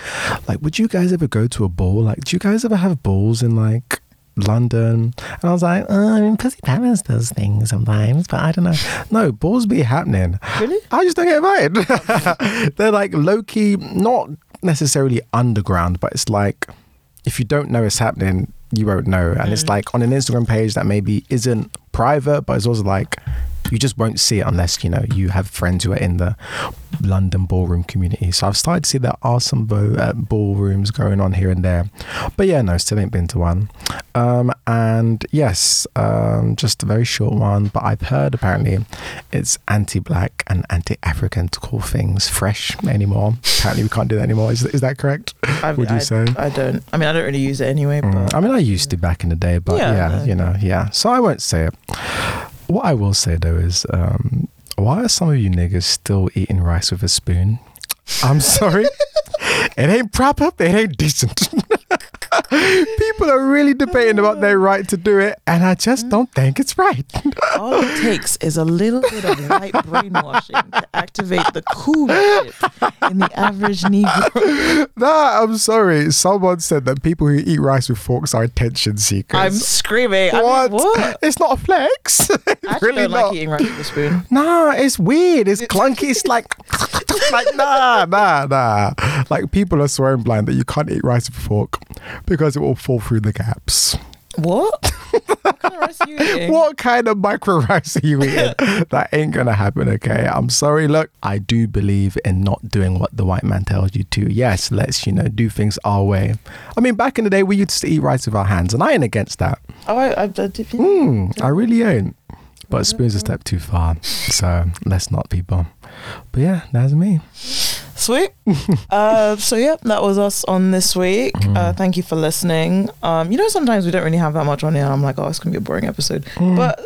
like, would you guys ever go to a ball? Like, do you guys ever have balls in like London? And I was like, uh, I mean, Pussy Palace does things sometimes, but I don't know. No, balls be happening. Really? I just don't get invited. They're like low key, not necessarily underground, but it's like if you don't know it's happening, you won't know. And it's like on an Instagram page that maybe isn't private, but it's also like you just won't see it unless you know you have friends who are in the London ballroom community. So I've started to see there are some bo- uh, ballrooms going on here and there, but yeah, no, still ain't been to one. Um, and yes, um, just a very short one, but I've heard apparently it's anti-black and anti-African to call things fresh anymore. apparently, we can't do that anymore. Is, is that correct? I, Would you I, say? I don't. I mean, I don't really use it anyway. Mm, I mean, I used to back in the day, but Yeah, yeah, no, you know, yeah. So I won't say it. What I will say though is, um, why are some of you niggas still eating rice with a spoon? I'm sorry, it ain't proper. It ain't decent. People are really debating about their right to do it, and I just don't think it's right. all it takes is a little bit of light brainwashing to activate the cool shit in the average Negro. nah, I'm sorry. Someone said that people who eat rice with forks are attention seekers. I'm screaming. I what? mean, what? It's not a flex. I really don't not. like eating rice with a spoon. Nah, it's weird. It's clunky. It's like, like nah, nah, nah. Like people are swearing blind that you can't eat rice with a fork because it will fall through the gaps. What? what kind of rice are you eating? What kind of micro rice are you eating? that ain't gonna happen. Okay, I'm sorry. Look, I do believe in not doing what the white man tells you to. Yes, let's you know do things our way. I mean, back in the day, we used to eat rice with our hands, and I ain't against that. Oh, I, I, I did. Mm, I really ain't. But spoon's a step too far. So let's not, people. But yeah, that's me. Sweet. uh, so yeah, that was us on this week. Mm. Uh, thank you for listening. Um, you know, sometimes we don't really have that much on here. I'm like, oh, it's gonna be a boring episode, but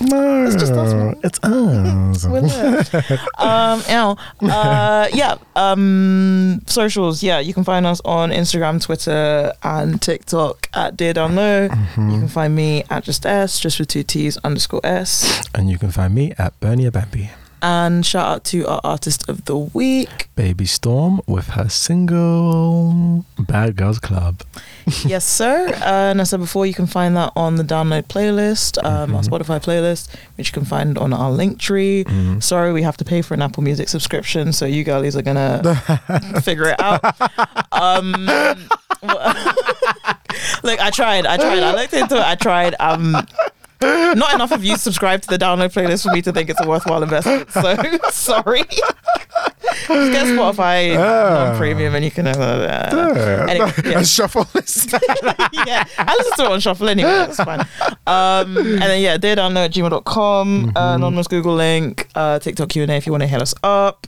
No, It's just us. It's us. we're there. um, ow. Uh, yeah. Um, socials. Yeah, you can find us on Instagram, Twitter, and TikTok at Dear Down Low. Mm-hmm. You can find me at just S, just with two T's underscore S. And you can find me at Bernie Bambi. And shout out to our artist of the week. Baby Storm with her single Bad Girls Club. yes, sir. Uh, and I said before, you can find that on the download playlist, um, our Mhm. Spotify playlist, which you can find on our link tree. Mm. Sorry, we have to pay for an Apple Music subscription, so you girlies are gonna figure it out. Um, look, I tried. I tried. I looked into it. I tried. Um, not enough of you subscribe to the download playlist for me to think it's a worthwhile investment. So sorry. Just get Spotify Ah. non-premium, and you can. Uh, Yeah. Anyway, yeah. A shuffle list. yeah, I listen to it on shuffle anyway. That's fine. Um, and then yeah, Dear Down Low at gmail.com, uh, anonymous Google link, uh, TikTok Q and A if you want to hit us up.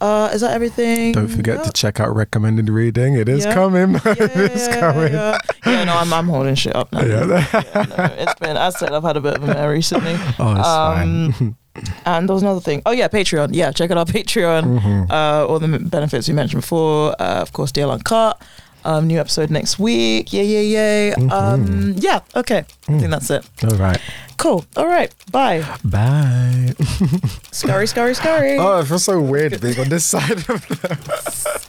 Uh, is that everything? Don't forget to check out recommended reading. It is Yeah. coming. Yeah, it is coming. Yeah. Yeah, no, I'm, I'm holding shit up now. Yeah. Yeah, no, it's been, I said, I've had a bit of a mare recently. Oh, it's Um, fine. And there was another thing. Oh yeah, Patreon. Yeah, check out our Patreon. Mm-hmm. Uh, all the benefits we mentioned before. Uh, of course, DL Uncut. Um, new episode next week. Yay, yay, yay. Mm-hmm. Um, yeah. Okay. I Mm. think that's it. All right. Cool. All right. Bye. Bye. Scurry, scurry, scurry. Oh, it feels so weird being on this side of The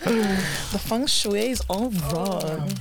the feng shui is all wrong.